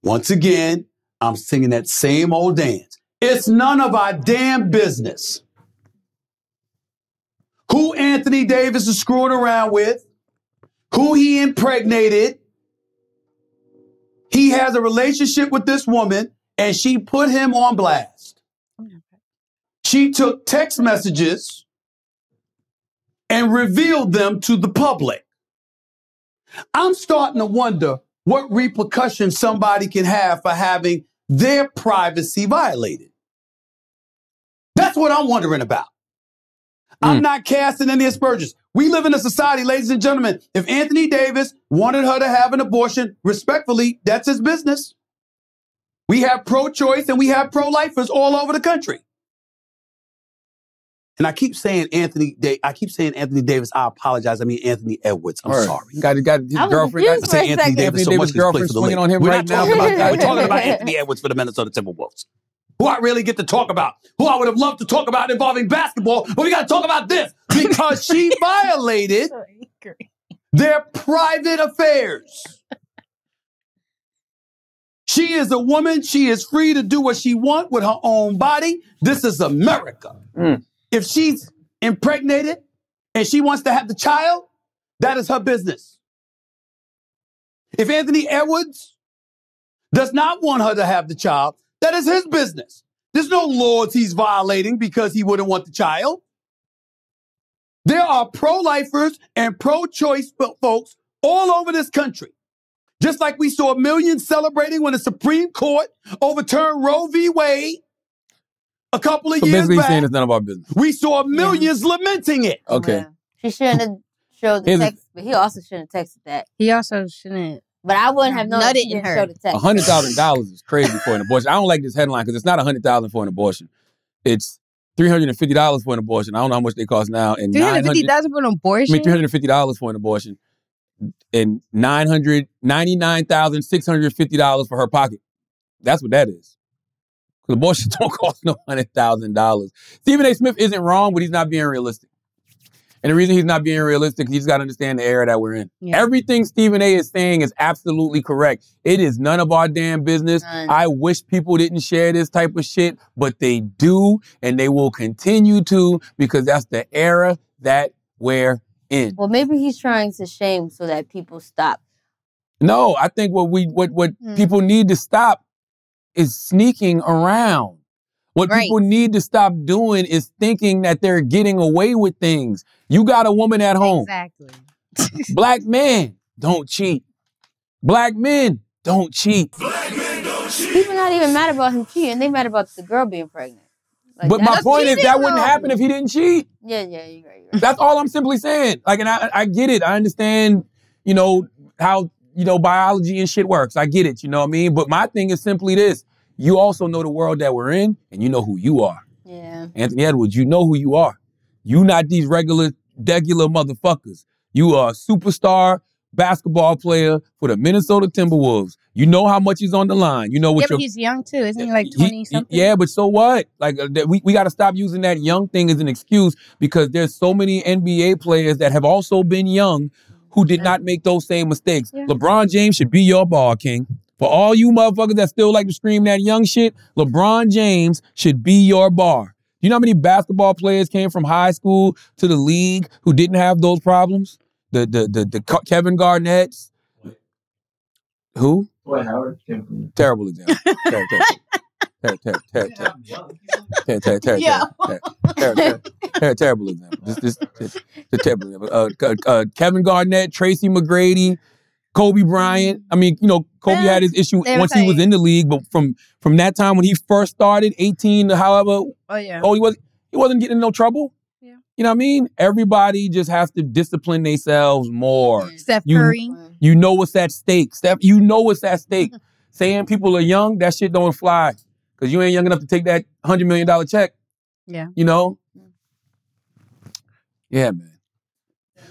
Once again, I'm singing that same old dance. It's none of our damn business who Anthony Davis is screwing around with, who he impregnated. He has a relationship with this woman and she put him on blast. She took text messages and revealed them to the public. I'm starting to wonder what repercussions somebody can have for having their privacy violated. That's what I'm wondering about. I'm hmm. not casting any aspersions. We live in a society, ladies and gentlemen. If Anthony Davis wanted her to have an abortion, respectfully, that's his business. We have pro choice and we have pro lifers all over the country. And I keep saying Anthony. Da- I keep saying Anthony Davis. I apologize. I mean Anthony Edwards. I'm Word. sorry. Got got his I was girlfriend. confused I for say a Anthony second. Davis Anthony so Davis' much is girlfriend for the swinging lake. on him we're right not now. talking about that. We're talking about Anthony Edwards for the Minnesota Timberwolves. Who I really get to talk about, who I would have loved to talk about involving basketball, but we got to talk about this because she violated their private affairs. She is a woman. She is free to do what she wants with her own body. This is America. Hmm. If she's impregnated and she wants to have the child, that is her business. If Anthony Edwards does not want her to have the child, that is his business. There's no laws he's violating because he wouldn't want the child. There are pro lifers and pro choice folks all over this country. Just like we saw millions celebrating when the Supreme Court overturned Roe v. Wade a couple of So years basically, he's saying back. it's none of our business. We saw millions lamenting it. Okay. She shouldn't have showed the Here's text, but he also shouldn't have texted that. He also shouldn't But I wouldn't have known Nutted if she in didn't her. show the text. A hundred thousand dollars is crazy for an abortion. I don't like this headline because it's not a hundred thousand for an abortion. It's three hundred and fifty dollars for an abortion. I don't know how much they cost now. And Three hundred nine fifty hundred. thousand for an abortion. I abortion. mean, three hundred and fifty dollars for an abortion, and nine hundred ninety nine thousand six hundred fifty dollars for her pocket. That's what that is. Because abortions don't cost no hundred thousand dollars. Stephen A. Smith isn't wrong, but he's not being realistic. And the reason he's not being realistic, he's got to understand the era that we're in. Everything Stephen A. is saying is absolutely correct. It is none of our damn business. I wish people didn't share this type of shit, but they do, and they will continue to because that's the era that we're in. Well, maybe he's trying to shame so that people stop. No, I think what we what what Hmm. people need to stop is sneaking around. What Right. people need to stop doing is thinking that they're getting away with things. You got a woman at home. Exactly. Black men don't cheat. Black men don't cheat. People not even mad about him cheating. They mad about the girl being pregnant. Like, but my point is that wouldn't though. happen if he didn't cheat. Yeah, yeah, you're right. You're right. That's all I'm simply saying. Like, and I, I get it. I understand, you know, how, you know, biology and shit works. I get it, you know what I mean? But my thing is simply this. You also know the world that we're in, and you know who you are. Yeah. Anthony Edwards, you know who you are. You not these regular, regular motherfuckers. You are a superstar basketball player for the Minnesota Timberwolves. You know how much is on the line. You know what yeah, but he's young too, isn't he? Like twenty something. Yeah, but so what? Like uh, we, we got to stop using that young thing as an excuse because there's so many NBA players that have also been young who did not make those same mistakes. LeBron James should be your ball king. For all you motherfuckers that still like to scream that young shit, LeBron James should be your bar. You know how many basketball players came from high school to the league who didn't have those problems? The the the, the Ke- Kevin Garnett's. Who? Boy, Howard came from Terrible example. Ter- ter- ter- ter- ter- ter- ter- ter- ter- Yeah. ter- ter- ter- ter- Terrible example. This this this the terrible example. Uh, uh, uh, Kevin Garnett, Tracy McGrady, Kobe Bryant. I mean, you know, Kobe had his issue they were once he was saying- in the league, but from from that time when he first started, 18 to however, Oh yeah. oh, he was he wasn't getting in no trouble. Yeah. You know what I mean? Everybody just has to discipline themselves more. Steph You- Curry. You know what's at stake. Steph, you know what's at stake. Saying people are young, that shit don't fly. Cause you ain't young enough to take that hundred million dollar check. Yeah. You know? Yeah, man.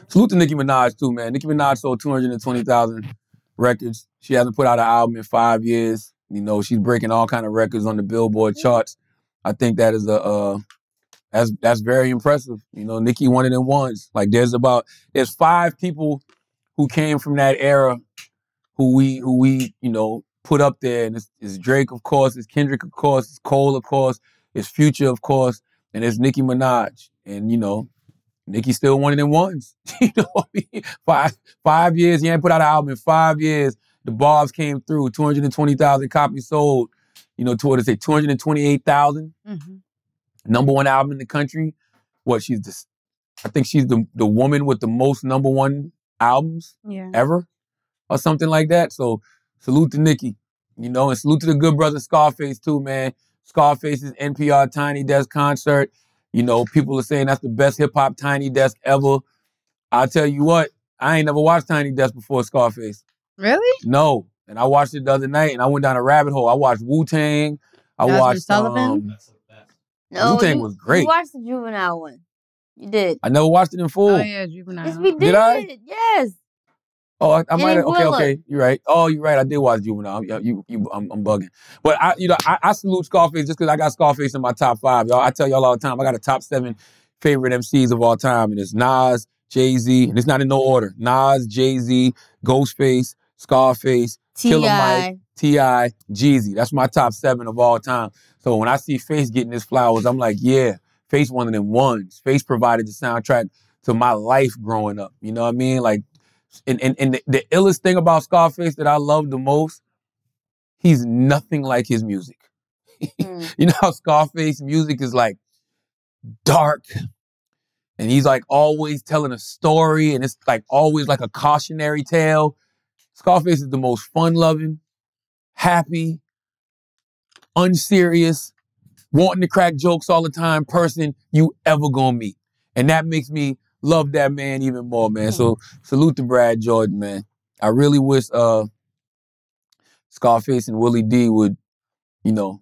Salute to Nicki Minaj too, man. Nicki Minaj sold 220,000 records. She hasn't put out an album in five years. You know, she's breaking all kind of records on the Billboard charts. I think that is a uh that's that's very impressive. You know, Nicki one of them ones. Like there's about there's five people who came from that era who we who we, you know, put up there. And it's, it's Drake, of course, it's Kendrick, of course, it's Cole, of course, it's Future, of course, and it's Nicki Minaj. And you know, Nicki's still one of them ones. you know what I mean? Five five years, he ain't put out an album in five years. The bars came through, 220,000 copies sold. You know, to what to say, 228,000 mm-hmm. number one album in the country. What she's just. I think she's the the woman with the most number one albums Yeah. ever, or something like that. So salute to Nicki, you know, and salute to the good brother Scarface too, man. Scarface's NPR Tiny Desk concert. You know, people are saying that's the best hip hop Tiny Desk ever. I'll tell you what, I ain't never watched Tiny Desk before Scarface. Really? No. And I watched it the other night and I went down a rabbit hole. I watched Wu Tang. I Jazmine watched Sullivan? um, No, Wu-Tang you- was great. You watched the juvenile one. You did. I never watched it in full. Oh yeah, juvenile. Yes, we did. Did I? Yes. Oh, I, I might have. Okay, okay. You're right. Oh, you're right. I did watch Juvenile. Yeah, you, you, I'm, I'm bugging. But I, you know, I, I salute Scarface just because I got Scarface in my top five, y'all. I tell y'all all the time. I got a top seven favorite MCs of all time, and it's Nas, Jay Z, and it's not in no order. Nas, Jay Z, Ghostface, Scarface, Killer Mike, T.I., Jeezy. That's my top seven of all time. So when I see Face getting his flowers, I'm like, yeah, Face one of them ones. Face provided the soundtrack to my life growing up. You know what I mean? Like, and and, and the, the illest thing about Scarface that I love the most, he's nothing like his music. Hmm. you know how Scarface music is like dark, and he's like always telling a story, and it's like always like a cautionary tale. Scarface is the most fun-loving, happy, unserious, wanting to crack jokes all the time person you ever gonna meet. And that makes me love that man even more, man. So salute to Brad Jordan, man. I really wish uh Scarface and Willie D would, you know,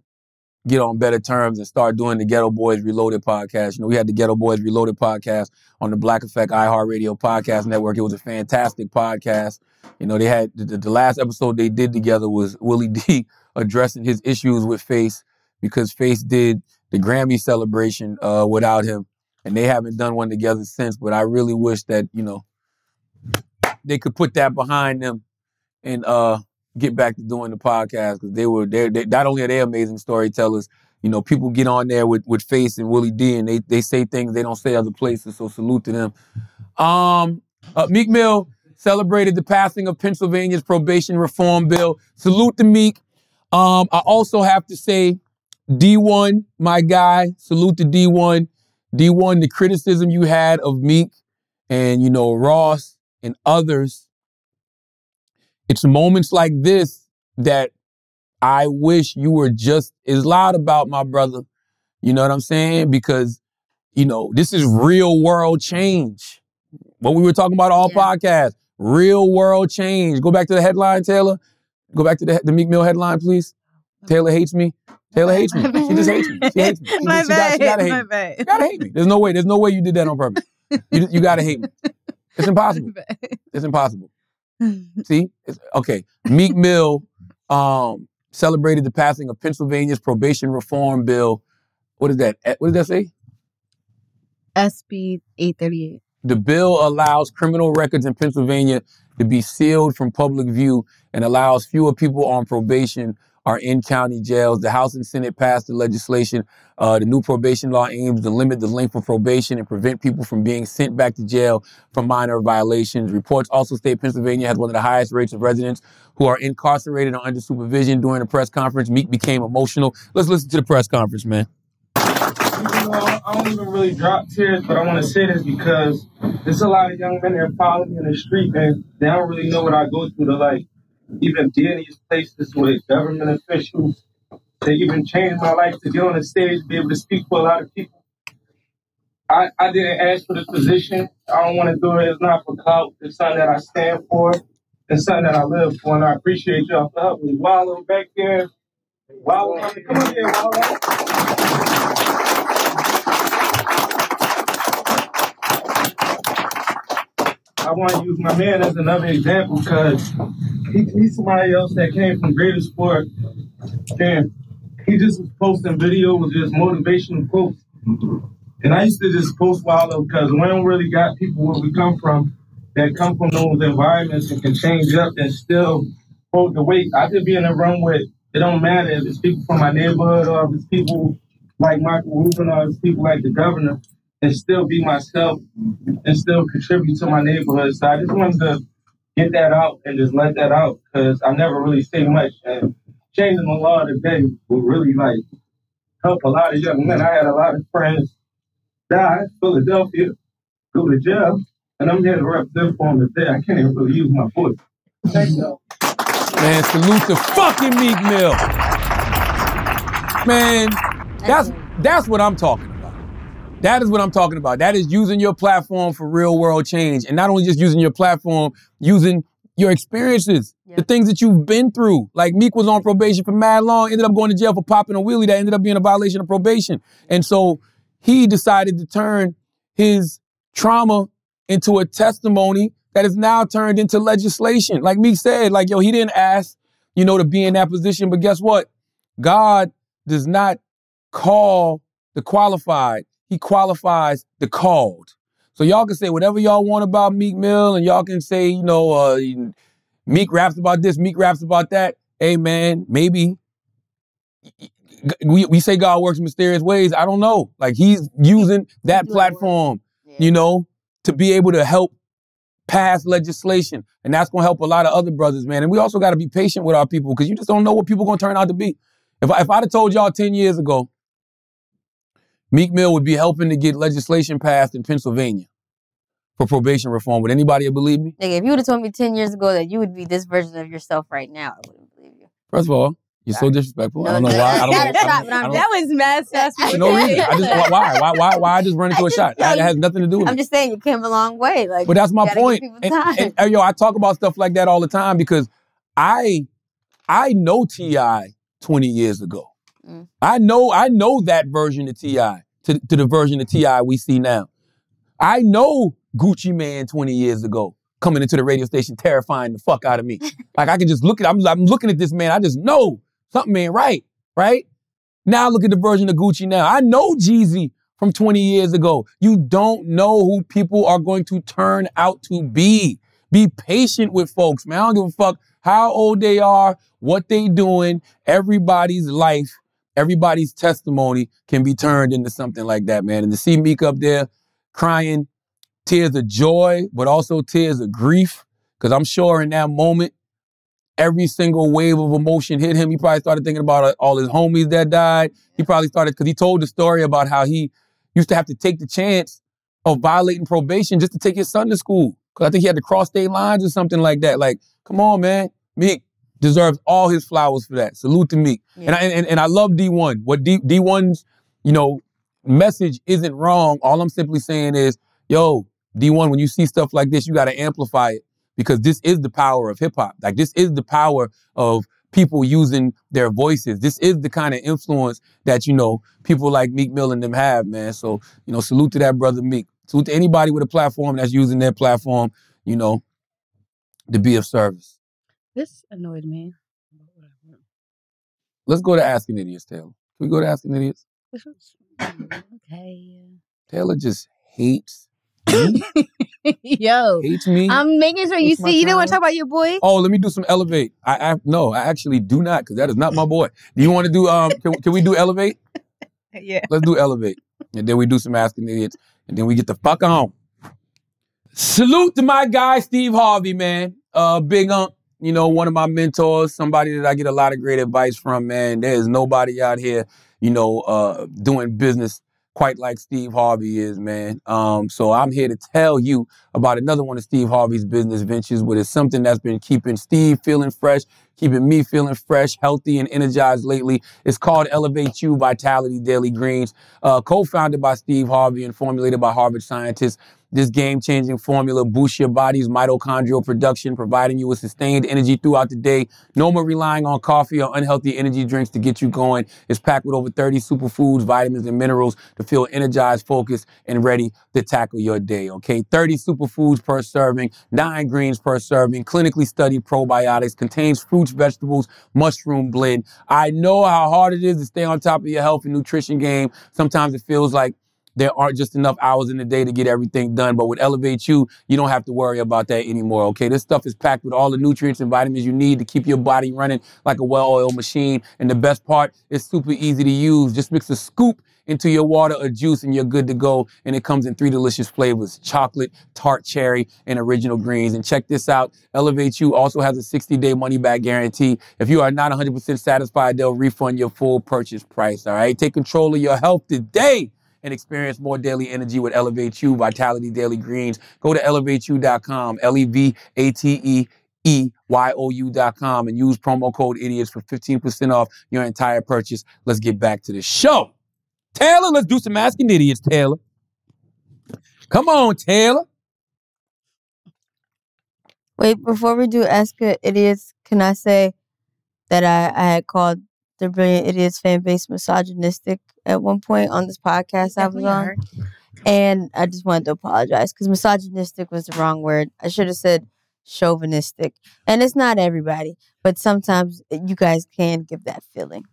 get on better terms and start doing the Geto Boys Reloaded podcast. You know, we had the Geto Boys Reloaded podcast on the Black Effect iHeartRadio podcast network. It was a fantastic podcast. You know, they had the, the last episode they did together was Willie D addressing his issues with Face because Face did the Grammy celebration uh, without him, and they haven't done one together since. But I really wish that you know they could put that behind them and uh, get back to doing the podcast because they were they they not only are they amazing storytellers. You know, people get on there with with Face and Willie D, and they they say things they don't say other places. So salute to them. Um, uh, Meek Mill celebrated the passing of Pennsylvania's probation reform bill. Salute to Meek. Um, I also have to say, D1, my guy. Salute to D1. D1, the criticism you had of Meek and you know Ross and others. It's moments like this that I wish you were just as loud about, my brother. You know what I'm saying? Because, you know, this is real world change. What we were talking about all podcasts, real world change. Go back to the headline, Taylor. Go back to the, the Meek Mill headline, please. Oh. Taylor hates me. Taylor hates me. She just hates me. She hates me. She, My she got- she bad, gotta hate my me. bad. You gotta hate me. There's no way. There's no way you did that on purpose. You, you gotta hate me. It's impossible. It's impossible. See? It's, okay. Meek Mill um, celebrated the passing of Pennsylvania's probation reform bill. What is that? What does that say? SB 838. The bill allows criminal records in Pennsylvania to be sealed from public view and allows fewer people on probation are in county jails. The House and Senate passed the legislation. Uh, the new probation law aims to limit the length of probation and prevent people from being sent back to jail for minor violations. Reports also state Pennsylvania has one of the highest rates of residents who are incarcerated or under supervision. During a press conference, Meek became emotional. Let's listen to the press conference, man. I don't even really drop tears, but I want to say this because there's a lot of young men that follow me in the street, and they don't really know what I go through to like even be in these places with government officials. They even changed my life to get on the stage, be able to speak for a lot of people. I, I didn't ask for the position. I don't want to do it. It's not for clout. It's something that I stand for. It's something that I live for, and I appreciate y'all for helping me. Wallo back there. Wallo, come on here, Wallo. I want to use my man as another example because he, he's somebody else that came from greater sport. And he just was posting videos with just motivational quotes. And I used to just post Wallo because we don't really got people where we come from that come from those environments and can change up and still hold the weight. I could be in a room with, it don't matter if it's people from my neighborhood or if it's people like Michael Rubin or if it's people like the governor and still be myself and still contribute to my neighborhood. So I just wanted to get that out and just let that out because I never really say much. And changing the law today will really like help a lot of young men. I had a lot of friends die in Philadelphia, go to jail, and I'm here to represent for them today. I can't even really use my voice. Thank you. Man, salute to fucking Meek Mill. Man, that's that's what I'm talking about. That is what I'm talking about. That is using your platform for real world change. And not only just using your platform, using your experiences, the things that you've been through. Like Meek was on probation for mad long, ended up going to jail for popping a wheelie that ended up being a violation of probation. And so he decided to turn his trauma into a testimony that is now turned into legislation. Like Meek said, like, yo, he didn't ask, you know, to be in that position. But guess what? God does not call the qualified. He qualifies the called. So y'all can say whatever y'all want about Meek Mill, and y'all can say, you know, uh, Meek raps about this, Meek raps about that. Hey man, maybe we, we say God works mysterious ways. I don't know. Like he's using that platform, you know, to be able to help pass legislation. And that's gonna help a lot of other brothers, man. And we also gotta be patient with our people because you just don't know what people gonna turn out to be. If, I, if I'd have told y'all 10 years ago, Meek Mill would be helping to get legislation passed in Pennsylvania for probation reform, would anybody believe me? Nigga, if you would have told me 10 years ago that you would be this version of yourself right now, I wouldn't believe you. First of all, you're so disrespectful. I don't know why. I don't know. that is I don't- I don't- That was mad sassy. For no reason. I just why why why why I just run into a shot? That has nothing to do with I'm it. just saying you came a long way. Like, But that's my you gotta give point. And, time. and, and, yo, I talk about stuff like that all the time because I I know T.I. 20 years ago. I know I know that version of T.I. to, to the version of T.I. we see now. I know Gucci Mane 20 years ago coming into the radio station terrifying the fuck out of me. like I can just look at I'm, I'm looking at this man. I just know something ain't right, right? Now look at the version of Gucci now. I know Jeezy from 20 years ago. You don't know who people are going to turn out to be. Be patient with folks, man. I don't give a fuck how old they are, what they doing. Everybody's life, everybody's testimony can be turned into something like that, man. And to see Meek up there crying tears of joy, but also tears of grief, because I'm sure in that moment, every single wave of emotion hit him. He probably started thinking about uh, all his homies that died. He probably started because he told the story about how he used to have to take the chance of violating probation just to take his son to school. Because I think he had to cross state lines or something like that. Like, come on, man. Meek deserves all his flowers for that. Salute to Meek. And, I, and, and I love D1. What D, D1's, you know, message isn't wrong. All I'm simply saying is, yo, D1, when you see stuff like this, you got to amplify it because this is the power of hip hop. Like this is the power of people using their voices. This is the kind of influence that, you know, people like Meek Mill and them have, man. So, you know, salute to that brother Meek. Salute to anybody with a platform that's using their platform, you know, to be of service. This annoyed me. Let's go to Asking Idiots, Taylor. Can we go to Asking Idiots? Okay. Taylor just hates Yo, hates me. I'm making sure you Hates my see. You didn't want to talk about your boy. Oh, let me do some elevate. I, I no, I actually do not, because that is not my boy. Do you want to do um can, can we do elevate? Yeah. Let's do elevate. And then we do some asking idiots. And then we get the fuck on. Salute to my guy, Steve Harvey, man. Uh big ump, you know, one of my mentors, somebody that I get a lot of great advice from, man. There is nobody out here, you know, uh doing business quite like Steve Harvey is, man. Um, so I'm here to tell you about another one of Steve Harvey's business ventures, but it's something that's been keeping Steve feeling fresh, keeping me feeling fresh, healthy, and energized lately. It's called Elevate You Vitality Daily Greens, uh, co-founded by Steve Harvey and formulated by Harvard scientists. This game-changing formula boosts your body's mitochondrial production, providing you with sustained energy throughout the day. No more relying on coffee or unhealthy energy drinks to get you going. It's packed with over 30 superfoods, vitamins, and minerals to feel energized, focused, and ready to tackle your day. Okay, 30 superfoods per serving, nine greens per serving, clinically studied probiotics, contains fruits, vegetables, mushroom blend. I know how hard it is to stay on top of your health and nutrition game. Sometimes it feels like there aren't just enough hours in the day to get everything done. But with Elevate You, you don't have to worry about that anymore. Okay, this stuff is packed with all the nutrients and vitamins you need to keep your body running like a well-oiled machine. And the best part, it's super easy to use. Just mix a scoop into your water or juice and you're good to go. And it comes in three delicious flavors chocolate, tart cherry, and original greens. And check this out Elevate You also has a 60 day money back guarantee. If you are not 100% satisfied, they'll refund your full purchase price. All right. Take control of your health today and experience more daily energy with Elevate You Vitality Daily Greens. Go to elevateyou.com, L E V A T E E Y O U.com, and use promo code idiots for 15% off your entire purchase. Let's get back to the show. Taylor, let's do some asking idiots, Taylor. Come on, Taylor. Wait, before we do Ask Idiots, can I say that I, I had called the Brilliant Idiots fan base misogynistic at one point on this podcast I was on? heard. And I just wanted to apologize because misogynistic was the wrong word. I should have said chauvinistic. And it's not everybody, but sometimes you guys can give that feeling.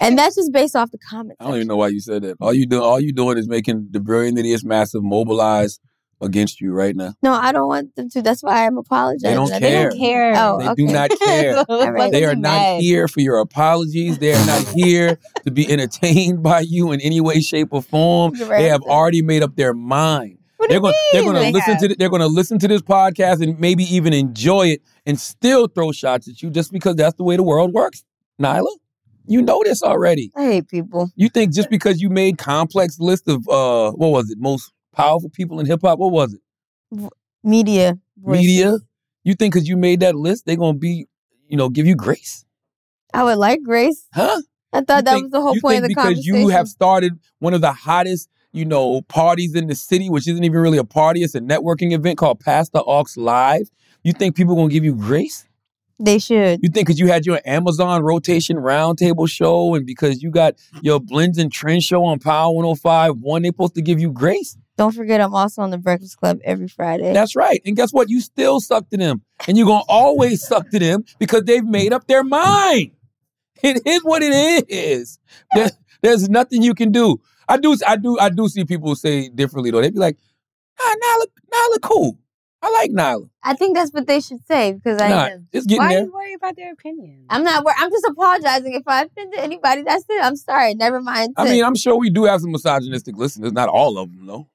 And that's just based off the comments. I don't even know why you said that. All you do, all you doing is making the brilliant idiots massive mobilize against you right now. No, I don't want them to. That's why I'm apologizing. They don't I care. didn't care. Oh, they okay. do not care. All right. They are not here for your apologies. They are not here to be entertained by you in any way, shape, or form. Right. They have already made up their mind. What they're do going. you They're going to They listen have. to. The, they're going to listen to this podcast and maybe even enjoy it and still throw shots at you just because that's the way the world works. Nyla, you know this already. I hate people. You think just because you made complex list of uh what was it most powerful people in hip hop? What was it? Media. voices. Media. You think because you made that list, they're gonna be, you know, give you grace? I would like grace. Huh? I thought that think- was the whole you point of the because conversation. Because you have started one of the hottest, you know, parties in the city, which isn't even really a party, it's a networking event called Pass the Aux Live. You think people gonna give you grace? They should. You think because you had your Amazon rotation roundtable show and because you got your Blends and Trends show on Power 105, one, they're supposed to give you grace? Don't forget, I'm also on the Breakfast Club every Friday. That's right. And guess what? You still suck to them. And you're going to always suck to them because they've made up their mind. It is what it is. There- there's nothing you can do. I do, I do, I do see people say differently though. They be like, ah, Nyla, look cool. I like Nyla. I think that's what they should say because I Nah, am. it's getting Why there. you worry about their opinion? I'm not. wor- I'm just apologizing if I offended anybody. That's it. I'm sorry. Never mind. I mean, I'm sure we do have some misogynistic listeners. Not all of them, though.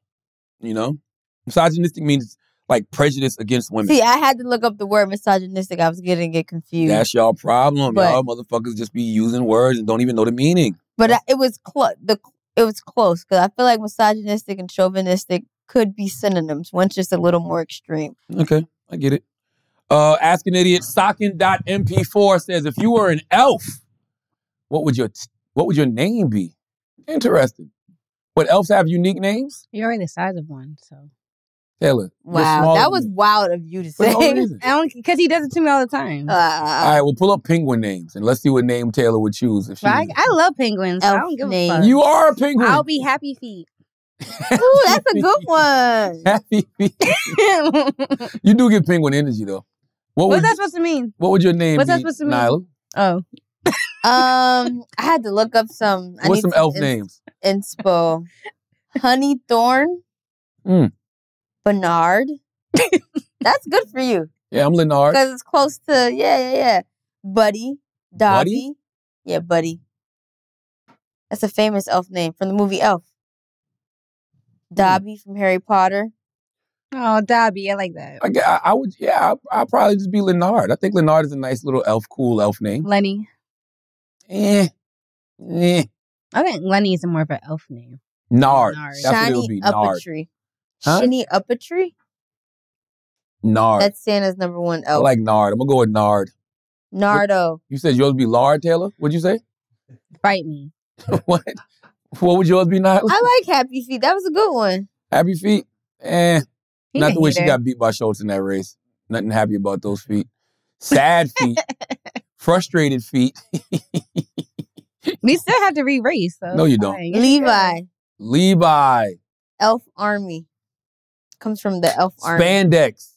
You know, misogynistic means like prejudice against women. See, I had to look up the word misogynistic. I was getting it confused. That's y'all problem. But- y'all motherfuckers just be using words and don't even know the meaning. but I- it was close. The it was close because I feel like misogynistic and chauvinistic could be synonyms. One's just a little more extreme. Okay, I get it. Uh, Ask an idiot. Sockin.mp4 says, if you were an elf, what would your what would your name be? Interesting. But elves have unique names. You're already the size of one, so. Taylor. Wow, that was wild of you to say. no reason. I don't because he does it to me all the time. Uh, All right, well, pull up penguin names and let's see what name Taylor would choose. If she I, I love penguins. so I don't give a fuck. You are a penguin. I'll be happy feet. Ooh, that's a good one. Happy feet. you do get penguin energy though. What What's would that supposed to mean? what would your name What's that be, supposed to mean? Nyla? Oh, Um, I had to look up some. I What's need some elf ins- names? Inspo. Honey Thorn. Mm. Bernard. That's good for you Yeah, I'm Leonard. because it's close to yeah yeah yeah. Buddy. Dobby. Buddy? Yeah, Buddy. That's a famous elf name from the movie Elf. Hmm. Dobby from Harry Potter. oh, Dobby, I like that. I, I, I would, yeah, I, I'd probably just be Leonard. I think Leonard is a nice little elf, cool elf name. Lenny. Eh, eh. I think Lenny is more of an elf name. Nard. Nard. That's what it Shiny would be. up Nard. a tree. Huh? Shiny up a tree. Nard. That's Santa's number one elf. I like Nard. I'm gonna go with Nard. Nardo. You said yours would be Lard, Taylor. What'd you say? Fight me. what? What would yours be, Nyla? I like Happy Feet. That was a good one. Happy feet? Eh. He Not the way she hater. got beat by Schulz in that race. Nothing happy about those feet. Sad feet. Frustrated feet. We still have to re-race. So No, you don't. fine. Levi. Levi. Elf Army. Comes from the Elf Army. Spandex.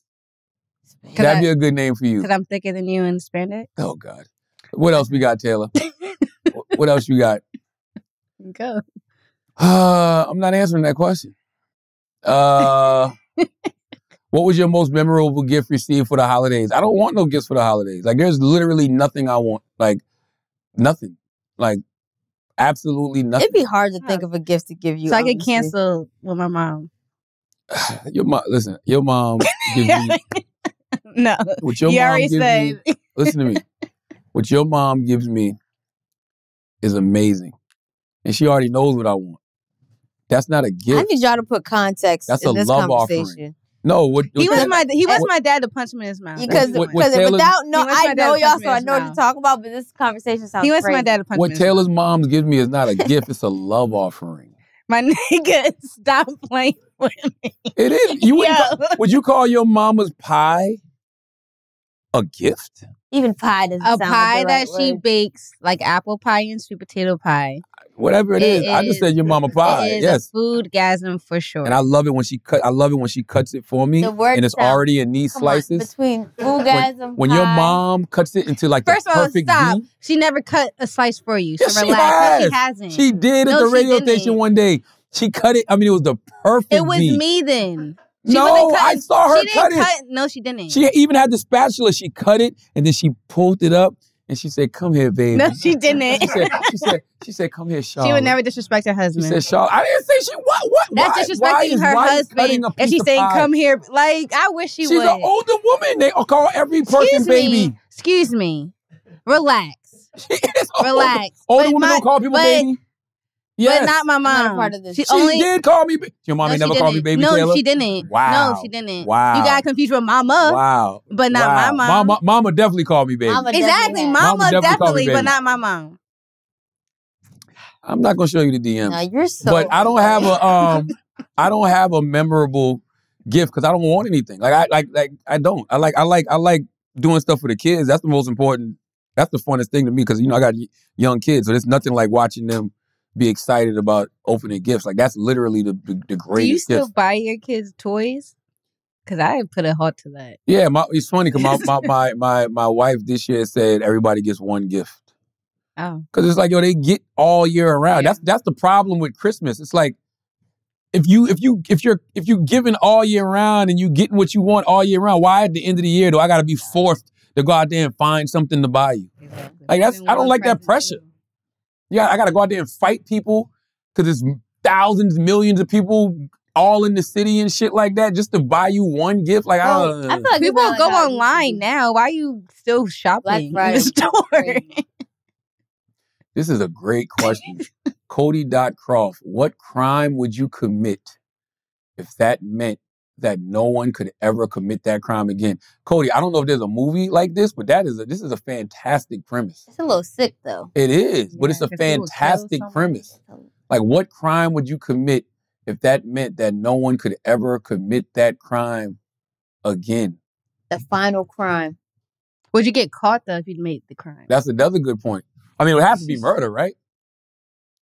Cause That'd I- be a good name for you. Because I'm thicker than you in spandex. Oh God. What else we got, Taylor? What else you got? Go. Uh, I'm not answering that question. Uh, what was your most memorable gift received for the holidays? I don't want no gifts for the holidays. Like, there's literally nothing I want. Like, nothing. Like, absolutely nothing. It'd be hard to think of a gift to give you. so I could honestly. cancel with my mom. Your mom, listen. Your mom gives me no. what your you mom already gives said. me. Listen to me. What your mom gives me is amazing, and she already knows what I want. That's not a gift. I need y'all to put context That's in a this love conversation. offering. No, what, He what was my he was what- my dad to punch him in his mouth. Because What- what because without no, I know y'all, so I know what to talk about. But this conversation sounds. He wants my dad to punch what me in his Taylor's mom gives me is not a gift; it's a love offering. My nigga, stop playing with me. It is. You wouldn't Yo. would you call your mama's pie a gift? Even pie doesn't A sound pie like the that right she word. bakes, like apple pie and sweet potato pie. Whatever it It is. I just said your mama pie. It is Yes. food gasm for sure. And I love it when she cut. I love it when she cuts it for me, The word and it's already in these Come on, slices. between when orgasm. when your mom cuts it into like First the all, perfect stop. V. She never cut a slice for you. So Yes, she relax. No, has. she hasn't. She did at No, the radio didn't. station one day. She cut it. I mean, it was the perfect. It was V. me then. She No, I saw her she didn't cut it. cut. No, she didn't. She even had the spatula. She cut it and then she pulled it up and she said, "Come here, baby." no, she didn't. She said, "She said, she said, come here, Charlotte." She would never disrespect her She husband. said, "Charlotte." I didn't say she. What? What? That's why, why disrespecting is, her why husband. And she's saying, pie- "Come here." Like I wish she She's would. She's an older woman. They call every person Excuse baby. me. Excuse me. Relax. older- Relax. Older But women my- don't call people but- baby. Yes. But not my not a mom. part of this. She, She only did call me. ba- Your mom no, never called me baby. No, Taylor? she didn't. Wow. No, she didn't. Wow. You got confused with mama. Wow. But not wow. my mom. Mama, mama definitely called me baby. Mama Exactly. Mama, Mama definitely definitely, but not my mom. I'm not gonna show you the DM. Now you're so. but I don't have a um I don't have a memorable gift because I don't want anything. Like I like like I don't. I like I like I like doing stuff for the kids, that's the most important. That's the funnest thing to me because you know I got young kids, so there's nothing like watching them be excited about opening gifts. Like that's literally the the, the Do you greatest still gift. buy your kids toys? Because I put a halt to that. Yeah, my, it's funny because my, my my my my wife this year said everybody gets one gift. Oh. Cause it's like yo, they get all year around. That's that's the problem with Christmas. It's like if you if you if you're if you're giving all year round and you getting what you want all year round, why at the end of the year do I gotta be forced to go out there and find something to buy you? Like that's I don't like that pressure. Yeah, I gotta go out there and fight people because there's thousands, millions of people all in the city and shit like that just to buy you one gift. Like I don't. I feel like people go online now. Why are you still shopping in the store? This is a great question. Cody Dot Croft, what crime would you commit if that meant that no one could ever commit that crime again? Cody, I don't know if there's a movie like this, but that is a, this is a fantastic premise. It's a little sick though. It is, but it's a fantastic premise. Like, what crime would you commit if that meant that no one could ever commit that crime again? The final crime. Would you get caught though if you made the crime? That's another good point. I mean, it would have to be murder, right?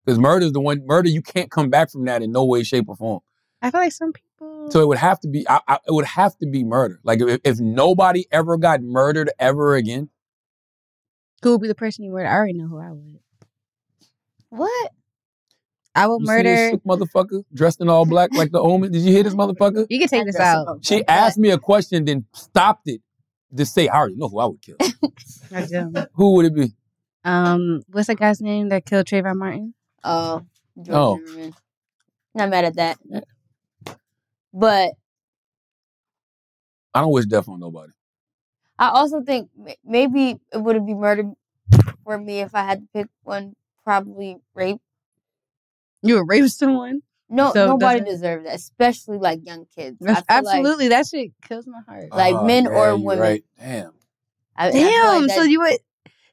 Because murder is the one murder you can't come back from that in no way, shape, or form. I feel like some people. So it would have to be. I, I, it would have to be murder. Like if, if nobody ever got murdered ever again, Who would be the person you murder? I already know who I would. What? I will you see this murder. sick motherfucker dressed in all black like the Omen. Did you hear this motherfucker? You can take this out. She asked me a question, then stopped it to say, "I already know who I would kill." I do. who would it be? Um, what's that guy's name that killed Trayvon Martin? Oh, George Oh. Zimmerman. Not mad at that. But I don't wish death on nobody. I also think m- maybe it would be murder for me if I had to pick one. Probably rape. You would rape someone? No, So nobody doesn't- deserves that, especially like young kids. I That's- feel like- Absolutely, that shit kills my heart. Like Oh, men yeah, or you women. Right. Damn. I, I feel like Damn. that- so you would,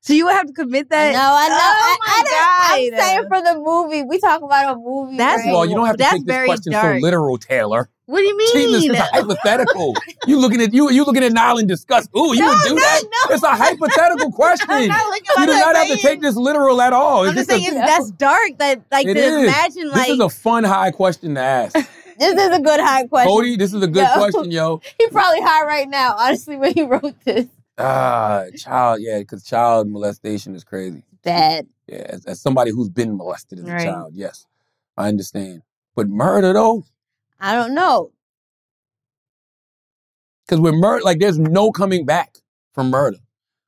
so you would have to commit that. No, I know. Oh I, I my didn't- I'm saying for the movie. We talk about a movie. That's- First of all, you don't have to That's take this very question dark. so literal, Taylor. What do you Jesus mean? is a hypothetical. you looking at you you looking at Nyla in disgust. Ooh, you No, would do no, that? no. It's a hypothetical question. I'm not looking you do not have to take this literal at all. I'm just saying a- it's, that's dark. That like to is. imagine like this is a fun high question to ask. This is a good high question. Cody, this is a good Yo. question, yo. He probably high right now, honestly, when he wrote this. Ah, child, yeah, because child molestation is crazy. Bad. Yeah, as, as somebody who's been molested as Right. a child, yes, I understand. But murder though, I don't know. because with murder, like there's no coming back from murder.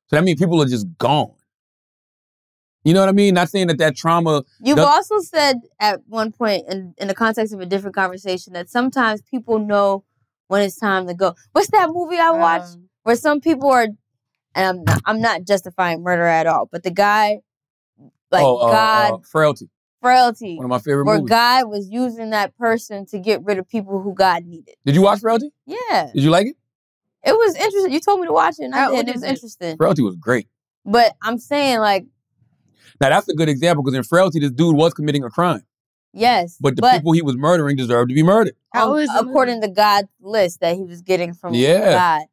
So that means people are just gone. You know what I mean? Not saying that that trauma. You've does- also said at one point in, in the context of a different conversation that sometimes people know when it's time to go. What's that movie I watched where some people are, and I'm not, I'm not justifying murder at all, but the guy, like oh, uh, God, uh, frailty. Frailty, One of my favorite where movies. God was using that person to get rid of people who God needed. Did you watch Frailty? Yeah, Did you like it? it was interesting. You told me to watch it, and I How- did. what and It is was it? interesting. Frailty was great. But I'm saying, like, Now that's a good example because in Frailty, this dude was committing a crime, yes, but the people he was murdering deserved to be murdered. How um, is according to God's list that he was getting from Yeah. God.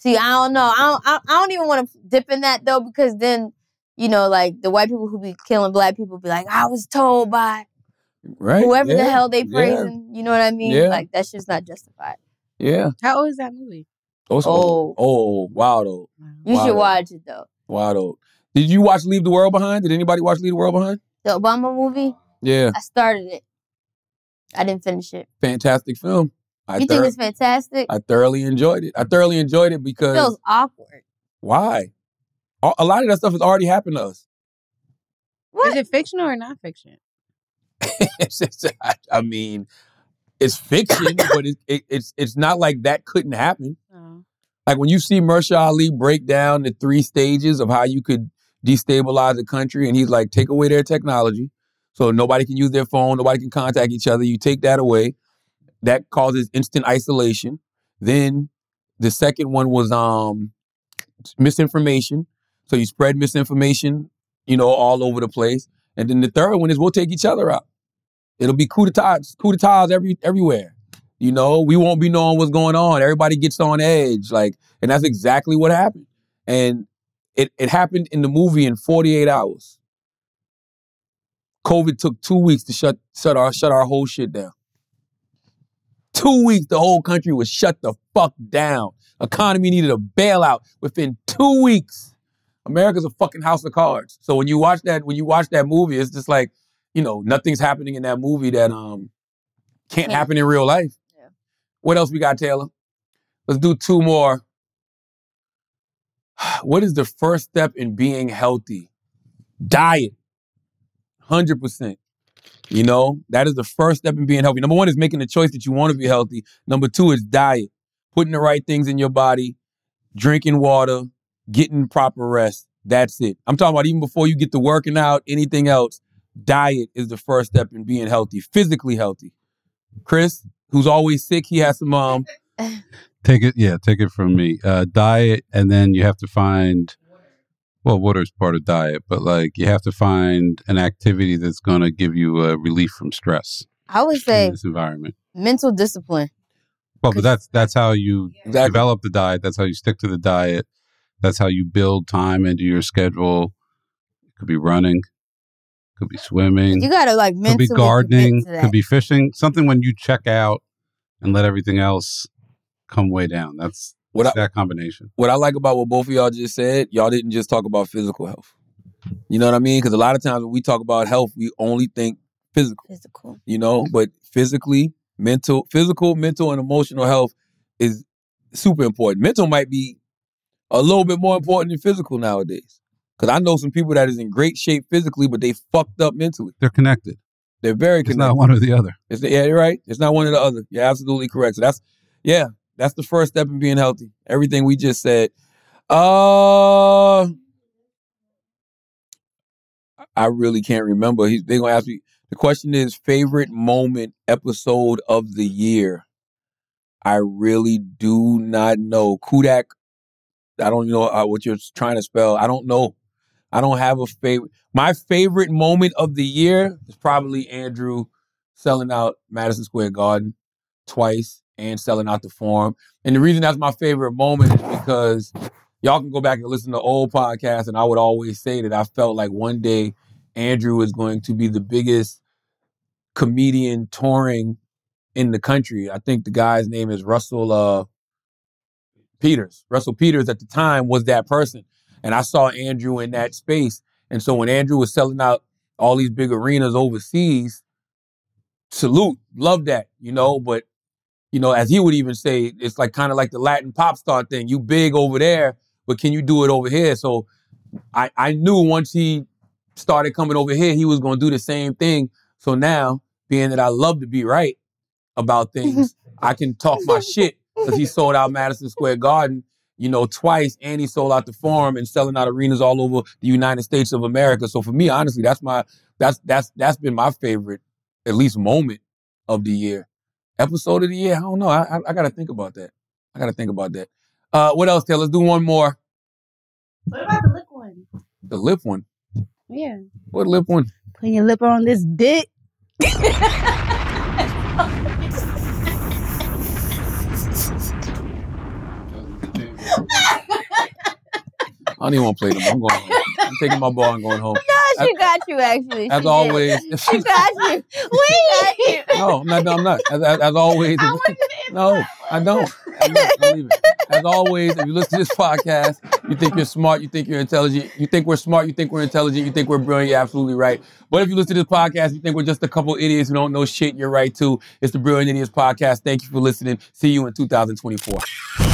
See, I don't know. I don't. I, I don't even want to dip in that though, because then you know, like the white people who be killing black people be like, I was told by Right? whoever the hell they Yeah. praising. You know what I mean? Yeah. Like that's just not justified. Yeah. How old is that movie? Oh, it's old. Oh, oh wild old. You Wild should old. watch it though. Wild old. Did you watch Leave the World Behind? Did anybody watch Leave the World Behind? The Obama movie. Yeah. I started it. I didn't finish it. Fantastic film. I, you think thor- it's fantastic? I thoroughly enjoyed it. I thoroughly enjoyed it because it feels awkward. why? A a lot of that stuff has already happened to us. Is it fictional or not fiction? it's just, I, I mean, it's fiction, but it, it, it's it's not like that couldn't happen. Like when you see Mahershala Ali break down the three stages of how you could destabilize a country, and he's like, take away their technology, so nobody can use their phone, nobody can contact each other. You take that away, that causes instant isolation. Then the second one was um misinformation, so you spread misinformation, you know, all over the place. And then the third one is we'll take each other out. It'll be coup d'etats, coup d'etats every everywhere. You know, we won't be knowing what's going on. Everybody gets on edge, like, and that's exactly what happened. And it it happened in the movie in 48 hours. COVID took two weeks to shut shut our shut our whole shit down. Two weeks, the whole country was shut the fuck down. Economy needed a bailout within two weeks. America's a fucking house of cards. So when you watch that, when you watch that movie, it's just like, you know, nothing's happening in that movie that um can't happen in real life. What else we got, Taylor? Let's do two more. What is the first step in being healthy? Diet. 100%. You know, that is the first step in being healthy. Number one is making the choice that you want to be healthy. Number two is diet, putting the right things in your body, drinking water, getting proper rest. That's it. I'm talking about even before you get to working out, anything else, diet is the first step in being healthy, physically healthy. Chris, who's always sick, he has some um Take it, yeah, take it from me. Uh, diet, and then you have to find. Well, water is part of diet, but like you have to find an activity that's going to give you a relief from stress I would in say this environment. mental discipline. Well, but that's that's how you develop the diet. That's how you stick to the diet. That's how you build time into your schedule. It could be running, could be swimming. You gotta like could be gardening, commit to that. could be fishing. Something when you check out and let everything else come way down. That's What I- that combination. what I like about what both of y'all just said, y'all didn't just talk about physical health. You know what I mean? Because a lot of times when we talk about health, we only think physical. Physical. You know, but physically, mental, physical, mental, and emotional health is super important. Mental might be a little bit more important than physical nowadays. Because I know some people that is in great shape physically, but they fucked up mentally. They're connected. They're very It's connected. not one or the other. It's yeah, you're right. It's not one or the other. You're absolutely correct. So that's yeah, that's the first step in being healthy. Everything we just said. Uh I really can't remember. He's they're gonna ask me. The question is favorite moment episode of the year. I really do not know. Kudak. I don't know uh, what you're trying to spell. I don't know. I don't have a favorite. My favorite moment of the year is probably Andrew selling out Madison Square Garden twice and selling out the Forum. And the reason that's my favorite moment is because y'all can go back and listen to old podcasts, and I would always say that I felt like one day Andrew was going to be the biggest comedian touring in the country. I think the guy's name is Russell uh, Peters. Russell Peters at the time was that person. And I saw Andrew in that space. And so when Andrew was selling out all these big arenas overseas, salute, love that, you know, but you know, as he would even say, it's like kind of like the Latin pop star thing. You big over there, but can you do it over here? So I, I knew once he started coming over here, he was going to do the same thing. So now, being that I love to be right about things, I can talk my shit because he sold out Madison Square Garden, you know, twice, and he sold out the Forum and selling out arenas all over the United States of America. So for me, honestly, that's my that's that's that's been my favorite, at least moment of the year. Episode of the year, I don't know. I I, I got to think about that. I got to think about that. Uh, what else, Taylor? Let's do one more. What about the lip one? The lip one. Yeah. What lip one? Putting your lip on this dick. I don't even want to play them. I'm going. Home. I'm taking my ball and going home. No, she got you actually. As She always, She got you. We got you. No, I'm not. No, I'm not. As, as, as always, no, I don't. I'm not. I'm leaving. As always, if you listen to this podcast, you think you're smart, you think you're intelligent, you think we're smart, you think we're intelligent, you think we're brilliant. You're absolutely right. But if you listen to this podcast, you think we're just a couple idiots who don't know shit. You're right too. It's the Brilliant Idiots podcast. Thank you for listening. See you in 2024.